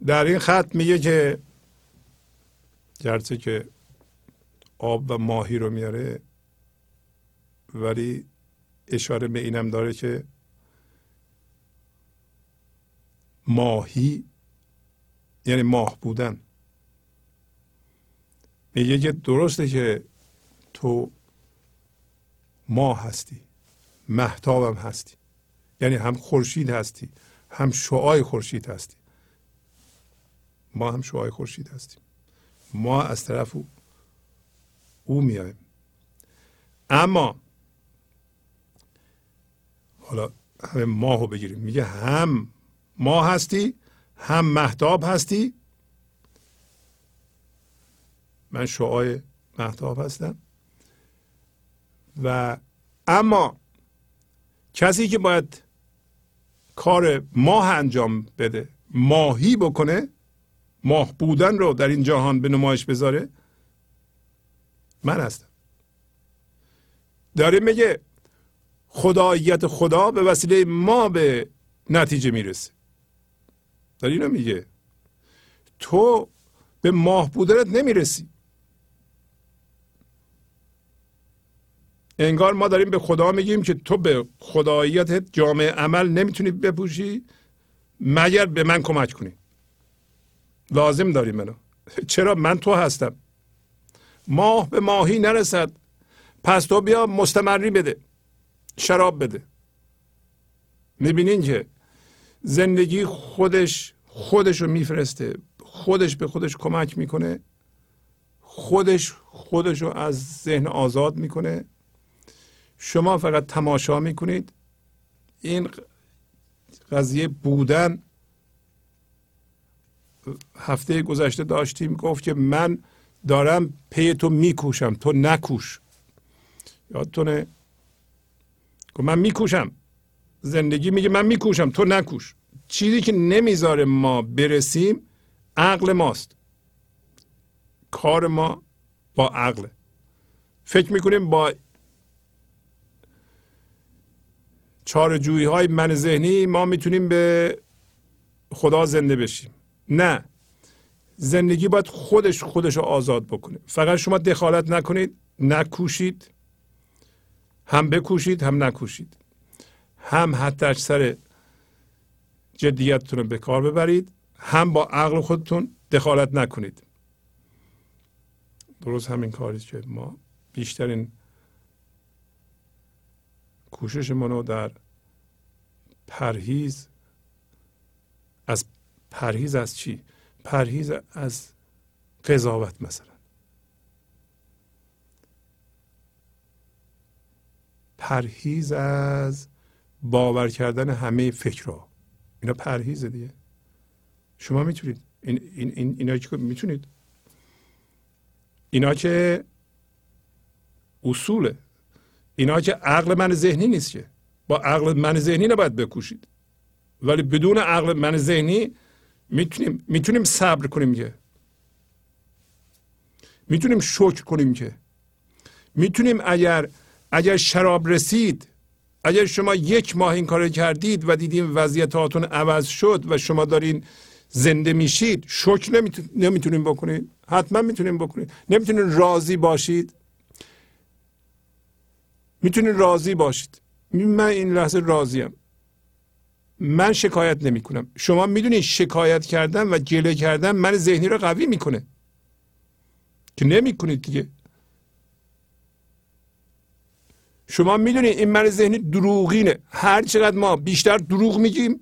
در این خط میگه که گرچه که آب و ماهی رو میاره ولی اشاره به اینم داره که ماهی یعنی ماه بودن. میگه که درسته که تو ماه هستی. محتابم هستی. یعنی هم خورشید هستی هم شعای خورشید هستی. ما هم شعای خورشید هستیم. ما از طرف او, او میایم. اما حالا همه ماه رو بگیریم. میگه هم ماه هستی هم محتاب هستی. من شعای محتاب هستم. و اما کسی که باید کار ماه انجام بده ماهی بکنه ماه بودن رو در این جهان به نمایش بذاره من هستم. داره میگه خداییت خدا به وسیله ما به نتیجه می‌رسه. در اینو میگه. تو به ماه بودنت نمی‌رسی. انگار ما داریم به خدا میگیم که تو به خداییت جامعه عمل نمی‌تونی بپوشی مگر به من کمک کنی. لازم داری منو [LAUGHS] چرا من تو هستم؟ ماه به ماهی نرسد. پس تو بیا مستمری بده. شراب بده. می‌بینین که زندگی خودش خودش رو میفرسته. خودش به خودش کمک می‌کنه. خودش خودش رو از ذهن آزاد می‌کنه. شما فقط تماشا می‌کنید. این قضیه بودن هفته گذشته داشتیم گفت که من دارم پی تو میکوشم. تو نکوش. یادتونه؟ من میکوشم. زندگی میگه من میکوشم. تو نکوش. چیزی که نمی‌ذاره ما برسیم عقل ماست. کار ما با عقل. فکر می‌کنیم با چار جویی های من ذهنی ما می‌تونیم به خدا زنده بشیم. نه. زندگی باید خودش خودش رو آزاد بکنه. فقط شما دخالت نکنید نکوشید. هم بکوشید هم نکوشید. هم حتی اکثر جدیتتون رو به کار ببرید. هم با عقل خودتون دخالت نکنید. درست همین کاری که ما بیشترین کوششمون رو در پرهیز از پرهیز از چی؟ پرهیز از قضاوت مثلا. پرهیز از باور کردن همه فکرها. اینا پرهیز دیگه. شما می‌تونید. این, این, این اینا که می‌تونید. اینا که اصوله. اینا که عقل من ذهنی نیست که. با عقل من ذهنی نباید بکوشید. ولی بدون عقل من ذهنی می‌تونیم می‌تونیم صبر کنیم که. می‌تونیم شکر کنیم که. می‌تونیم اگر اگر شراب رسید اگر شما یک ماه این کار کردید و دیدیم وضعیتاتون عوض شد و شما دارین زنده میشید شکر نمی‌تونیم بکنید. حتما می‌تونیم بکنید. نمی‌تونید راضی باشید. می‌تونید راضی باشید. من این لحظه راضیم. من شکایت نمی کنم شما می‌دونید شکایت کردن و گله کردن من ذهنی رو قوی می‌کنه. که نمی کنید دیگه. شما می‌دونید این من ذهنی دروغینه. هر چقدر ما بیشتر دروغ میگیم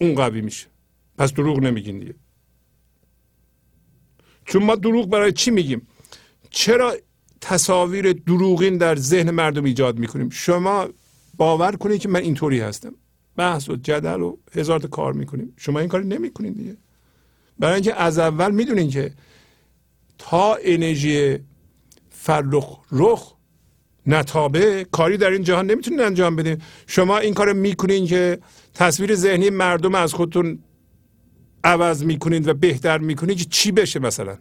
اون قوی میشه. پس دروغ نمیگین دیگه. چون ما دروغ برای چی میگیم؟ چرا تصاویر دروغین در ذهن مردم ایجاد می‌کنیم. شما باور کنید که من اینطوری هستم. بحث و جدل و هزار تا کار می‌کنیم. شما این کار نمی‌کنید دیگه. برای اینکه از اول می‌دونین که تا انرژی فرخ رخ نتابه کاری در این جهان نمی‌تونین انجام بدین. شما این کار می‌کنین که تصویر ذهنی مردم از خودتون عوض می‌کنید و بهتر می‌کنید که چی بشه مثلا؟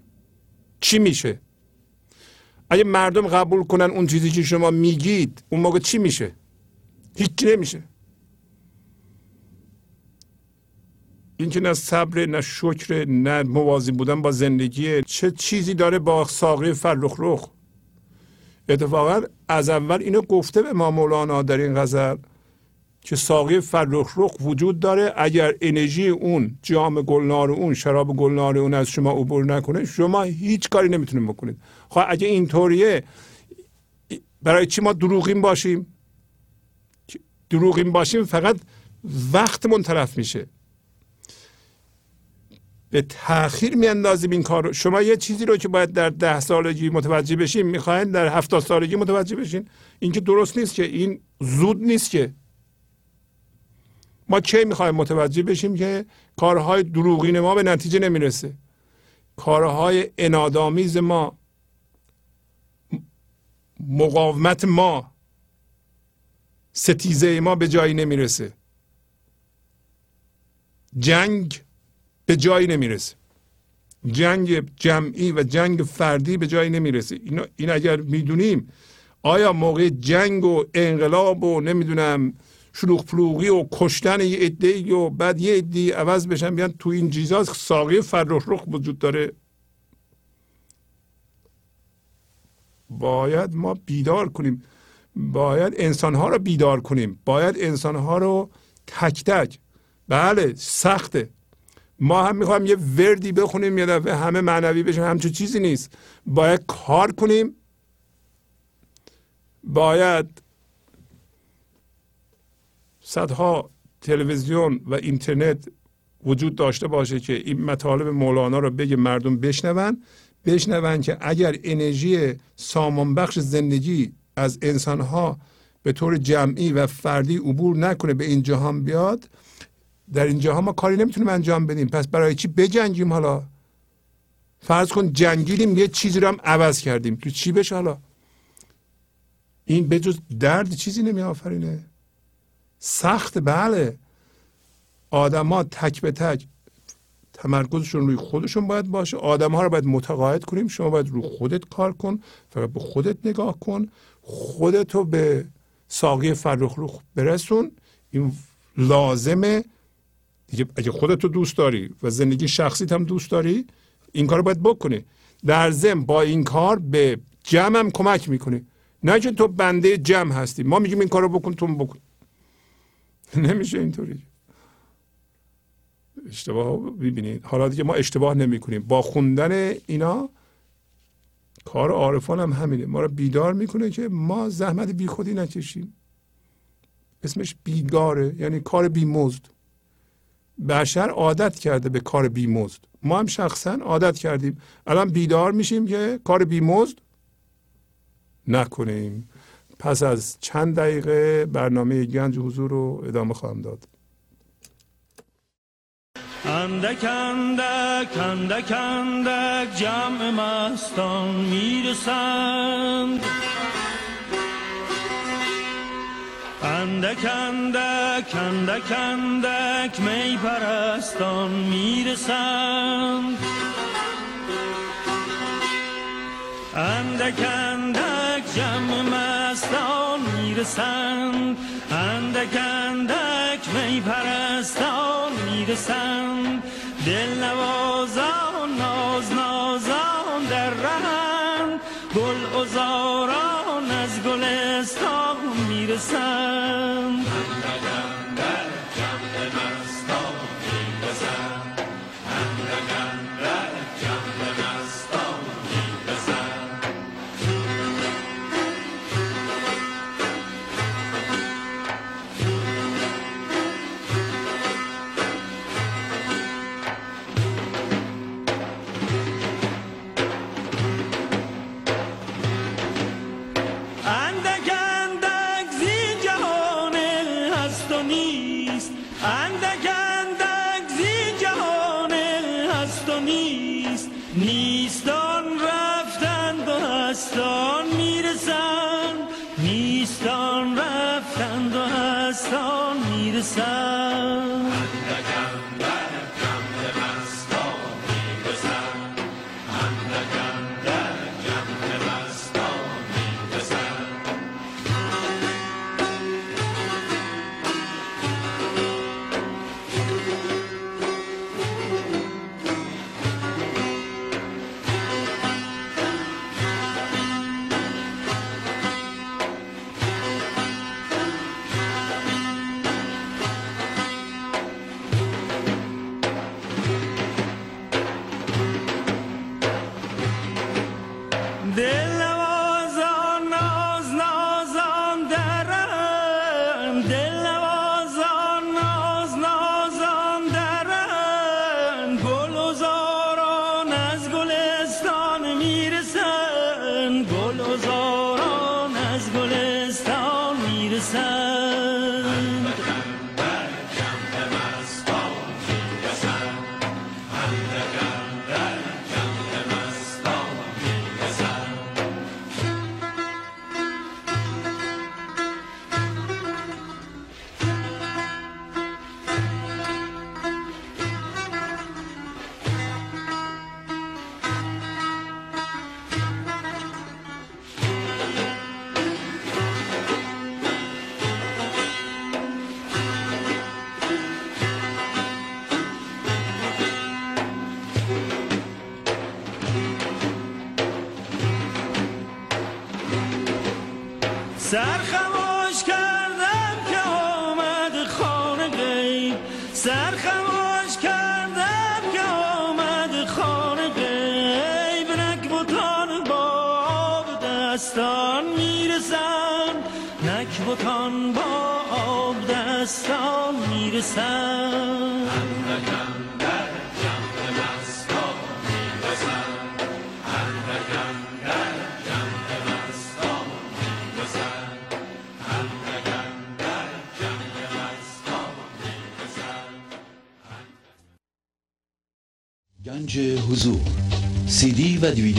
چی میشه؟ اگه مردم قبول کنن اون چیزی که شما میگید اون موقع چی میشه؟ هیچی نمیشه. این که نه صبر نه شکر نه موازی بودن با زندگی چه چیزی داره با ساقی فرخ رخ اتفاقا از اول اینو گفته به ما مولانا در این غزل. که ساقی فرخ رخ وجود داره. اگر انرژی اون جام گلنار اون شراب گلنار اون از شما عبور نکنه شما هیچ کاری نمی‌تونید بکنید. خب اگه اینطوریه برای چی ما دروغین باشیم؟ دروغین باشیم فقط وقتمون طرف میشه. به تاخیر میاندازیم این کار شما یه چیزی رو که باید در ده سالگی متوجه بشین می‌خواین در هفتاد سالگی متوجه بشین. این که درست نیست که این زود نیست که. ما چه می‌خوایم متوجه بشیم که کارهای دروغین ما به نتیجه نمی‌رسه. کارهای انادامیز ما مقاومت ما ستیزه ما به جایی نمی‌رسه. جنگ به جایی نمی‌رسه. جنگ جمعی و جنگ فردی به جایی نمی‌رسه. این, اگر می‌دونیم آیا موقع جنگ و انقلاب و نمی‌دونم شلوغ پلوغی و کشتن یه عده و بعد یه عده عوض بشن بیان تو این چیزا ساقی فرخ رخ وجود داره. باید ما بیدار کنیم. باید انسانها رو بیدار کنیم. باید انسانها رو تک تک. بله سخته. ما هم می‌خوایم یه وردی بخونیم یه دفعه همه معنوی بشن همچون چیزی نیست. باید کار کنیم. باید صدها تلویزیون و اینترنت وجود داشته باشه که این مطالب مولانا رو بگه مردم بشنون بشنون که اگر انرژی سامان بخش زندگی از انسانها به طور جمعی و فردی عبور نکنه به این جهان بیاد در این جهان ما کاری نمی‌تونیم انجام بدیم. پس برای چی بجنگیم حالا؟ فرض کن جنگیدیم یه چیزی رو هم عوض کردیم. تو چی بشه حالا؟ این به جز درد چیزی نمی آفرینه سخت بله. آدما تک به تک تمرکزشون روی خودشون باید باشه. آدم ها رو باید متقاعد کنیم. شما باید روی خودت کار کن فقط به خودت نگاه کن. خودتو به ساقی فرخ رو برسون. این لازمه. دیگه اگه خودتو دوست داری و زندگی شخصیت هم دوست داری این کار باید بکنی. در ضمن با این کار به جمع هم کمک می‌کنی. نه که تو بنده جمع هستی. ما میگیم این کارو بکن تو بکن. [LAUGHS] نمیشه اینطوری. اشتباه ببینید حالا دیگه ما اشتباه نمی کنیم با خوندن اینا کار عارفان هم همینه. ما رو بیدار می‌کنه که ما زحمت بی خودی نکشیم. اسمش بیگاره یعنی کار بی مزد. بشر عادت کرده به کار بی مزد. ما هم شخصا عادت کردیم. الان بیدار میشیم که کار بی مزد نکنیم. پس از چند دقیقه برنامه گنج حضور رو ادامه خواهم داد. اندک اندک اندک اندک جمع مستان می‌رسند. اندک اندک اندک اندک می پرستان می‌رسند. اندک اندک جمع مستان می‌رسند. اندک اندک می پرستان می‌رسند. دل نوازان ناز نازان در رهند گل ازاران از گلستان می‌رسند. sun.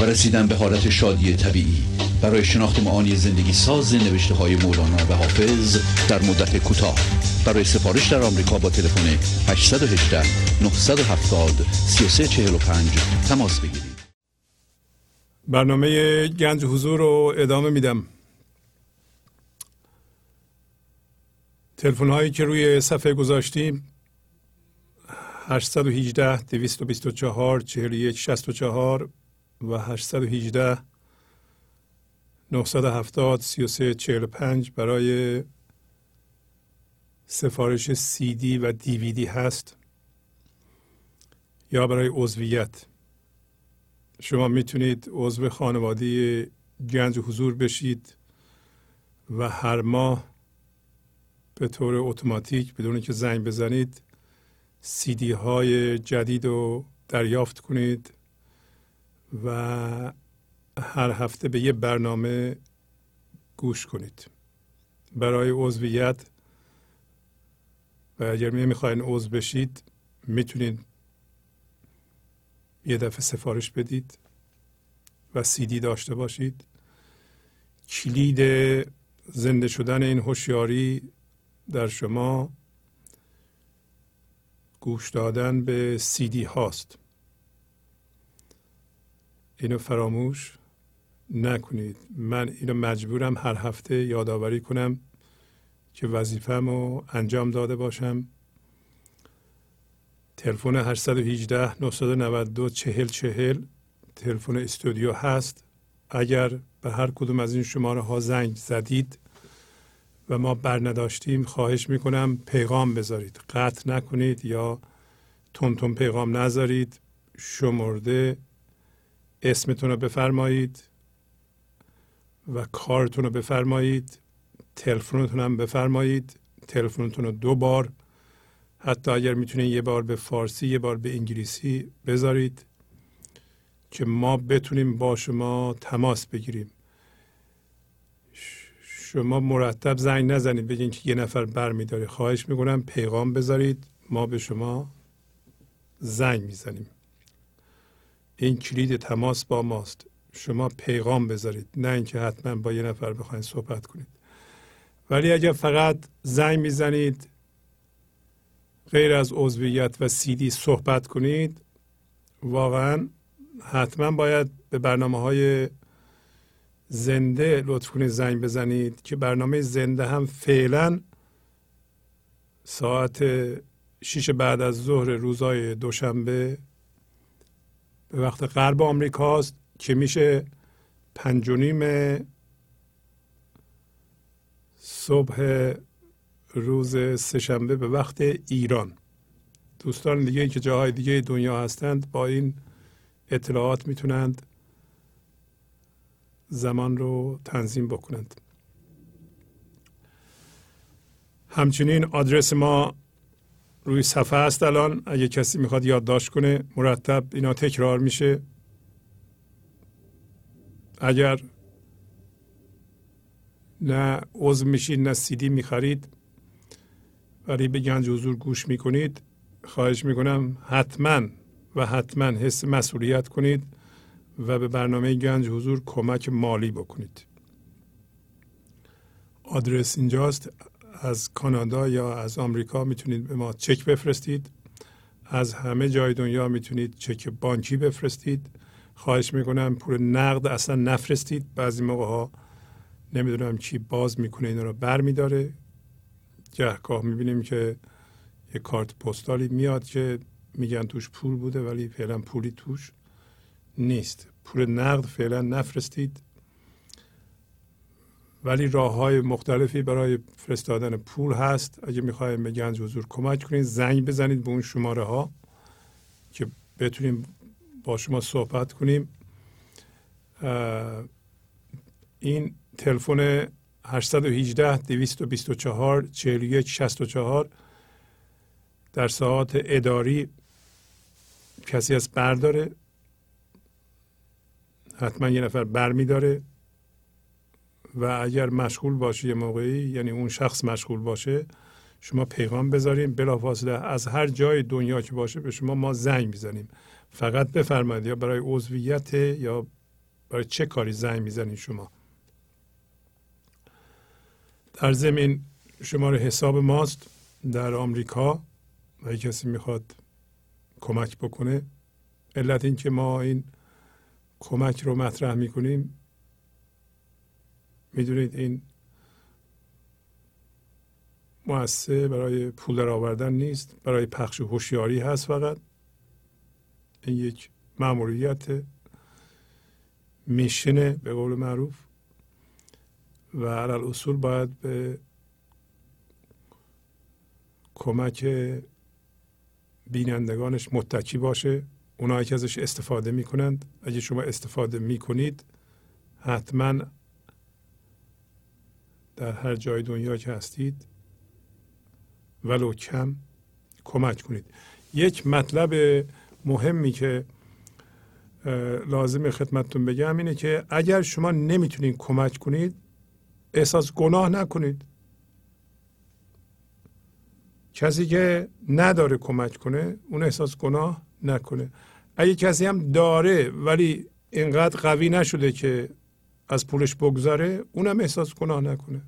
و رسیدن به حالت شادی طبیعی. برای شناخت معانی زندگی ساز نوشته های مولانا و حافظ در مدت کوتاه. برای سفارش در آمریکا با تلفن 818 970 3345 تماس بگیرید. برنامه گنج حضور رو ادامه میدم. تلفن هایی که روی صفحه گذاشتیم 818 224 41 64 و 818 970 33 45 برای سفارش سی دی و دیویدی هست یا برای عضویت. شما می‌تونید عضو خانواده گنج حضور بشید و هر ماه به طور اتوماتیک بدون که زنگ بزنید سیدی های جدید رو دریافت کنید. و هر هفته به یه برنامه گوش کنید. برای عضویت و اگر می‌خواین عضو بشید می‌تونید یه دفعه سفارش بدید و سیدی داشته باشید. کلید زنده شدن این هوشیاری در شما گوش دادن به سیدی هاست. اینو فراموش نکنید. من اینو مجبورم هر هفته یادآوری کنم که وظیفم رو انجام داده باشم. تلفن 818 992 40 40 تلفن استودیو هست. اگر به هر کدوم از این شماره ها زنگ زدید و ما بر نداشتیم خواهش می‌کنم پیغام بذارید. قطع نکنید یا تون پیغام نذارید. شمرده اسمتون رو بفرمایید و کارتون رو بفرمایید تلفنتون هم بفرمایید. تلفنتون رو دو بار. حتی اگر می‌تونید یه بار به فارسی یه بار به انگلیسی بذارید که ما بتونیم با شما تماس بگیریم. شما مرتب زنگ نزنید بگین که یه نفر بر میداره خواهش می‌کنم پیغام بذارید. ما به شما زنگ می‌زنیم. این کلید تماس با ماست. شما پیغام بذارید نه اینکه حتما با یه نفر بخواید صحبت کنید. ولی اگر فقط زنگ می‌زنید غیر از عضویت و سیدی صحبت کنید واقعا حتما باید به برنامه های زنده لطف کنید زنگ بزنید که برنامه زنده هم فعلا ساعت شیش بعد از ظهر روزای دوشنبه به وقت غرب آمریکاست که میشه پنج و نیم صبح روز سهشنبه به وقت ایران. دوستان دیگه که جاهای دیگه دنیا هستند با این اطلاعات می‌تونند زمان رو تنظیم بکنند. همچنین آدرس ما روی صفحه است الان. اگه کسی می‌خواد یادداشت کنه مرتب اینا تکرار میشه. اگر نه عضو میشید نه سیدی می‌خرید ولی به گنج حضور گوش می‌کنید خواهش می‌کنم حتما و حتما حس مسئولیت کنید و به برنامه گنج حضور کمک مالی بکنید. آدرس اینجاست. از کانادا یا از آمریکا می‌تونید به ما چک بفرستید. از همه جای دنیا می‌تونید چک بانکی بفرستید. خواهش می‌کنم پول نقد اصلا نفرستید. بعضی موقع ها نمی‌دونم کی باز می‌کنه اینا رو بر میداره گهگاه می‌بینیم که یه کارت پستالی میاد که میگن توش پول بوده ولی فعلا پولی توش نیست. پول نقد فعلا نفرستید. ولی راه های مختلفی برای فرستادن پول هست. اگه می‌خوایم به گنج حضور کمک کنید زنگ بزنید به اون شماره ها که بتونیم با شما صحبت کنیم. این تلفن 818 224 41 64 در ساعت اداری کسی از برداره حتما یه نفر بر میداره. و اگر مشغول باشه یه موقعی یعنی اون شخص مشغول باشه شما پیغام بذاریم. بلافاصله از هر جای دنیا که باشه به شما ما زنگ می‌زنیم. فقط بفرمایید یا برای عضویت یا برای چه کاری زنگ می‌زنید شما. در زمین شماره حساب ماست. در آمریکا و کسی می‌خواد کمک بکنه علت این که ما این کمک رو مطرح می‌کنیم. می‌دونید این مؤسسه برای پول در آوردن نیست برای پخش هوشیاری هست فقط. این یک مأموریت میشنه به قول معروف. و علال اصول باید به کمک بینندگانش متکی باشه. اونایی که ازش استفاده می‌کنند. اگه شما استفاده می‌کنید حتما در هر جای دنیا که هستید ولو کم کمک کنید. یک مطلب مهمی که لازم خدمتتون بگم اینه که اگر شما نمی‌تونید کمک کنید احساس گناه نکنید. کسی که نداره کمک کنه اون احساس گناه نکنه. اگه کسی هم داره ولی اینقدر قوی نشده که از پولش بگذاره اونم احساس گناه نکنه.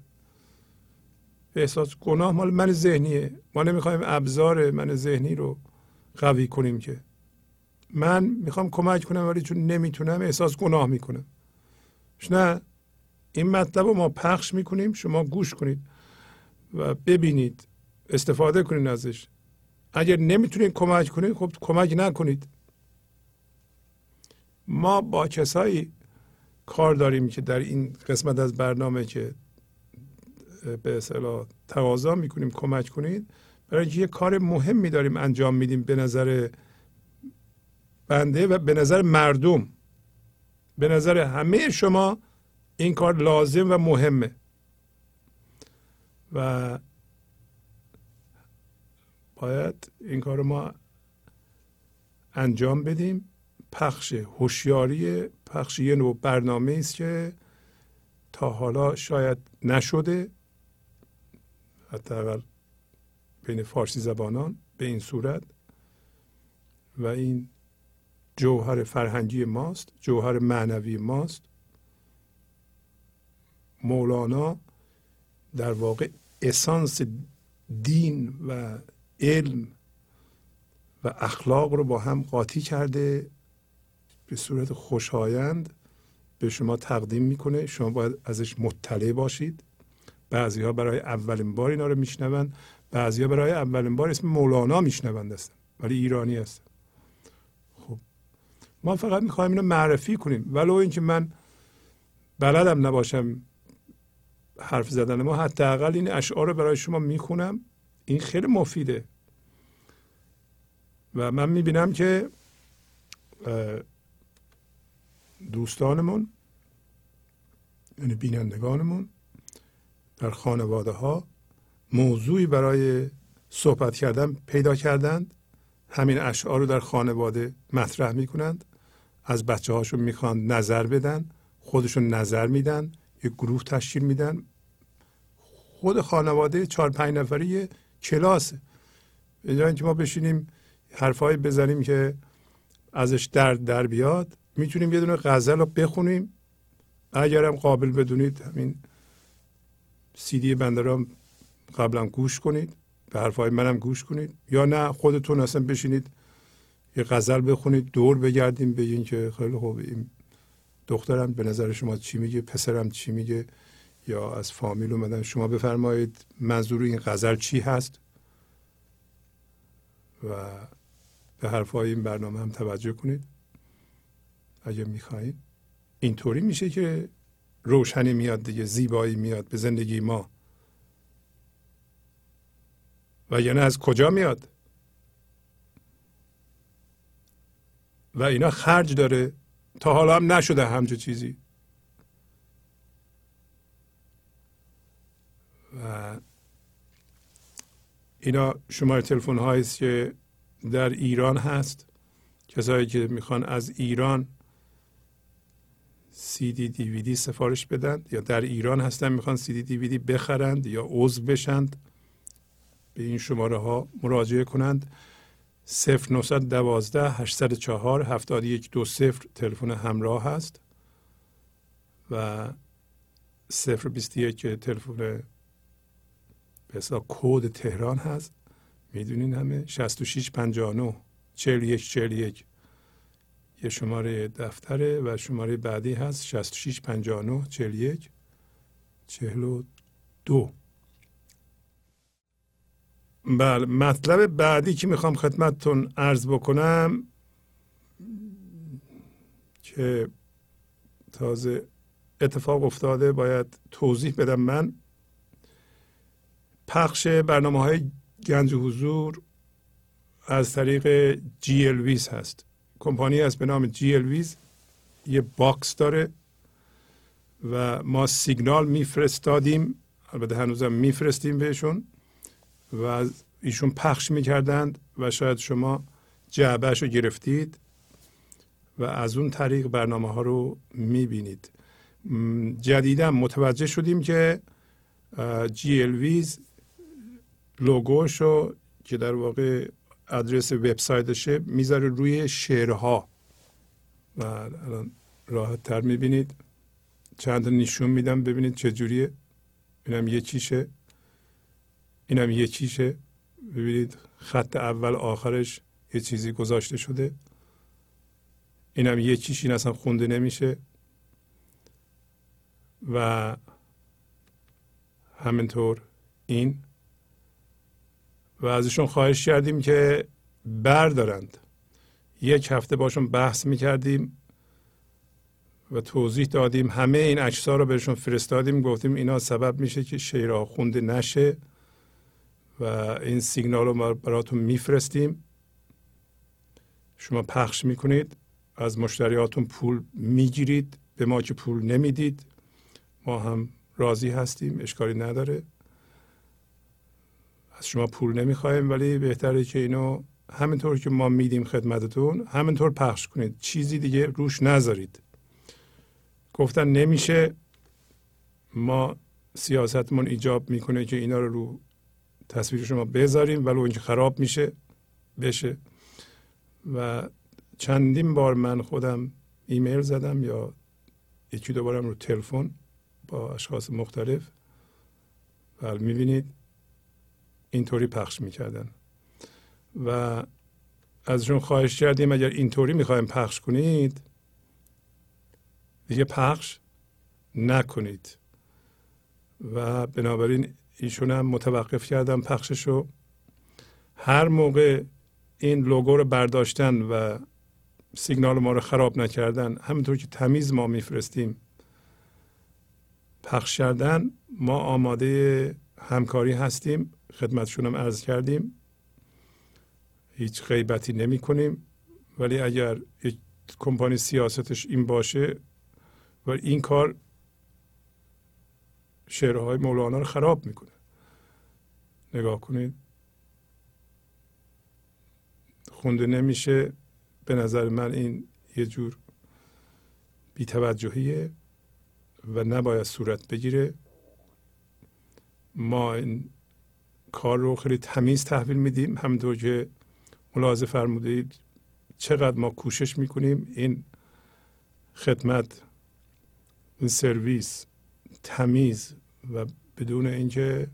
احساس گناه مال من ذهنیه. ما نمی‌خوایم ابزار من ذهنی رو قوی کنیم که. من می‌خوام کمک کنم ولی چون نمی‌تونم احساس گناه می‌کنم. نه؟ این مطلب رو ما پخش می‌کنیم شما گوش کنید و ببینید استفاده کنید ازش. اگر نمی‌تونید کمک کنید خب کمک نکنید. ما با کسایی کار داریم که در این قسمت از برنامه که به اصطلاح تقاضا می‌کنیم کمک کنید. برای اینکه یه کار مهمی داریم انجام میدیم به نظر بنده و به نظر مردم. به نظر همه شما این کار لازم و مهمه. و باید این کار ما انجام بدیم. پخش هوشیاری پخش یه نوع برنامه است که تا حالا شاید نشده. حداقل بین فارسی زبانان به این صورت و این جوهر فرهنگی ماست جوهر معنوی ماست. مولانا در واقع اسانس دین و علم و اخلاق رو با هم قاطی کرده به صورت خوشایند به شما تقدیم می‌کنه. شما باید ازش مطلع باشید. بعضی ها برای اولین بار اینا رو میشنوند بعضی ها برای اولین بار اسم مولانا میشنوند هستن ولی ایرانی هستن. خب ما فقط می‌خوایم اینو معرفی کنیم. ولو اینکه من بلدم نباشم حرف زدن ما حداقل این اشعار رو برای شما می‌خونم. این خیلی مفیده. و من می‌بینم که دوستانمون یعنی بینندگانمون در خانواده ها موضوعی برای صحبت کردن پیدا کردند. همین اشعار رو در خانواده مطرح می‌کنند. از بچه هاشون می‌خوان نظر بدن خودشون نظر میدن یک گروه تشکیل میدن. خود خانواده چهار پنج نفری کلاس. به اینکه ما بشینیم حرفهایی بزنیم که ازش درد در بیاد می‌تونیم یه دونه غزل رو بخونیم. اگرم قابل بدونید همین سیدی بنده را قبلا گوش کنید به حرفهای منم گوش کنید. یا نه خودتون اصلا بشینید یه غزل بخونید دور بگردیم بگین که خیلی خوب این دخترم به نظر شما چی میگه پسرم چی میگه یا از فامیل اومدن. شما بفرمایید منظور این غزل چی هست؟ و به حرفهای این برنامه هم توجه کنید. اگه می‌خواهید اینطوری میشه که روشنی میاد دیگه زیبایی میاد به زندگی ما. و یعنی از کجا میاد؟ و اینا خرج داره تا حالا هم نشده همچه چیزی. و اینا شماره تلفن هایی که در ایران هست. کسایی که می‌خوان از ایران سی دی دیویدی سفارش بدن یا در ایران هستن می‌خوان سی دی دیویدی بخرند یا عضو بشند. به این شماره ها مراجعه کنند. 0912 804 7120 تلفن همراه هست و 021 تلفن به حساب کد تهران هست. می‌دونین همه؟ 66 59 41 41 یه شماره دفتره و شماره بعدی هست 66 59 41 42 بله مطلب بعدی که می‌خوام خدمتتون عرض بکنم که تازه اتفاق افتاده باید توضیح بدم من. پخش برنامه های گنج حضور از طریق جی ویز هست. کمپانی هست به نام جی ویز. یه box داره و ما سیگنال میفرستادیم. البته هنوزم میفرستیم بهشون و ایشون پخش می‌کردند و شاید شما جعبهش رو گرفتید و از اون طریق برنامه ها رو می‌بینید. جدیدا متوجه شدیم که جی ویز لوگوشو که در واقع آدرس وبسایتشه می‌ذاره روی شعرها. و الان راحت تر می‌بینید. چند نشون میدم ببینید چجوریه اینم یه چیشه. اینم یه چیشه. ببینید خط اول آخرش یه چیزی گذاشته شده. اینم یه چیش این اصلا خونده نمیشه. و همینطور این. و ازشون خواهش کردیم که بردارند. یک هفته باشون بحث می‌کردیم و توضیح دادیم. همه این اجزا رو بهشون فرستادیم. گفتیم اینا سبب میشه که شعرها خونده نشه و این سیگنال رو براتون میفرستیم. شما پخش می‌کنید. از مشتریاتون پول می‌گیرید. به ما که پول نمی‌دید. ما هم راضی هستیم. اشکالی نداره. از شما پول نمی‌خوایم ولی بهتره که اینو همینطور که ما میدیم خدمتتون همینطور پخش کنید. چیزی دیگه روش نذارید. گفتن نمیشه. ما سیاستمون ایجاب می‌کنه که اینا رو رو تصویر شما بذاریم ولی اینکه خراب میشه بشه. و چندین بار من خودم ایمیل زدم یا یکی دوبارم رو تلفن با اشخاص مختلف. و می‌بینید. اینطوری پخش می‌کردن. و ازشون خواهش کردیم اگر اینطوری می‌خوایم پخش کنید دیگه پخش نکنید. و بنابراین ایشون هم متوقف کردم پخششو. هر موقع این لوگو رو برداشتن و سیگنال ما رو خراب نکردن همینطور که تمیز ما میفرستیم پخش کردن ما آماده همکاری هستیم. خدمتشون هم عرض کردیم. هیچ غیبتی نمی کنیم. ولی اگر یک کمپانی سیاستش این باشه و این کار شعرهای مولانا رو خراب می‌کنه. نگاه کنید. خونده نمیشه. به نظر من این یه جور بیتوجهیه و نباید صورت بگیره. ما این کار رو خیلی تمیز تحویل میدیم. همونطور که ملاحظه فرمودید چقدر ما کوشش می‌کنیم این خدمت این سرویس تمیز و بدون اینکه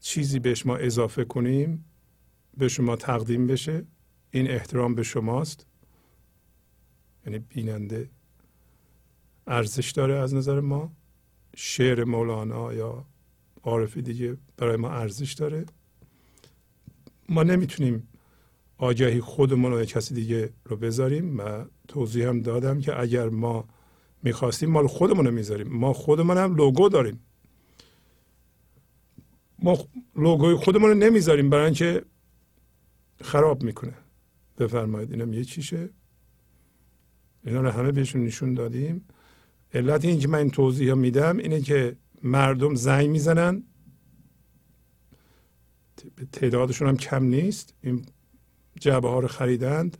چیزی بهش ما اضافه کنیم به شما تقدیم بشه. این احترام به شماست. یعنی بیننده ارزش داره از نظر ما. شعر مولانا یا عارفی دیگه برای ما ارزش داره. ما نمی‌تونیم آگهی خودمون رو کسی دیگه رو بذاریم. و توضیح هم دادم که اگر ما می‌خواستیم مال خودمون رو می‌ذاریم. ما خودمون هم لوگو داریم. ما لوگوی خودمون رو نمی‌ذاریم برای اینکه خراب می‌کنه. بفرمایید اینم یه چیشه. اینا رو همه بهشون نشون دادیم. علت این که من این توضیح میدم اینه که مردم زنگ می‌زنن. تعدادشون هم کم نیست. این جعبه ها رو خریدند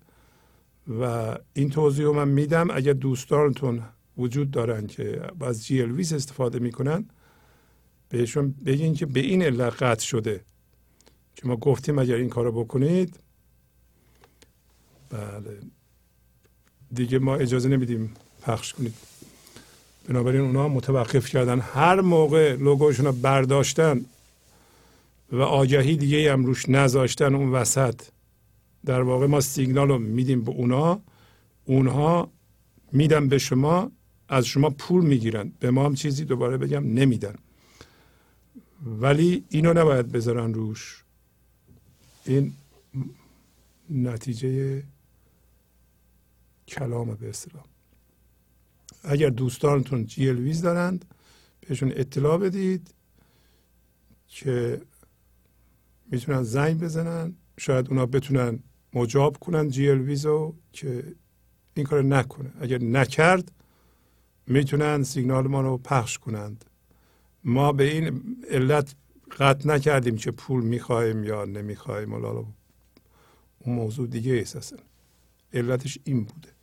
و این توضیح رو من میدم. اگر دوستانتون وجود دارن که از جی الویس استفاده می‌کنن بهشون بگین که به این علت قطع شده که ما گفتیم اگر این کارو بکنید. بله. دیگه ما اجازه نمیدیم پخش کنید. بنابراین اونا متوقف کردن. هر موقع لوگوشون رو برداشتن و آگهی دیگه هم روش نذاشتن اون وسط در واقع ما سیگنال رو میدیم به اونا. اونها میدن به شما از شما پول می‌گیرن. به ما هم چیزی دوباره بگم نمیدن. ولی اینو نباید بذارن روش. این نتیجه کلام به اصطلاح. اگر دوستانتون جی ویز دارند بهشون اطلاع بدید که می‌تونن زنگ بزنن. شاید اونا بتونن مجاب کنن جی ویزو که این کار نکنه. اگر نکرد می‌تونن سیگنال ما رو پخش کنند. ما به این علت قطع نکردیم که پول می‌خواهیم یا نمی‌خواهیم اون موضوع دیگه است علتش این بوده.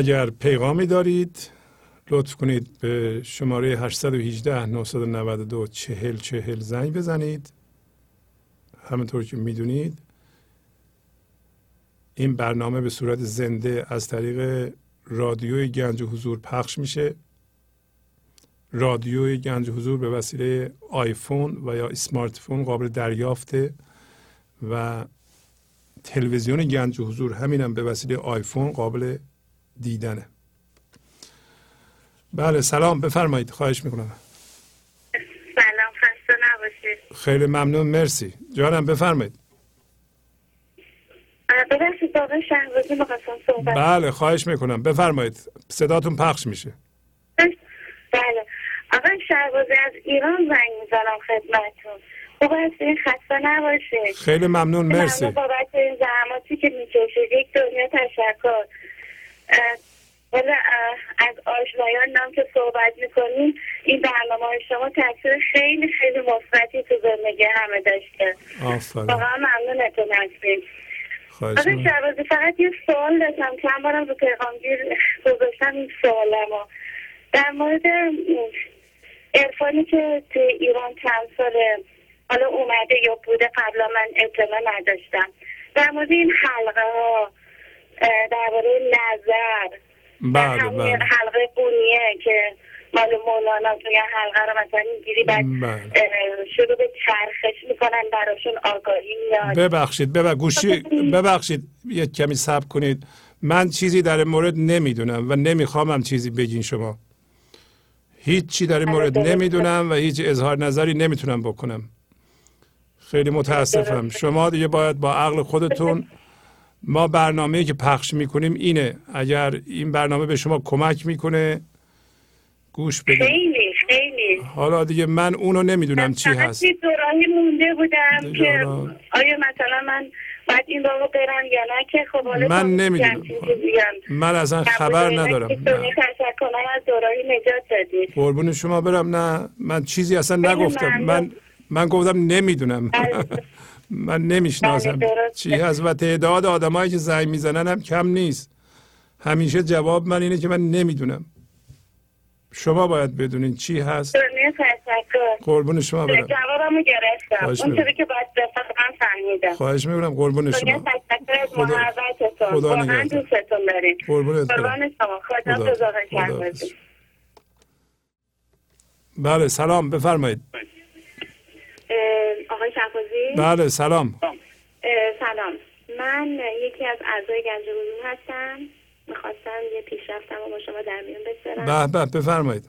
اگر پیغامی دارید لطف کنید به شماره 818 992 40 40 زنگ بزنید. همونطور که می‌دونید این برنامه به صورت زنده از طریق رادیوی گنج حضور پخش میشه. رادیوی گنج حضور به وسیله آیفون و یا اسمارت فون قابل دریافته و تلویزیون گنج حضور همینم به وسیله آیفون قابل دیدنه. بله سلام. بفرمایید. خواهش می‌کنم. سلام. خسته نباشید. خیلی ممنون. مرسی. جانم بفرمایید. ببخشید آقای شهبازی می‌خواستم صحبت بله خواهش می‌کنم. بفرمایید. صداتون پخش میشه. بله. آقای شهبازی از ایران زنگ می‌زنم خدمتتون. خوب هستین؟ خسته نباشید. خیلی ممنون. مرسی. ممنون بابت این زحماتی که می‌کشید. یک دنیا تشکر. اه، از آشنایان نام که صحبت می‌کنیم این برنامه های شما تاثیر خیلی خیلی مثبتی تو زندگی همه داشته. واقعا ممنونتون هستیم. خواهش آقای می‌کنم. شهبازی فقط یه سوال داشتم. چند بارم رو پیغامگیر گذاشتم این سوالمو. در مورد عرفانی که توی ایران چند ساله حالا اومده یا بوده قبلا من اطلاع نداشتم. در مورد این حلقه ها درباره نظر. بله بله. حلقه قونیه که مال مولانا توی حلقه رو مثلا می‌گیری بعد بله. شروع به چرخش می‌کنن براشون آگاهی میاد. ببخشید ببخ... گوشی ببخشید یه کمی صبر کنید. من چیزی در این مورد نمی‌دونم و نمی‌خوام هم چیزی بگین شما. هیچ چی در این مورد. نمی‌دونم و هیچ اظهار نظری نمی‌تونم بکنم. خیلی متاسفم. شما دیگه باید با عقل خودتون ما برنامه که پخش می‌کنیم اینه. اگر این برنامه به شما کمک می‌کنه گوش بدید. خیلی خیلی. حالا دیگه من اونو نمی‌دونم چی هست. یه دوراهی مونده بودم که حالا- آیا مثلا من باید این رو برم یا نه که خب حالا من نمی‌دونم. من اصلا. خبر ندارم. تشکر من از دوراهی نجات دادید قربون شما برم. نه من چیزی اصلا نگفتم. من من گفتم نمی‌دونم. بله. [LAUGHS] من نمی‌شناسم. بله،. چی هست و تعداد آدمایی که زنگ می‌زنن هم کم نیست. همیشه جواب من اینه که من نمی‌دونم. شما باید بدونین چی هست. قربون شما برم. جوابمو گرفتم. اون چیزی. که باید بفهمم فهمیدم. خواهش می‌کنم. قربون شما. از خدا- خدا نگهدار. قربان شما. خدا. بله سلام. بفرمایید. آقای شفازی بله سلام. سلام. من یکی از اعضای گنج حضور هستم. می‌خواستم یه پیشرفتم رو با شما در میون بگذارم. به به بفرمایید.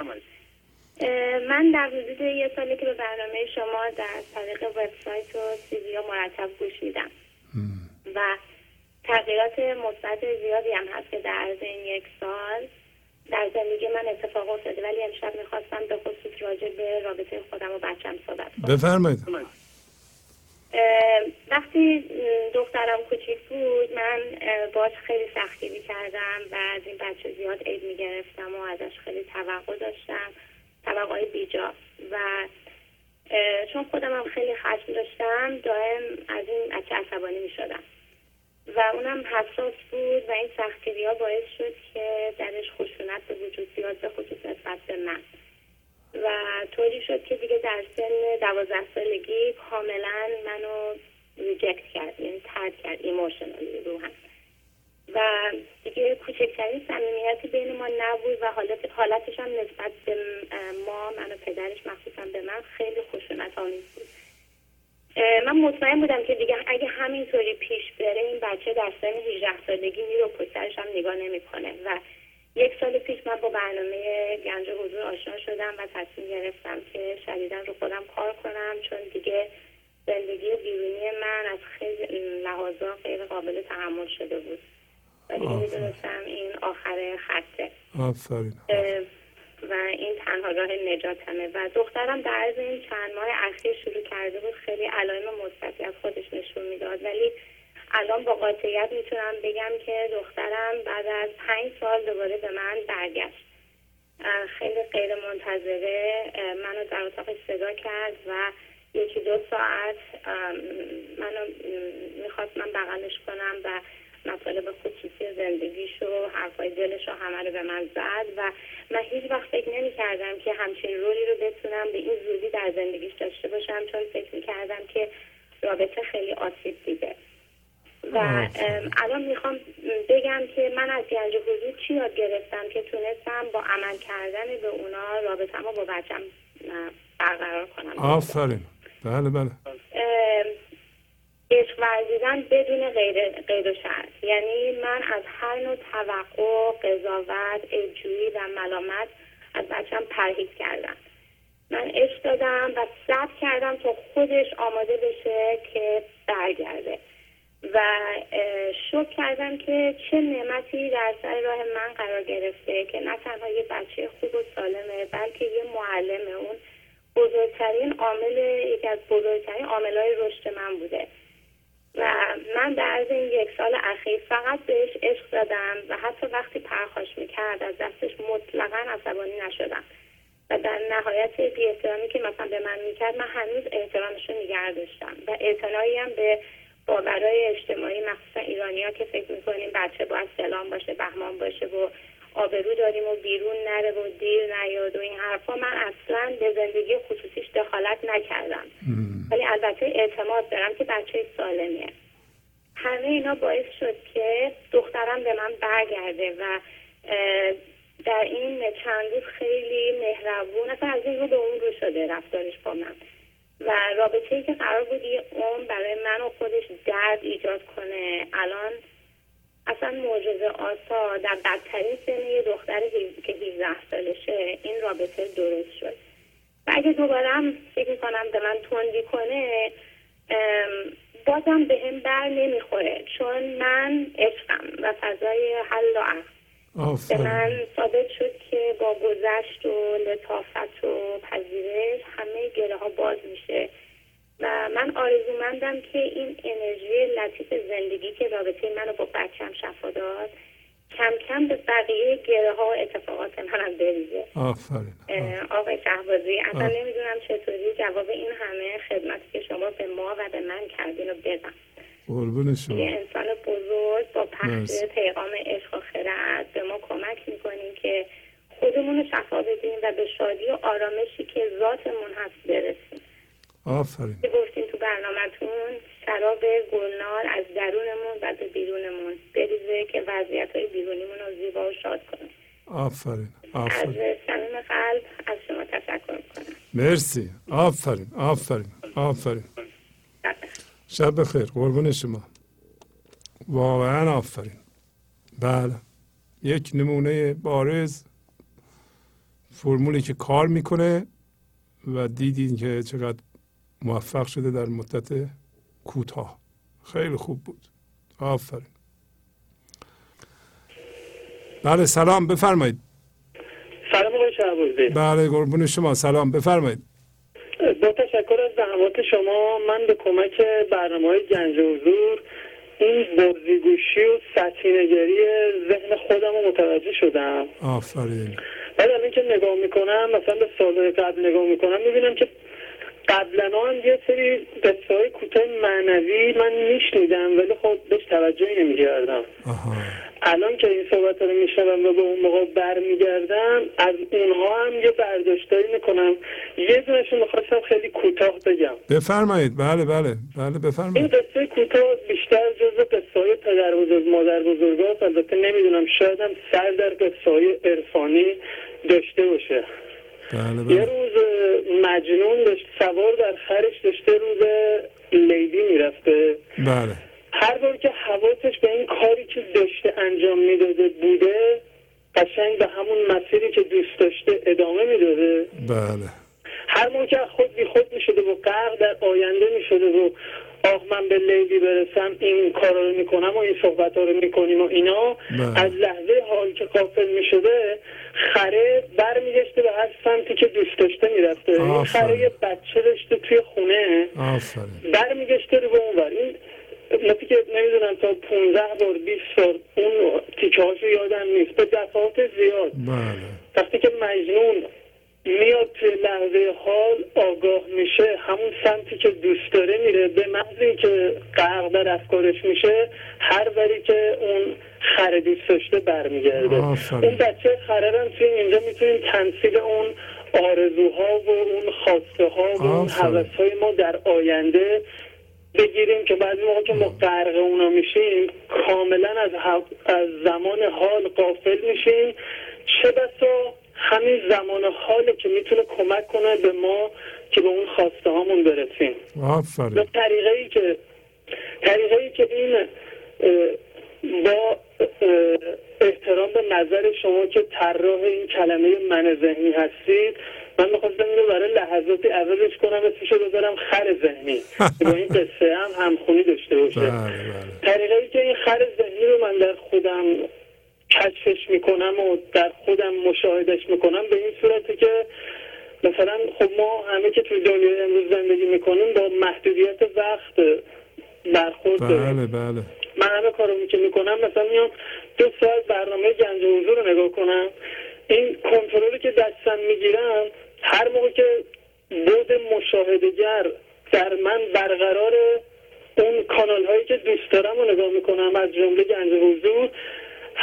من در حدود یه سالی که به برنامه شما در طریق وبسایت و سیدی مرتب گوش میدم. و تغییرات مثبت زیادی هم هست که در این یک سال در زندگی من اتفاق افتاده ولی امشب می‌خواستم به خصوص راجع به رابطه خودم و بچم صحبت کنم. بفرمایید. اه، وقتی دخترم کوچیک بود من باش خیلی سختگیری کردم و از این بچه زیاد عید می‌گرفتم و ازش خیلی توقع داشتم توقعای بیجا. و چون خودم هم خیلی خشم داشتم دائم از این بچه عصبانی می‌شدم. و اونم حساس بود و این سختگیری ها باعث شد که درش خشونت به وجود بیاد به خصوص نسبت به من. و طوری شد که دیگه در سن دوازده سالگی کاملا منو reject کرد یعنی طرد کرد emotionally روحم و دیگه کوچکترین صمیمیتی بین ما نبود و حالت حالتش هم نسبت به ما من و پدرش مخصوصا به من خیلی خشونت آمیز بود. من مطمئن بودم که دیگه اگه همینطوری پیش بره این بچه در سن 18 سالگی میره و پشترش هم نگاه نمی‌کنه. و یک سال پیش من با برنامه گنج حضور آشنا شدم و تصمیم گرفتم که شدیدا رو خودم کار کنم چون دیگه زندگی بیرونی من از خیلی لحاظا غیر قابل تحمل شده بود. و دیگه آفرین. می‌دونستم این آخر خطه. آفرین. و این تنها راه نجاتمه. و دخترم در عرض این چند ماه اخیر شروع کرده بود خیلی علائم مثبتی از خودش نشون می‌داد. ولی الان با قاطعیت می‌تونم بگم که دخترم بعد از پنج سال دوباره به من برگشت. خیلی غیر منتظره. منو در اتاقش صدا کرد و یکی دو ساعت منو می‌خواست من بغلش کنم و مطالب خصوصی زندگیش و حرفای دلش رو همه رو به من زد و من هیچ وقت فکر نمی کردم که همچین رولی رو بتونم به این زودی در زندگیش داشته باشم چون فکر می کردم که رابطه خیلی آسیب دیده. و الان می‌خوام بگم که من از گنج حضور چی یاد گرفتم که تونستم با عمل کردن به اونا رابطم رو با بچم برقرار کنم؟ آفرین. بله بله. عشق ورزیدن بدون غیر, غیر شرط یعنی من از هر نوع توقع قضاوت عیبجویی و ملامت از بچم پرهیز کردم. من عشق دادم و صبر کردم تا خودش آماده بشه که برگرده. و شکر کردم که چه نعمتی در سر راه من قرار گرفته که نه تنها یه بچه خوب و سالمه بلکه یه معلمه اون بزرگترین عامل یکی از بزرگترین عاملهای رشد من بوده. و من در عرض این یک سال اخیر فقط بهش عشق دادم و حتی وقتی پرخاش می‌کرد از دستش مطلقا عصبانی نشدم. و در نهایت بی احترامی که مثلا به من می‌کرد من هنوز احترامش رو نگه و اعتنایی هم به باورهای اجتماعی مخصوصا ایرانی ها که فکر می‌کنیم بچه باید سلام باشه بهمان باشه و آبرو داریم و بیرون نره و دیر نیاد و این حرفا. من اصلا به زندگی خصوصیش دخالت نکردم. ولی البته اعتماد دارم که بچه سالمیه. همه اینا باعث شد که دخترم به من برگرده و در این چند روز خیلی مهربون اصلا از این رو به اون رو شده رفتارش با من. و رابطه ای که قرار بود یه عمر برای من و خودش درد ایجاد کنه الان اصلا معجزه آسا در بدترین سن یه دختر که 17 سالشه این رابطه درست شد. و اگه دوباره هم فکر می‌کنم به من تندی کنه بازم به هم بر نمی‌خوره چون من عشقم و فضای حل و عقل. به من ثابت شد که با گذشت و لطافت و پذیرش باز میشه. و من آرزومندم که این انرژی لطیف زندگی که رابطه منو با بچم شفا داد کم کم به بقیه گره ها و اتفاقات منم بریزه. آفرین. آقای شهبازی اصلا. نمی‌دونم چطوری جواب این همه خدمتی که شما به ما و به من کردین رو بدم. قربون شما. یه انسان بزرگ با. پخش پیغام عشق و خرد به ما کمک می‌کنیم که خودمون رو شفا بدیم و به شادی و آرامشی که ذاتمون هست برسیم. آفرین. که گفتیم تو برنامهتون شراب گلنار از درونمون و به بیرونمون. بریزه که وضعیت های بیرونیمون رو زیبا و شاد کنه آفرین از آفرین صمیم قلب از شما تشکر می‌کنم. مرسی. آفرین آفرین آفرین. شب بخیر قربون شما. واقعا آفرین. بله. یک نمونه بارز فرمولی که کار می‌کنه و دیدین که چقدر موفق شده در مدت کوتاه. خیلی خوب بود. آفرین. بله سلام. بفرمایید. سلام آقای بله قربون شما. سلام. بفرمایید. با تشکر از زحمات شما من به کمک برنامه های گنج حضور این بازیگوشی و سطحینگری ذهن خودم رو متوجه شدم. آفرین. بعد الان که نگاه می‌کنم مثلا به سالهای قبل نگاه می‌کنم می‌بینم که قبلا هم یه سری قصه های کوتاه معنوی من میشنیدم ولی خب بهش توجهی نمی‌کردم. الان که این صحبت رو میشنوم و به اون موقع برمیگردم از اونها هم یه برداشتایی می‌کنم. یه دونشون می‌خواستم خیلی کوتاه بگم. بفرمایید. بله بله بله این بفرمایید قصه کوتاه بیشتر جز قصه های پدر بزرگ مادر بزرگ البته نمی‌دونم شاید هم سر در قصه های عرفانی داشته باشه. بله یه بله. روز مجنون داشت سوار در خرش داشته روز لیلی می‌رفته. بله. هر بار که حواسش به این کاری که داشته انجام می‌داده بوده قشنگ به همون مسیری که دوست داشته ادامه می‌داده. بله. هر موقع خود بی خود می‌شده و غرق در آینده می‌شده و آخ من به لیلی برسم این کارا رو می‌کنم و این صحبت ها رو می‌کنیم و اینا. بله. از لحظه حال که قافل می‌شده خره برمیگشته به هر سمتی که دوست داشته می‌رفته. این. خره یه بچه داشته توی خونه. برمیگشته رو به اون این مثل که نمی‌دونم تا 15 بار 20 بار اون تیکه هاشو یادم نیست. به دفعات زیاد. بله. وقتی که مجنون میاد توی لحظه حال آگاه میشه همون سمتی که دوست داره میره به محض اینکه غرق در افکارش میشه هر وری که اون خره دوست داشته برمیگرده. اون بچه خره توی اینجا می‌تونیم تنصیب اون آرزوها و اون خواسته ها و اون. حوث های ما در آینده بگیریم که بعضی موقع که ما غرق اونا میشیم کاملا از, از زمان حال قافل میشیم چه بسا همین زمان حاله که می‌تونه کمک کنه به ما که به اون خواسته هامون برسیم. به آفرین. طریقه ای که طریقه ای که این با احترام به نظر شما که طراح این کلمه من ذهنی هستید من می‌خواستم اینو برای لحظاتی عوضش کنم اسمشو بذارم خر ذهنی. که با این قصه هم همخونی داشته باشه. بله بله. طریقه ای که این خر ذهنی رو من در خودم کشفش می‌کنم و در خودم مشاهدش می‌کنم به این صورته که مثلا خب ما همه که توی دنیای امروز زندگی می‌کنیم با محدودیت وقت برخورد داریم. بله بله. من همه کارو که می‌کنم مثلا میام دو ساعت برنامه گنج حضور رو نگاه کنم. این کنترلی که دستم می‌گیرم هر موقع که بود مشاهدگر در من برقرار اون کانال هایی که دوست دارم رو نگاه می‌کنم از جمله گنج حضور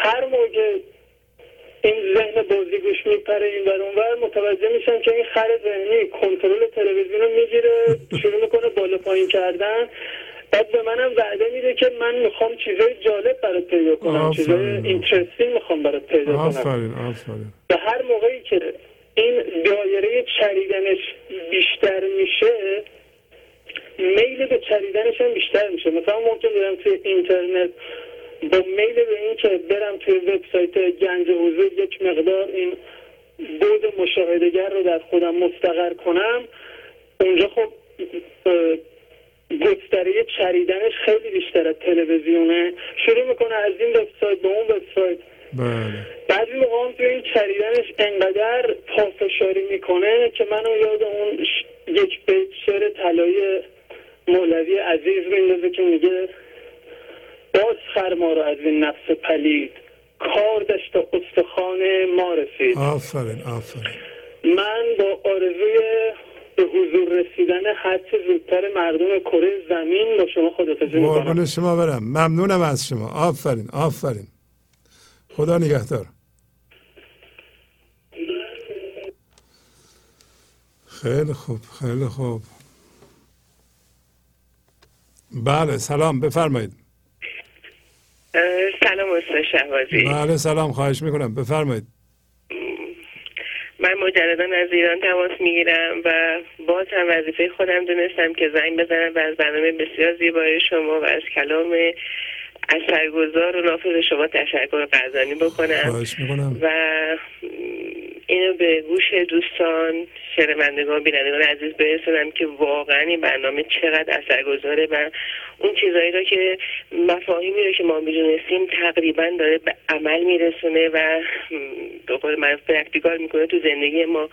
هر موقع این ذهن بازیگوش میپره این ور اونور متوجه میشم که این خر ذهنی کنترل تلویزیون رو می‌گیره شروع می‌کنه بالا پایین کردن. بعد به منم وعده میده که من می‌خوام چیزای جالب برات پیدا کنم. چیزای اینترستینگ می‌خوام برات پیدا کنم. آفرین آفرین. به هر موقعی که این دایره چریدنش بیشتر میشه میل به چریدنش هم بیشتر میشه. مثلا ممکن برم توی اینترنت با میل به این که برم توی وبسایت گنج حضور یک مقدار این بود مشاهدگر رو در خودم مستقر کنم. اونجا خب گستره چریدنش خیلی بیشتر از تلویزیونه. شروع می‌کنه از این وبسایت به اون وبسایت. بله. بعضی موقع هم توی این چریدنش انقدر پافشاری می‌کنه که منو یاد اون یک بیت شعر طلایی مولوی عزیز میندازه که میگه باز خر ما رو از این نفس پلید. کار داشت و استخوان ما رسید. آفرین آفرین. من با آرزوی به حضور رسیدن هرچه زودتر مردم کره زمین با شما خدافزی می‌کنم. قربون شما برم. ممنونم از شما. آفرین آفرین. خدا نگهدار. خیلی خوب خیلی خوب. بله سلام. بفرمایید. سلام استاد شهبازی بله سلام خواهش می‌کنم. بفرمایید. من مجددا از ایران تماس می‌گیرم و باز هم وظیفه خودم دونستم که زنگ بزنم و از برنامه بسیار زیبای شما و از کلام اثرگذار و نافذ شما تشکر قدردانی بکنم. خواهش می‌کنم. و اینو به گوش دوستان شنوندگان بینندگان عزیز برسونم که واقعا این برنامه چقدر اثرگذاره و اون چیزایی رو که مفاهیمی رو که ما می‌دونستیم تقریبا داره به عمل میرسونه و به قول معروف practical می‌کنه تو زندگی ما.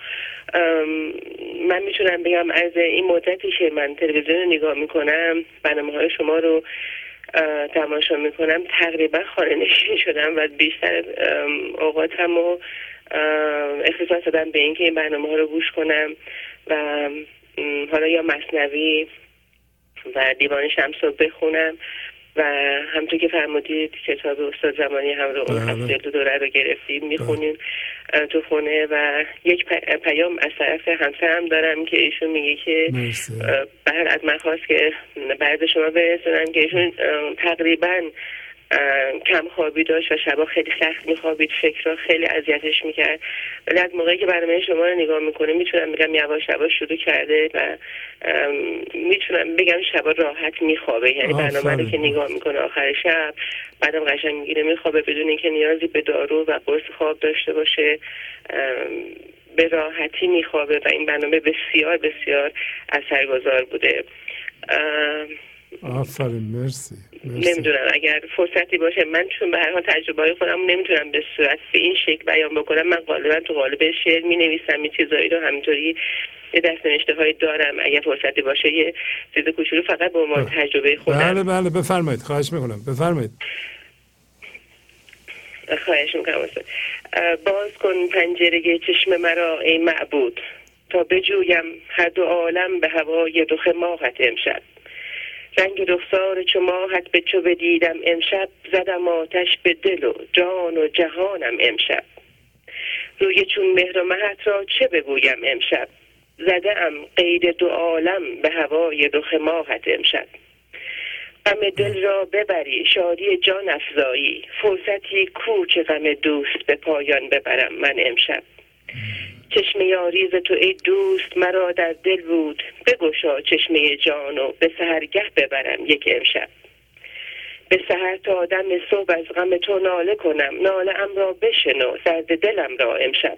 من می‌تونم بگم از این مدتی که من تلویزیون رو نگاه می‌کنم برنامه های شما رو تماشا می‌کنم تقریبا خانه نشین شدم و بیشتر اوقاتم اه، اختصاص دادم به اینکه این برنامه ها رو گوش کنم و حالا یا مصنوی و دیوان شمس رو بخونم و همطور که فرمودید کتاب استاد زمانی هم رو اون بله. هفته دو دوره رو گرفتیم می‌خونیم تو خونه و یک پیام از طرف همسرم دارم که ایشون میگه که بعد از من خواست که بعد شما برسونم که ایشون تقریبا کم خوابی داشت و شبا خیلی سخت میخوابید فکرها خیلی اذیتش می‌کرد. ولی از موقعی که برنامه شما رو نگاه می‌کنه می‌تونم بگم یواش یواش شروع کرده و می‌تونم بگم شبا راحت میخوابه. یعنی برنامه رو. که نگاه می‌کنه آخر شب بعدم قشنگ می‌گیره میخوابه بدون اینکه نیازی به دارو و قرص خواب داشته باشه. به راحتی میخوابه و این برنامه بسیار بسیار اثرگذار بوده. آفرین مرسی مرسی. نمی‌دونم اگر فرصتی باشه من چون به هر حال تجربه های خودم نمی‌تونم به صورت به این شکل بیان بکنم من غالبا تو قالب شعر می نویسم این چیزایی رو همینطوری یه دست نوشته دارم اگر فرصتی باشه یه چیز کوچولو فقط به عنوان تجربه خودم. بله بله بفرمایید خواهش می‌کنم بفرمایید. خواهش می‌کنم باز کن پنجره چشم مرا ای معبود. تا بجویم هر دو عالم به هوای رخ ماهت امشب. رنگ رخسار چو ماهت به چو بدیدم امشب زدم آتش به دل و جان و جهانم امشب. روی چون مهر و مهت را چه بگویم امشب؟ زده ام قید دو عالم به هوای رخ ماهت امشب. غم دل را ببری شادی جان افزایی. فرصتی کو غم دوست به پایان ببرم من امشب؟ چشم یاری ز تو ای دوست مرا در دل بود بگشا چشمه جان و به سهرگه ببرم یک امشب. به سهر تا دم صبح از غم تو ناله کنم. ناله ام را بشنو درد دلم را امشب.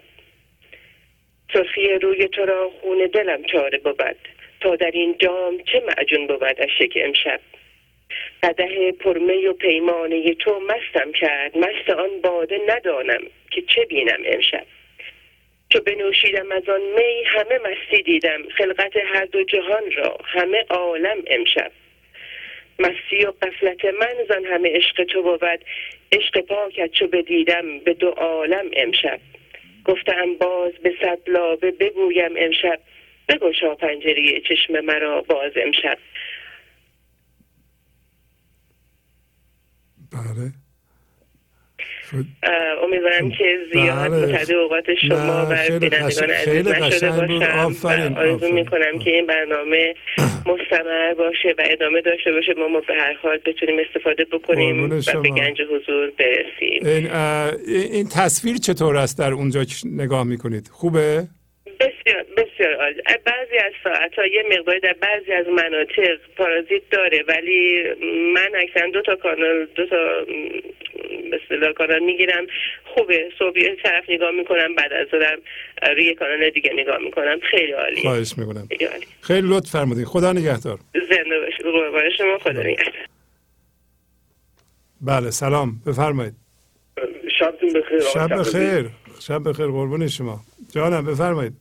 سرخی روی تو را خون دلم چاره بود. تا در این جام چه معجون بود از شک امشب. قده پرمی و پیمانه تو مستم کرد. مست آن باده ندانم که چه بینم امشب. چو بنوشیدم از آن می همه مستی دیدم. خلقت هر دو جهان را همه عالم امشب. مستی و قفلت من زن همه عشق تو بود. عشق پاکت چو بدیدم به دو عالم امشب. گفتم باز به صد لابه بگویم امشب. بگشا پنجره چشم مرا باز امشب. بله. امیدوارم که زیاد بله. متعدد اوقات شما و بینندگان عزیز نشده. باشم و آرزو. می‌کنم که این برنامه مستمر باشه و ادامه داشته باشه ما, ما به هر حال بتونیم استفاده بکنیم و. به گنج حضور برسیم این, این تصویر چطور است در اونجا نگاه می‌کنید خوبه بسیار بسیار عالی. بعضی از ساعت ها یه مقداری در بعضی از مناطق پارازیت داره ولی من اکثرا دو تا کانال دو تا م، به اصطلاح کانال می‌گیرم. خوبه صبح یه طرف نگاه می‌کنم بعد از ظهرم روی کانال دیگه نگاه می‌کنم. خیلی عالی خواهش می‌کنم. خیلی عالی خیلی لطف فرمودید خدا نگهدار. زنده باشید. قربان شما. خدا نگهدار. بله سلام. بفرمایید. شبتون بخیر. شب. بخیر. شب بخیر. قربون شما. جانم بفرمایید.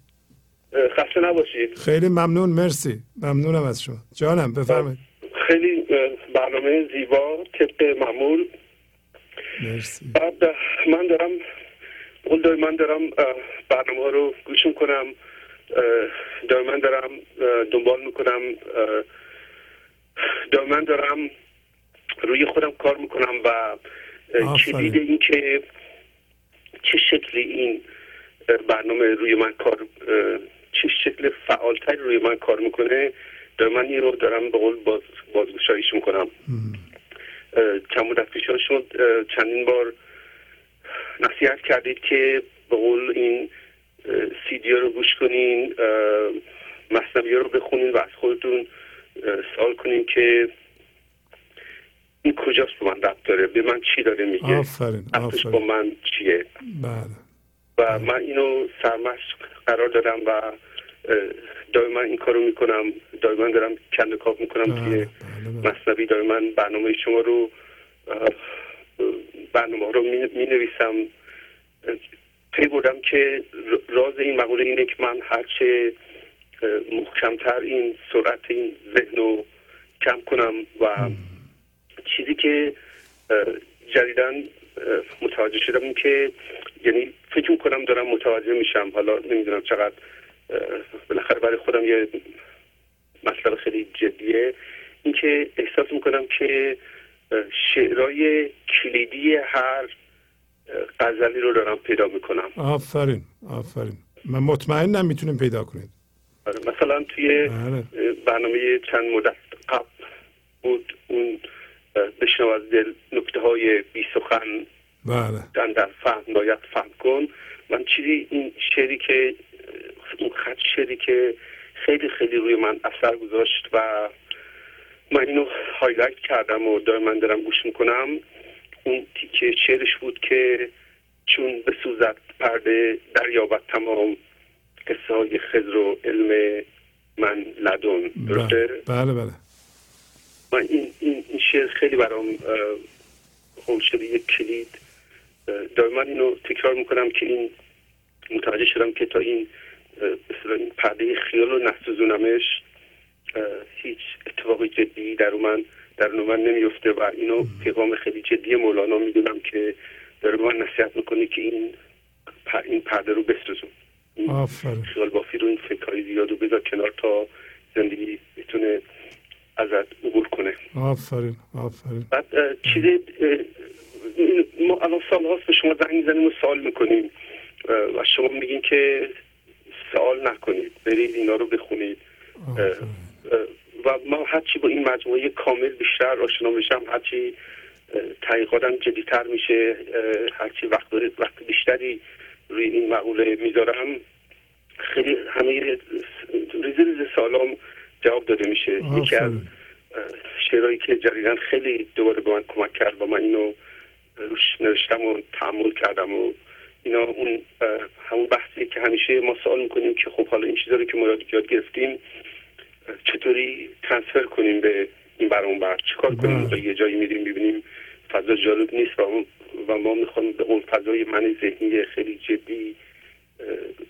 خسته نباشید. خیلی ممنون مرسی. ممنونم از شما. جانم بفرمایید. خیلی برنامه زیبا طبق معمول. مرسی. بعد من دارم قول دائما دارم برنامه ها رو گوش می‌کنم. دائما دارم دنبال می‌کنم. دائما دارم روی خودم کار می‌کنم و. کلید این که چه شکلی این برنامه روی من کار چه شکل فعالتری روی من کار می‌کنه دائما این رو دارم به قول باز بازگشایش می‌کنم. چند مدت پیش شما اه، چندین بار نصیحت کردید که به قول این سیدی رو گوش کنین اه، مصنوی رو بخونین و از خودتون سوال کنین که این کجاست به من ربط داره به من چی داره میگه؟ آفرین ربطش با آفرین. من چیه؟ بله. و من اینو سرمشق قرار دادم و دائما این کارو می‌کنم دائما دارم کند کاف می‌کنم بله، توی بله، مصنوی دائما برنامه شما رو برنامه رو می نویسم پی بردم که راز این مقوله اینه که من هرچه محکمتر این سرعت این ذهن رو کم کنم و چیزی که جدیدن اه، متوجه شدم این که یعنی فکر کنم دارم متوجه میشم. حالا نمی‌دونم چقدر بالاخره برای خودم یه مطلب خیلی جدیه. اینکه احساس می‌کنم که شعرهای کلیدی هر غزلی رو دارم پیدا می‌کنم. آفرین آفرین. من مطمئنم می‌تونیم پیدا کنید. آره، مثلا توی بله. برنامه چند مدت قبل بود اون بشنو از دل نکته های بی سخن بله. در فهم باید فهم کن. من چیزی این شعری که اون خط شعری که خیلی خیلی روی من اثر گذاشت و من اینو هایلایت کردم و دائما دارم گوش می‌کنم. اون تیکه شعرش بود که چون بسوزد پرده دریابد تمام قصه های خضر و علم من لدن. درسته؟ بله بله. بله من این, این, این شعر خیلی برام هم شده. یک کلید. دائما اینو تکرار می‌کنم که این متوجه شدم که تا این به این پرده خیال رو نسوزونمش هیچ اتفاق جدی در من در من نمیفته و اینو پیغام خیلی جدی مولانا می‌دونم که داره من نصیحت می‌کنه که این پ- این پرده رو بسوزون. آفرین. خیال بافی رو این فکرهای زیاد رو بذار کنار تا زندگی بتونه ازت عبور کنه. آفرین آفرین. بعد چیز ما الان سال هاست به شما زنگ می‌زنیم و سوال می‌کنیم. و شما میگین که نکنید. برید اینا رو بخونید. اه، و ما هرچی با این مجموعه کامل بیشتر آشنا میشم هرچی تحقیقاتم جدیتر میشه هرچی وقت وقت بیشتری روی این مقوله می‌ذارم خیلی همه ریز ریز سالام جواب داده میشه. یکی از شعرهایی که جدیدن خیلی دوباره به من کمک کرد و من اینو روش نوشتم و تحمل کردم و اینا اون همون بحثی که همیشه ما سوال می‌کنیم که خب حالا این چیزا رو که ما یاد گرفتیم چطوری ترانسفر کنیم به این بر اون بر؟ چیکار کنیم؟ بله. موقع یه جایی میریم می‌بینیم فضا جالب نیست و ما, و ما می‌خوام به اون فضای من ذهنی خیلی جدی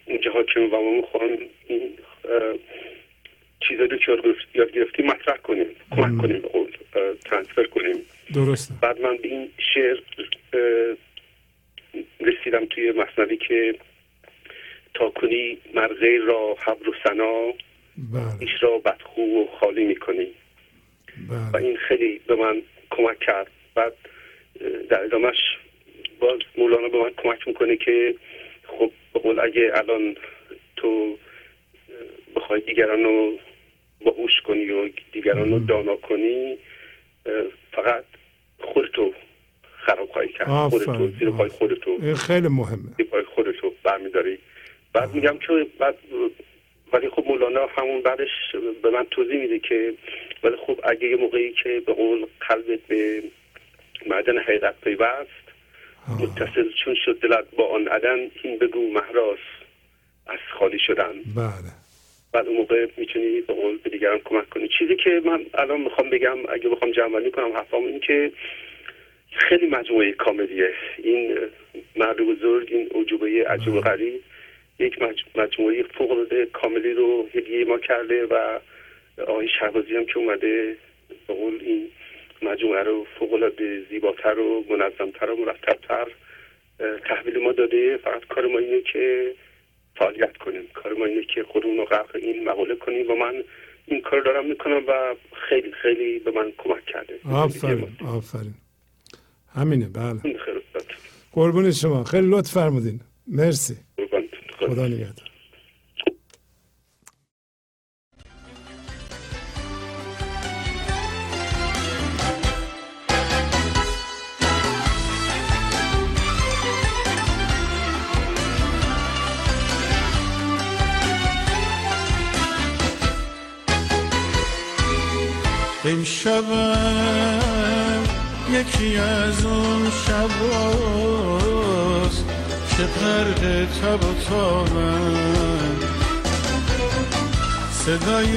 اونجا حاکم و ما می‌خوام این اه، چیزایی رو که یاد گرفت- یاد گرفتیم مطرح کنیم کمک کنیم به اون ترانسفر کنیم. درسته. بعد من به این شعر رسیدم توی مصنوی که تا کنی مرغه را حبر و سنا بله. ایش را بدخو و خالی می‌کنی. و بله این خیلی به من کمک کرد. بعد در ادامهش باز مولانا به من کمک می‌کنه که خب به قول اگه الان تو بخوای دیگران رو باهوش کنی و دیگران رو دانا کنی فقط خودتو خراب خواهی کرد. خودتو زیر پای خودتو. خیلی مهمه. زیر پای خودتو برمیداری بعد میگم که بعد ولی خب مولانا همون بعدش به من توضیح میده که ولی خب اگه یه موقعی که به قول قلبت به معدن حقیقت پیوست متصل چون شد دلت با آن عدن این بگو مهراس از خالی شدن. بله. بعد اون موقع می‌تونی به قول به دیگران کمک کنی. چیزی که من الان می‌خوام بگم اگه بخوام جمع کنم حرفام این که خیلی مجموعه کاملیه. این مرد بزرگ این عجوبه عجیب و غریب یک مج- مجموعه فوق کاملی رو هدیه ما کرده و آقای شهبازی هم که اومده به قول این مجموعه رو فوق العاده زیباتر و منظمتر و مرتبتر تحویل ما داده. فقط کار ما اینه که فعالیت کنیم. کار ما اینه که خودمون رو غرق این مقاله کنیم و من این کار دارم می‌کنم و خیلی خیلی به من کمک کرده. آفرین آفرین. همینه بله. قربون شما. خیلی لطف فرمودین. مرسی. خدا نگهدار. امشبم یکی از اون شباست که غرق تب و تابم صدای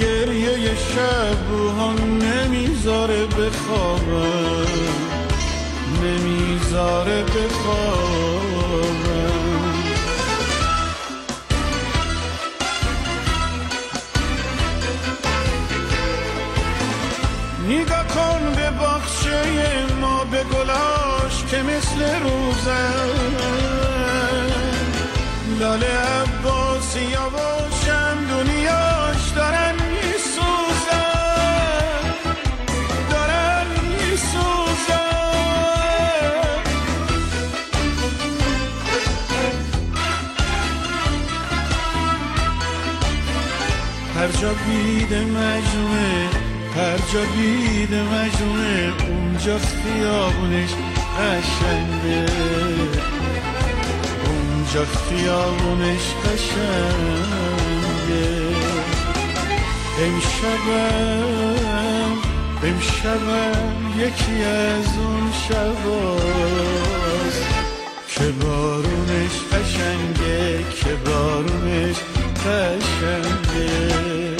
گریه شب ها نمی‌ذاره بخوابم. نمی‌ذاره بخوابم. مثل روزن لاله عباسی باشم دنیاش دارن دارن هر جا بید مجموعه هر جا بید مجموعه اونجا خیابونش قشنگه. اونجا خیابونش قشنگه. امشبم امشبم یکی از اون شباست. که بارونش قشنگه که بارونش قشنگه.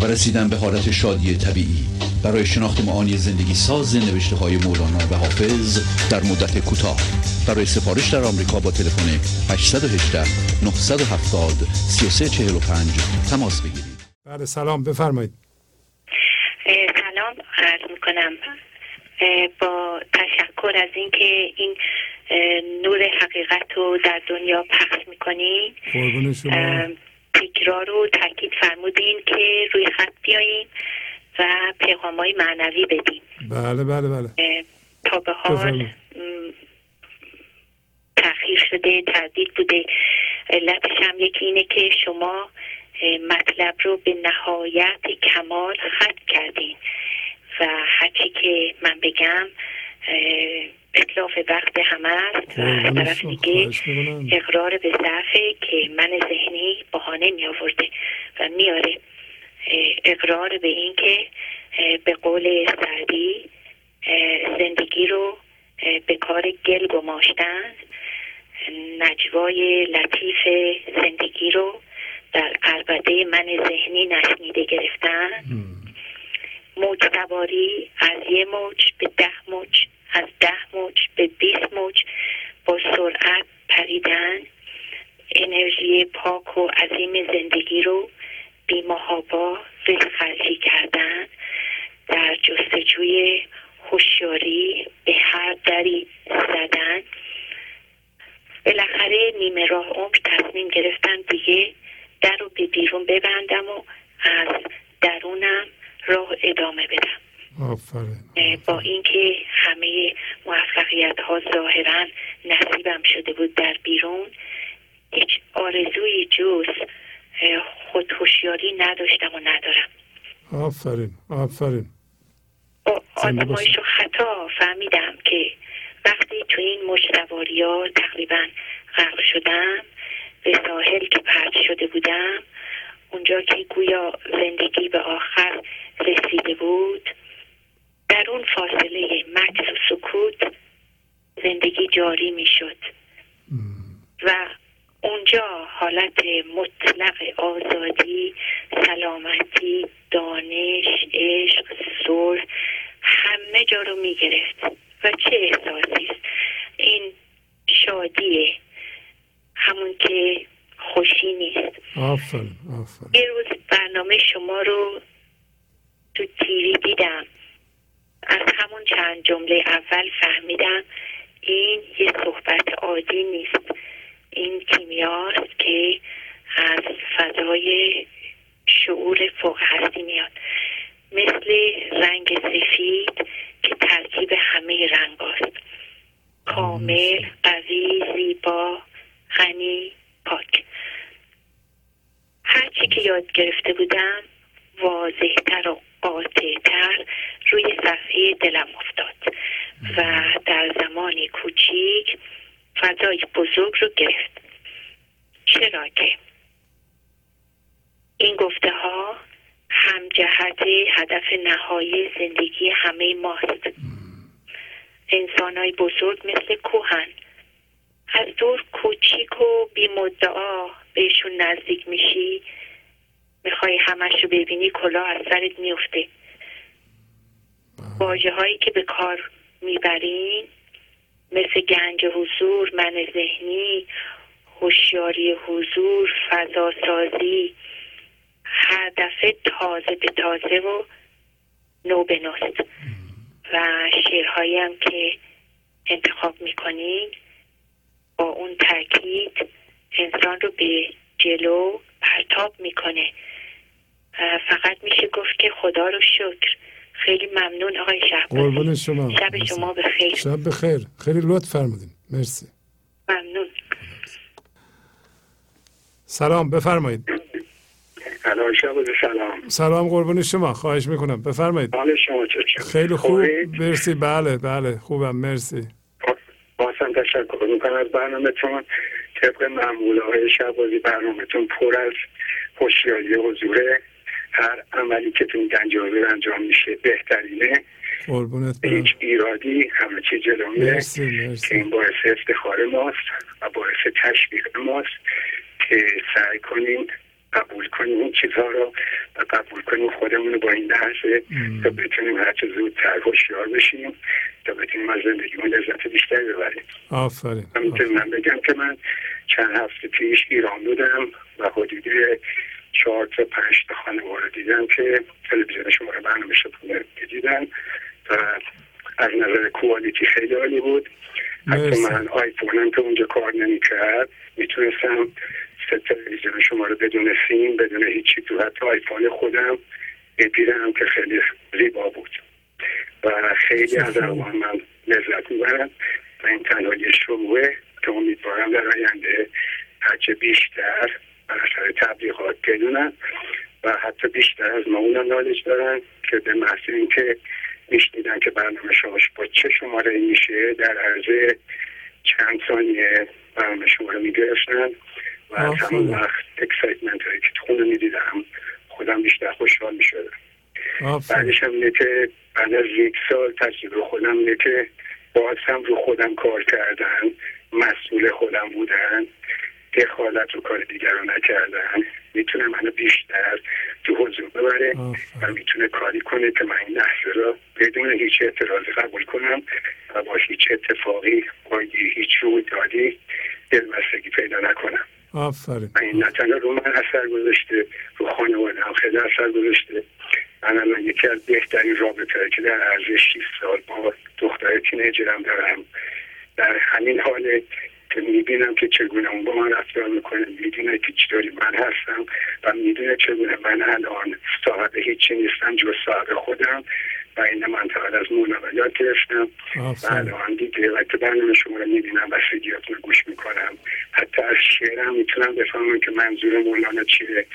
و رسیدن به حالت شادی طبیعی. برای شناخت معانی زندگی ساز نوشته های مولانا و حافظ در مدت کوتاه. برای سفارش در آمریکا با تلفن 818 970 3345 تماس بگیرید. بله سلام. بفرمایید. سلام. عرض می‌کنم. با تشکر از اینکه این نور حقیقت رو در دنیا پخش می‌کنین تکرار رو تاکید فرمودین که روی خط بیایین و پیغام های معنوی بدین. بله بله بله. تا به حال تأخیر شده تردید بوده. علتش هم یکی اینه که شما مطلب رو به نهایت کمال ختم کردین. و هرچی که من بگم اطلاف وقت همه است و از طرف. دیگه. اقرار به ضعفه که من ذهنی بهانه می آورده و میاره اقرار به این که به قول سعدی زندگی رو به کار گل گماشتن نجوای لطیف زندگی رو عربده من ذهنی نشنیده گرفتن موج سواری از یه موج به ده موج از ده موج به بیست موج با سرعت پریدن انرژی پاک و عظیم زندگی رو بیمهابا خرجی کردن. در جستجوی هوشیاری به هر دری زدن. بالاخره نیمه راه عمر تصمیم گرفتن دیگه در رو به بیرون ببندم و از درونم راه ادامه بدم. با اینکه همه موفقیت ها ظاهرا نصیبم شده بود در بیرون هیچ آرزوی جز خودهوشیاری نداشتم و ندارم. آفرین آفرین. با زنده آزمایش و خطا فهمیدم که وقتی تو این مجتواری ها تقریبا غرق شدم به ساحل که پرد شده بودم اونجا که گویا زندگی به آخر رسیده بود در اون فاصله مکس و سکوت زندگی جاری می شد و اونجا حالت مطلق آزادی سلامتی دانش عشق صلح همه جا رو می گرفت و چه احساسی است؟ این شادیه همون که خوشی نیست. آفرین آفرین. یه روز برنامه شما رو تو تیوی دیدم. از همون چند جمله اول فهمیدم این یه صحبت عادی نیست. این کیمیاست که از فضای شعور فوق هستی میاد. مثل رنگ سفید که ترکیب همه رنگ است کامل قوی زیبا غنی پاک. هرچی که یاد گرفته بودم واضحتر و قاطعتر روی صفحه دلم افتاد و در زمانی کوچیک فضای بزرگ رو گرفت. چرا که؟ این گفته ها هم جهت هدف نهایی زندگی همه ماست. انسان های بزرگ مثل کوهن از دور کوچیک و بی مدعا بهشون نزدیک میشی می‌خوای همش رو ببینی کلاه از سرت میفته واجه هایی که به کار می‌برین مثل گنج حضور من ذهنی هوشیاری حضور فضا سازی هر دفعه تازه به تازه و نو به نوست و شعرهایی هم که انتخاب می‌کنین با اون تاکید انسان رو به جلو پرتاب می‌کنه. فقط میشه گفت که خدا رو شکر. خیلی ممنون آقای شهبازی قربون شما. شب مرسی. شما بخیر شب بخیر خیلی لطف فرمودین. مرسی. ممنون. سلام بفرمایید. سلام شب سلام. سلام قربون شما. خواهش می‌کنم. بفرمایید. حال شما چطور خیلی خوب؟ مرسی. بله بله. خوبم. مرسی. بازم تشکر می‌کنم از برنامهتون. طبق معموله های شبازی برنامهتون پر از هوشیاری حضوره. هر عملی که تو حاضر انجام میشه بهترینه. هیچ ایرادی همه چی جلو میره مرسی که این باعث افتخار ماست و باعث تشویق ماست که سعی کنیم قبول کنیم این چیزها رو و قبول کنیم خودمون رو با این لحظه تا بتونیم هرچه زودتر هوشیار بشیم تا بتونیم از زندگیمون لذت بیشتری ببریم. آفرین من بگم که من چند هفته پیش ایران بودم و حدود چهار تا پنج تا خانواده رو دیدم که تلویزیون شما رو برنامه شبونه دیدن و از نظر کوالیتی خیلی عالی بود. حتی. من آیفونم که اونجا کار نمی‌کرد می‌تونستم سه تلویزیون شما رو بدون فیلم بدون هیچی تو حتی آیفون خودم بگیرم که خیلی زیبا بود. و خیلی از روان من لذت می‌برم و این تنها یه شروعه که امیدوارم در آینده هرچه بیشتر تبلیغات بدونن و حتی بیشتر از ما اونا نالج دارن که به محض اینکه میشنیدن که برنامه شماش با چه شماره میشه در عرض چند ثانیه برنامه شما رو می‌گرفتن و از همون. وقت اکسایتمنت هایی که خونه می‌دیدم خودم بیشتر خوشحال می‌شدم. بعدش هم اینه که بعد از یک سال تجربه خودم اینه که باز هم رو خودم کار کردن مسئول خودم بودن. دخالت و کار دیگر رو نکردن می‌تونه منو بیشتر تو حضور ببره و می‌تونه کاری کنه که من این لحظه رو بدون هیچ اعتراضی قبول کنم و با هیچ اتفاقی با هیچ رویدادی دلبستگی پیدا نکنم. آفرین. این نه تنها رو من اثر گذاشته رو خانواده هم خیلی اثر گذاشته. من الان یکی از بهترین رابطه که در عرض 6 سال با دختر تینیجرم دارم. در همین حال که می‌بینم که چگونه اون با من رفتار می‌کنه می‌دونه که چطوری من هستم و می‌دونه چگونه من الان صاحب هیچی نیستم جز صاحب خودم و این من فقط از یاد گرفتم. و الان دیگه وقتی برنامه شما رو می‌بینم و سیدیاتون رو گوش می‌کنم. حتی از شعرم می‌تونم بفهمم که منظور مولانا چیه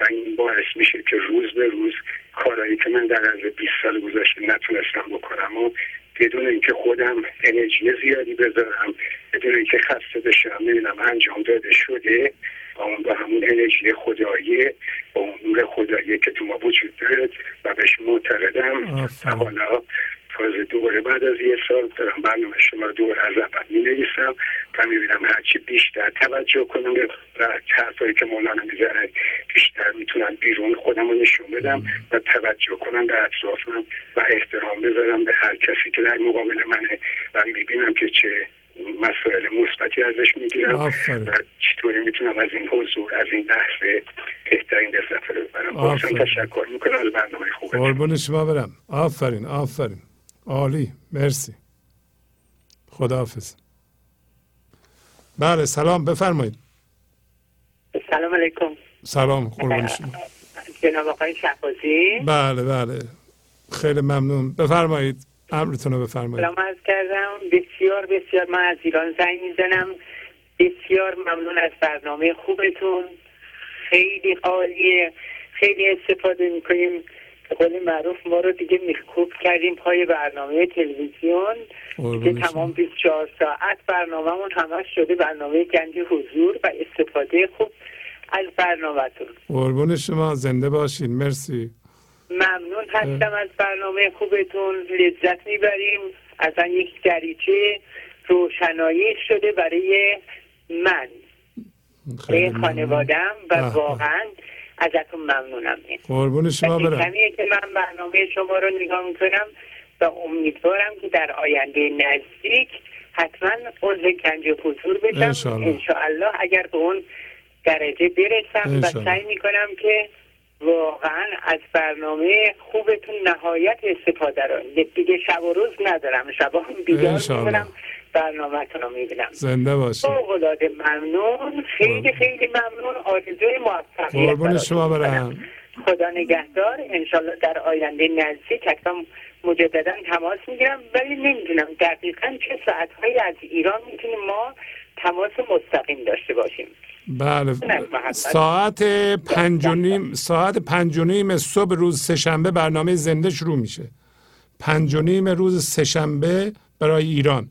و این باعث میشه که روز به روز کارهایی که من در از 20 سال گذشته نتونستم بکنم و بدون اینکه خودم انرژی زیادی بذارم بدون اینکه خسته بشم می‌بینم انجام داده شده و اون با همون انرژی خدایی با اون نور خدایی که تو ما وجود داره و بهش معتقدم. حالا تازه دوباره بعد از یه سال دارم برنامه شما دوباره از اول می نویسم و می‌بینم هرچی بیشتر توجه کنم و حرفایی که مولانا می‌زنه بیشتر می‌تونم بیرون خودم رو نشون بدم و توجه کنم به اطرافم و احترام بذارم به هر کسی که در مقابل منه و می‌بینم که چه مسائل مثبتی ازش می‌گیرم. و چطوری می‌تونم از این حضور از این لحظه بهترین لذت رو ببرم. تشکر می‌کنم. از برنامه خوبه. قربون شما برم. آفرین آفرین. عالی مرسی. خداحافظ. بله سلام بفرمایید. سلام علیکم. سلام قربون شما. جناب آقای شهبازی؟ بله بله. خیلی ممنون. بفرمایید امرتون رو بفرمایید. سلام عرض کردم. بسیار بسیار من از ایران زنگ می‌زنم. بسیار ممنون از برنامه خوبتون. خیلی عالیه. خیلی استفاده می‌کنیم. قول معروف ما رو دیگه میخکوب کردیم پای برنامه تلویزیون. که. تمام 24 ساعت برنامهمون همش شده برنامه گنج حضور و استفاده خوب از برنامهتون. قربون شما زنده باشین. مرسی. ممنون هستم از برنامه خوبتون. لذت می‌بریم. اصلا یک دریچه روشنایی شده برای من. برای ممنون. خانوادم و به به. واقعا ازتون ممنونم قربون شما برم که من برنامه شما رو نگاه می‌کنم و امیدوارم که در آینده نزدیک حتما عضو گنج حضور بشم. انشاءالله اگر به اون درجه برسم و. سعی می‌کنم که واقعا از برنامه خوبتون نهایت استفاده رو. دیگه شب و روز ندارم. شبا هم بیدار. می‌کنم. برنامهتون رو می‌بینم. زنده باشین فوق العاده ممنون. خیلی خیلی ممنون. آرزوی موفقیت قربون شما. برم خدا نگهدار. انشالله در آینده نزدیک حتما مجددا تماس می‌گیرم. ولی نمی‌دونم دقیقا چه ساعتهایی از ایران می‌تونیم ما تماس مستقیم داشته باشیم. بله. ساعت پنج و نیم ساعت پنج و نیم صبح روز سهشنبه برنامه زنده شروع میشه. پنج و نیم روز سهشنبه برای ایران.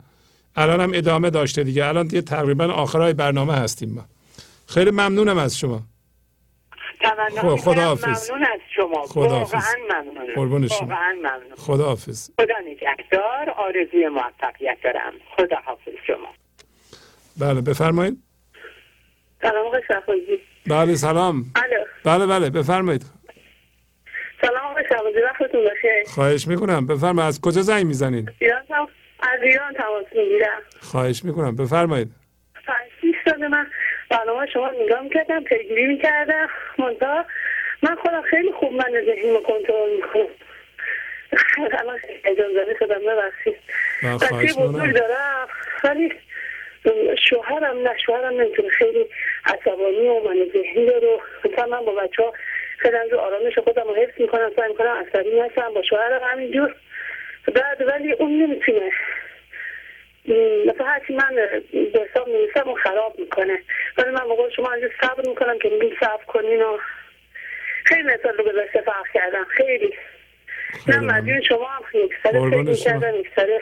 الان هم ادامه داشته دیگه. الان دیگه تقریبا آخرای برنامه هستیم ما. خیلی ممنونم از شما. خب، می‌کنم. خداحافظ. ممنون از شما. ممنونم. قربون شما. ممنون. خداحافظ. خدا نگهدار. آرزوی موفقیت دارم. خدا حافظ شما. بله بفرمایید. سلام آقای شفاجی بله سلام. الو. بله بله بفرمایید. سلام آقای شفاجی وقتتون بخیر. خواهش می‌کنم. بفرمایید از کجا زنگ می‌زنید. از ایران تماس می‌گیرم. خواهش می‌کنم. بفرمایید. پنج سال من برنامه شما نگاه می‌کردم پیگیری می‌کردم. منتها من خودم خیلی خوب من ذهنی رو کنترل می‌کنم. [LAUGHS] الان زده شدم ببخشید. خواهش دارم ولی شوهرم نه شوهرم نمی‌تونه. خیلی عصبانی و من ذهنی داره مثلا من با بچه ها خیلی رو آرامش خودم رو حفظ می‌کنم سعی می‌کنم عصبی نشم با شوهرم همینجور. بعد ولی اون نمی‌تونه. مثلا هرچی من به حساب می‌رسم اون خراب می‌کنه. ولی من با قول شما اینجا صبر می‌کنم که میگیم صبر کنین و خیلی مثال رو گذاشته فرق کردم. خیلی. نه مدیون شما هم یک سره فکر شما. می‌کردم سره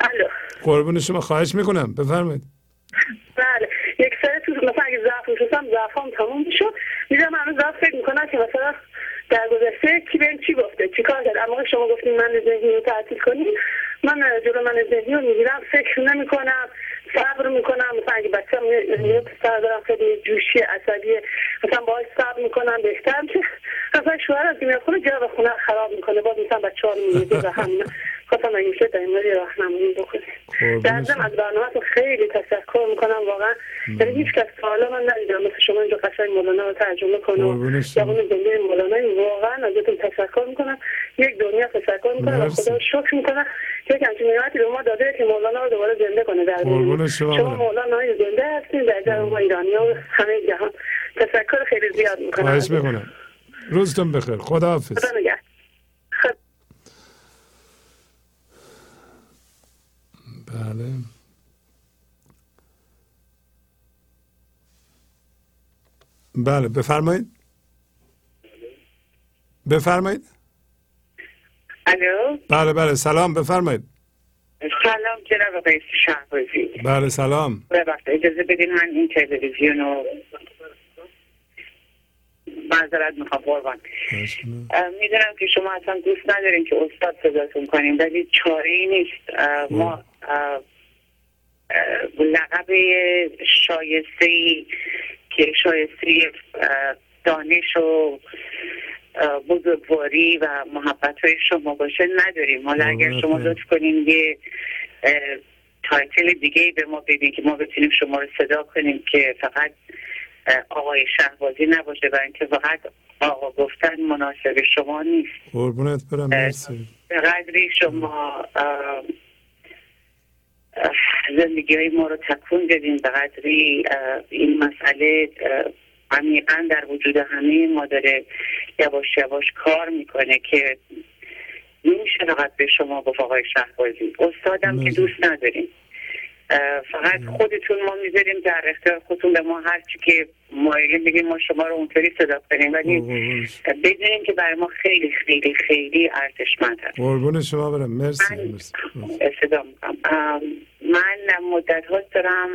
الو. قربون شما. خواهش می‌کنم. بفرمایید. بله. یک سره تو مثلا اگه ضعف میشستم ضعفام تموم می‌شد. میدم هنوز ضعف فکر می‌کنم که مثلا در گذشته کی بهم چی گفته چی کار کرد؟ اما شما گفتین من ذهنی رو تعطیل کنیم. من جلو من ذهنی رو می‌گیرم فکر نمی‌کنم صبر می‌کنم. مثلا اگه بچه یه پسر دارم خیلی جوشی عصبی مثلا باهاش صبر می‌کنم بهتر که مثلا شوهر از میاد خونه جا خونه خراب می‌کنه. باز مثلا بچه ها رو میمیده و همین خواستم اگه میشه در این مورد راهنمایی در ضمن از برنامه خیلی تشکر می‌کنم واقعا. یعنی هیچ کس تا حالا من ندیدم. مثل شما اینجا قشنگ مولانا رو ترجمه کنه یا اون زنده مولانا. واقعا ازتون تشکر می‌کنم. یک دنیا تشکر می‌کنم. و خدا شکر می‌کنم. که یک همچین نعمتی به ما داده که مولانا رو دوباره زنده کنه در شما. مولانا زنده هستین. در جمع ما ایرانی و همه جهان. تشکر خیلی زیاد می‌کنم. خواهش می‌کنم. روزتون بخیر. خدا حافظ خدا نگهدار. بله. بله بفرمایید. بفرمایید. الو؟ بله بله سلام بفرمایید. سلام جناب آقای شهبازی. بله سلام. ببخشید اجازه بدین من این تلویزیون رو معذرت می‌خوام قربان. می‌دونم که شما اصلا دوست ندارین که استاد صداتون کنیم ولی چاره ای نیست. اه، ما اه، اه، لقب شایسته ای که شایسته دانش و بزرگواری و محبت های شما باشه نداریم. حالا اگر شما لطف کنین یه تایتل دیگه به ما بدین که ما بتونیم شما رو صدا کنیم که فقط آقای شهبازی نباشه و اینکه فقط آقا گفتن مناسب شما نیست. قربونت برم مرسی. به قدری شما زندگی های ما رو تکون دادین به قدری این مسئله عمیقا در وجود همه ما داره یواش یواش کار می‌کنه که نمیشه فقط به شما گفت آقای شهبازی. استادم که دوست نداریم فقط خودتون ما می‌ذاریم در اختیار خودتون به ما هر چی که مایلین بگیم ما شما رو اونطوری صدا کنیم ولی بدونیم که برای ما خیلی خیلی خیلی ارزشمند هست قربون شما برم. مرسی مرسی. صدا من مدت هاست دارم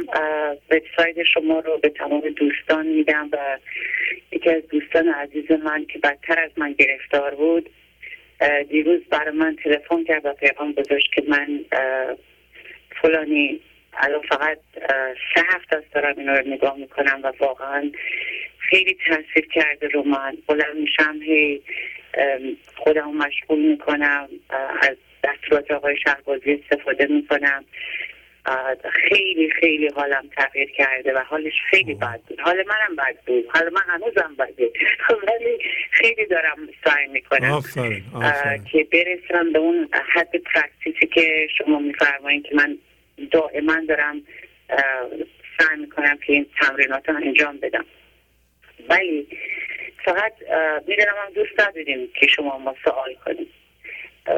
وبسایت شما رو به تمام دوستان میدم و یکی از دوستان عزیز من که بدتر از من گرفتار بود دیروز برای من تلفن کرد و پیغام گذاشت که من فلانی الان فقط سه هفته است دارم اینا رو نگاه می‌کنم و واقعا خیلی تاثیر کرده رو من. بلند میشم هی خودم مشغول می‌کنم از دستورات آقای شهبازی استفاده می‌کنم. خیلی خیلی حالم تغییر کرده و حالش خیلی بد بود. حال منم بد بود. حال من هنوزم بده [LAUGHS] ولی خیلی دارم سعی می‌کنم که برسم به اون حد پرکتیسی که شما میفرمایید که من دائما دارم سعی می‌کنم که این تمرینات رو انجام بدم. ولی فقط می‌دونم هم دوست نداریم که شما ما سوال کنیم.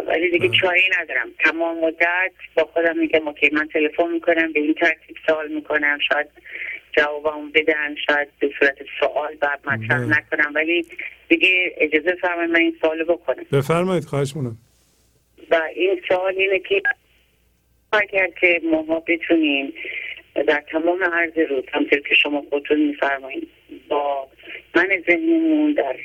ولی دیگه چاره ای ندارم. تمام مدت با خودم میگم اوکی من تلفن می‌کنم به این ترتیب سوال می‌کنم شاید جوابمو بدن شاید به صورت سوال بعد مطرح بله. نکنم ولی دیگه اجازه فرمایید من این سوال بکنم. بفرمایید خواهش می‌کنم. و این سوال اینه که اگر که ما بتونیم در تمام عرض روز همطور که شما خودتون میفرمایید با من ذهنمون در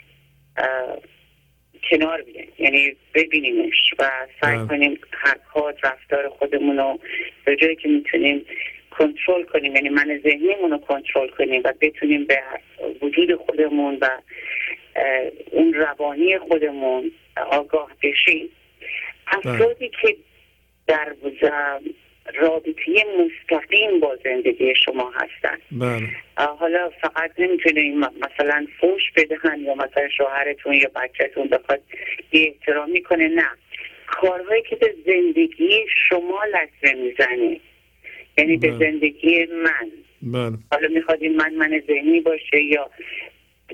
کنار بیایم. یعنی ببینیمش و سعی بله. کنیم حرکات رفتار خودمون رو به جایی که می‌تونیم کنترل کنیم. یعنی من ذهنیمون رو کنترل کنیم و بتونیم به وجود خودمون و اون روانی خودمون آگاه بشیم. افرادی که در رابطه مستقیم با زندگی شما هستن. بله. حالا فقط نمی‌تونیم مثلا فوش بدهن یا مثلا شوهرتون یا بچهتون بخواد یه احترامی کنه نه. کارهایی که به زندگی شما لطمه می‌زنه. یعنی به بله. زندگی من. بله. حالا میخوادیم من من ذهنی باشه یا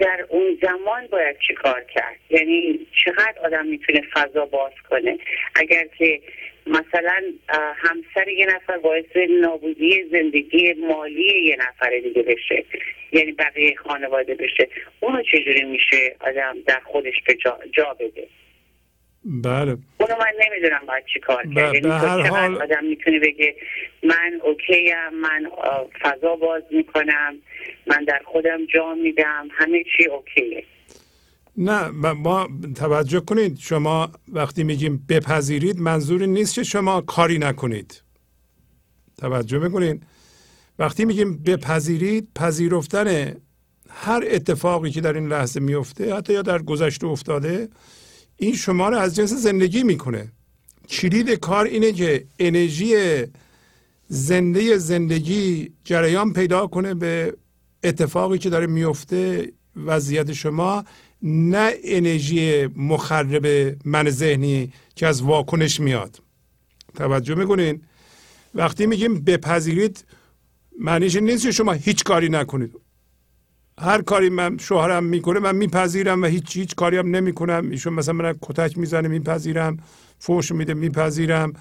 در اون زمان باید چی کار کرد؟ یعنی چقدر آدم می‌تونه فضا باز کنه؟ اگر که مثلا همسر یه نفر باعث نابودی زندگی مالی یه نفر دیگه بشه یعنی بقیه خانواده بشه اونو چجوری میشه آدم در خودش به جا, جا بده؟ بله. اونو من نمی‌دونم باید چی کار ب- کرد. یعنی به هر حال- آدم می‌تونه بگه من اوکیم من فضا باز می‌کنم من در خودم جا میدم همه چی اوکیه. نه ما توجه کنید شما وقتی میگیم بپذیرید منظوری نیست که شما کاری نکنید. توجه می‌کنید وقتی میگیم بپذیرید پذیرفتن هر اتفاقی که در این لحظه میفته حتی یا در گذشته افتاده این شما رو از جنس زندگی می‌کنه. کلید کار اینه که انرژی زنده زندگی جریان پیدا کنه به اتفاقی که داره میفته وضعیت شما نه انرژی مخرب من ذهنی که از واکنش میاد. توجه می‌کنین؟ وقتی میگیم بپذیرید معنیش نیست که شما هیچ کاری نکنید. هر کاری من شوهرم می‌کنه من میپذیرم و هیچ هیچ کاری هم نمی‌کنم. ایشون مثلا من کتک می‌زنه میپذیرم. فوش میده میپذیرم.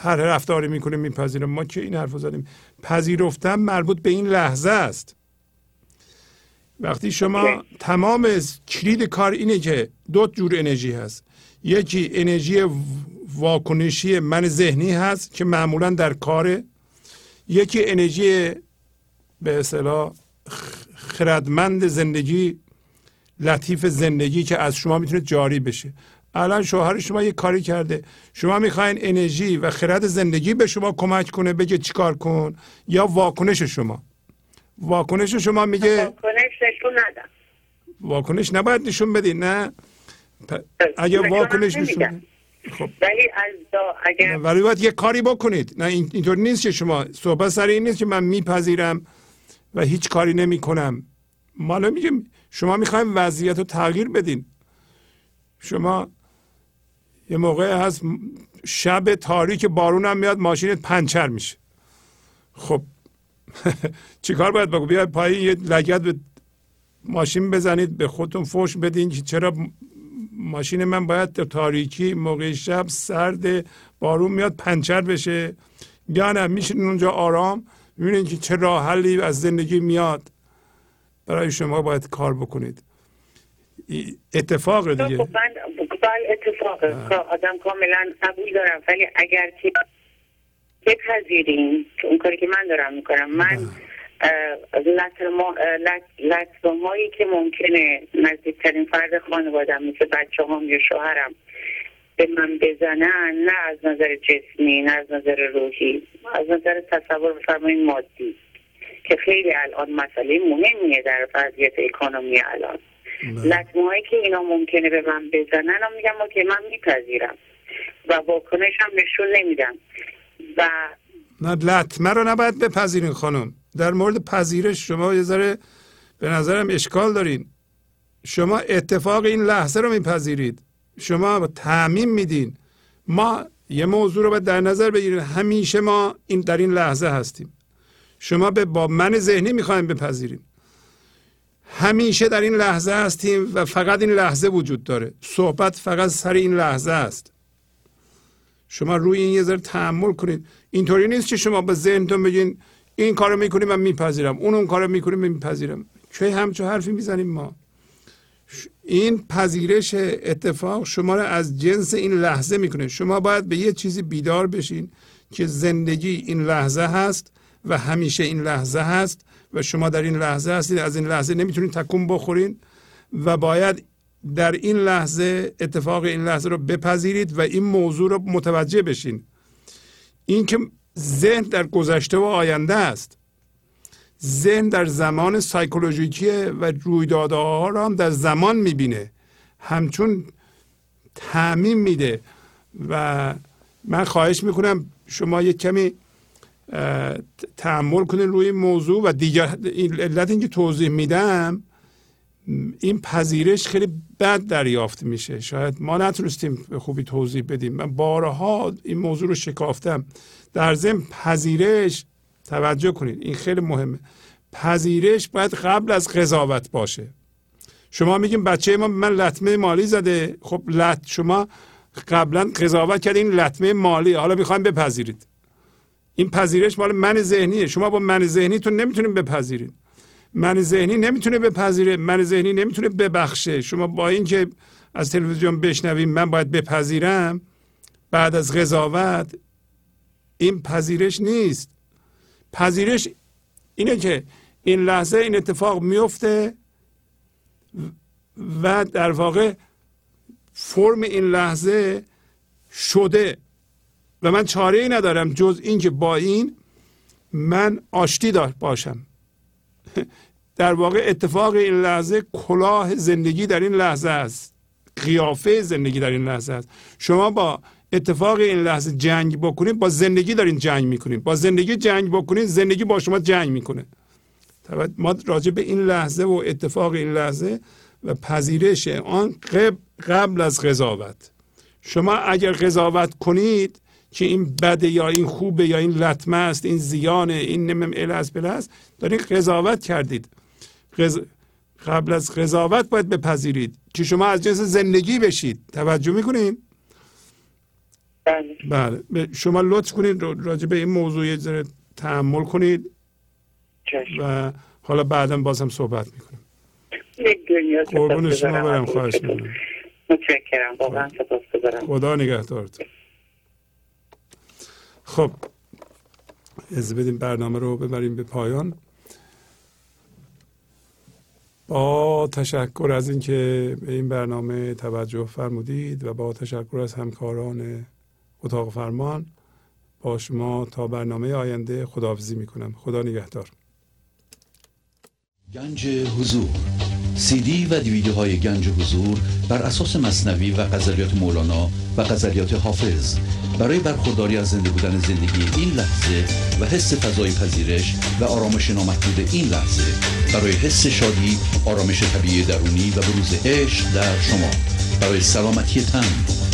هر رفتاری می‌کنه میپذیرم. ما که این حرف زدیم؟ پذیرفتن مربوط به این لحظه است. وقتی شما تمام کلید کار اینه که دو جور انرژی هست. یکی انرژی واکنشی من ذهنی هست که معمولا در کاره. یکی انرژی به اصطلاح خردمند زندگی لطیف زندگی که از شما می‌تونه جاری بشه. الان شوهر شما یه کاری کرده. شما می‌خواین انرژی و خرد زندگی به شما کمک کنه بگه چیکار کن؟ یا واکنش شما؟ واکنش شما میگه واکنش نشون ندم. واکنش نباید نشون بدی نه؟ اگه واکنش نشون خب. ولی از دا اگر ولی باید یه کاری بکنید. نه اینطور نیست که شما صحبت سر این نیست که من میپذیرم. و هیچ کاری نمی کنم ما میگیم شما می‌خوایم وضعیت رو تغییر بدین. شما یه موقع هست شب تاریک بارون هم میاد ماشینت پنچر میشه. خب [LAUGHS] چیکار باید بگو بیاید پایین یه لگت به ماشین بزنید به خودتون فوش بدین که چرا ماشین من باید در تاریکی موقع شب سرد بارون میاد پنچر بشه. یا نه میشین اونجا آرام. می‌بینید که چه راه حلی از زندگی میاد. برای شما باید کار بکنید. اتفاق دیگه. خب من اتفاق آدم کاملا قبول دارم. ولی اگر که بپذیریم که اون کاری که من دارم می‌کنم من لطمه هایی که ممکنه نزدیکترین فرد خانوادم مثل بچه هم یا شوهرم به من بزنن نه از نظر جسمی نه از نظر روحی از نظر تصور بفرمایید مادی که خیلی الان مسئله مهمیه در وضعیت اکانومی الان. لطمه هایی که اینا ممکنه به من بزنن و میگم که من میپذیرم و واکنش هم نشون نمیدم. و نه لطمه رو نباید بپذیرین خانم. در مورد پذیرش شما یه ذره به نظرم اشکال دارین. شما اتفاق این لحظه رو میپذیرید. شما تعمیم میدین. ما یه موضوع رو باید در نظر بگیرید همیشه ما این در این لحظه هستیم. شما به با من ذهنی می‌خوایم بپذیریم. همیشه در این لحظه هستیم و فقط این لحظه وجود داره. صحبت فقط سر این لحظه است. شما روی این یه ذره تحمل کنید. اینطوری نیست که شما به ذهنتون بگین این کارو می‌کنیم من میپذیرم. اون اون کارو می‌کنیم من میپذیرم. چه همچون حرفی می‌زنیم ما؟ این پذیرش اتفاق شما رو از جنس این لحظه می‌کنه. شما باید به یه چیزی بیدار بشین که زندگی این لحظه هست و همیشه این لحظه هست و شما در این لحظه هستید از این لحظه نمی‌تونید تکون بخورین و باید در این لحظه اتفاق این لحظه رو بپذیرید و این موضوع رو متوجه بشین. این که ذهن در گذشته و آینده است. ذهن در زمان سایکولوژیکی و رویدادها را هم در زمان می‌بینه. همچون تعمین میده و من خواهش می‌کنم شما یک کمی تحمل کنید روی موضوع و دیگر علت اینکه توضیح میدم این پذیرش خیلی بد دریافت میشه. شاید ما نتونستیم به خوبی توضیح بدیم. من بارها این موضوع رو شکافتم. در ضمن پذیرش توجه کنید این خیلی مهمه. پذیرش باید قبل از قضاوت باشه. شما میگیم بچه ما من لطمه مالی زده. خب لط شما قبلا قضاوت کرد این لطمه مالی. حالا می‌خوایم بپذیرید. این پذیرش مال من ذهنیه. شما با من ذهنیتون نمی‌تونید بپذیرید من ذهنی نمی‌تونه بپذیره. من ذهنی نمی‌تونه ببخشه. شما با اینکه از تلویزیون بشنویم من باید بپذیرم بعد از قضاوت این پذیرش نیست. پذیرش اینه که این لحظه این اتفاق میفته و در واقع فرم این لحظه شده و من چاره ای ندارم جز اینکه با این من آشتی دار باشم. در واقع اتفاق این لحظه کلاه زندگی در این لحظه است. قیافه زندگی در این لحظه است. شما با اتفاق این لحظه جنگ بکنید با زندگی دارین جنگ می‌کنید با زندگی جنگ بکنید زندگی با شما جنگ می‌کنه. ما راجع به این لحظه و اتفاق این لحظه و پذیرش آن قبل از قضاوت. شما اگر قضاوت کنید که این بده یا این خوبه یا این لطمه است این زیانه این نمیم ال از بله است دارین قضاوت کردید. قبل از قضاوت باید بپذیرید. که شما از جنس زندگی بشید. توجه می‌کنین؟ بله. بله. شما لطف کنید راجع به این موضوع یه ذره تحمل کنید. و حالا بعدا بازم صحبت می‌کنیم. یک دنیا قربون شما برم خواهش می‌کنم. متشکرم. واقعا خدا نگهدارتون. خب از بدیم برنامه رو ببریم به پایان. با تشکر از اینکه به این برنامه توجه فرمودید و با تشکر از همکاران اتاق فرمان با شما تا برنامه آینده خداحافظی می‌کنم. خدا نگهدار. گنج حضور. سی دی و دیویدیو های گنج حضور بر اساس مصنوی و قذریات مولانا و قذریات حافظ. برای برخورداری از زنده بودن زندگی این لحظه و حس فضای پذیرش و آرامش نامحدود این لحظه برای حس شادی آرامش طبیعی درونی و بروز عشق در شما. برای سلامتی تن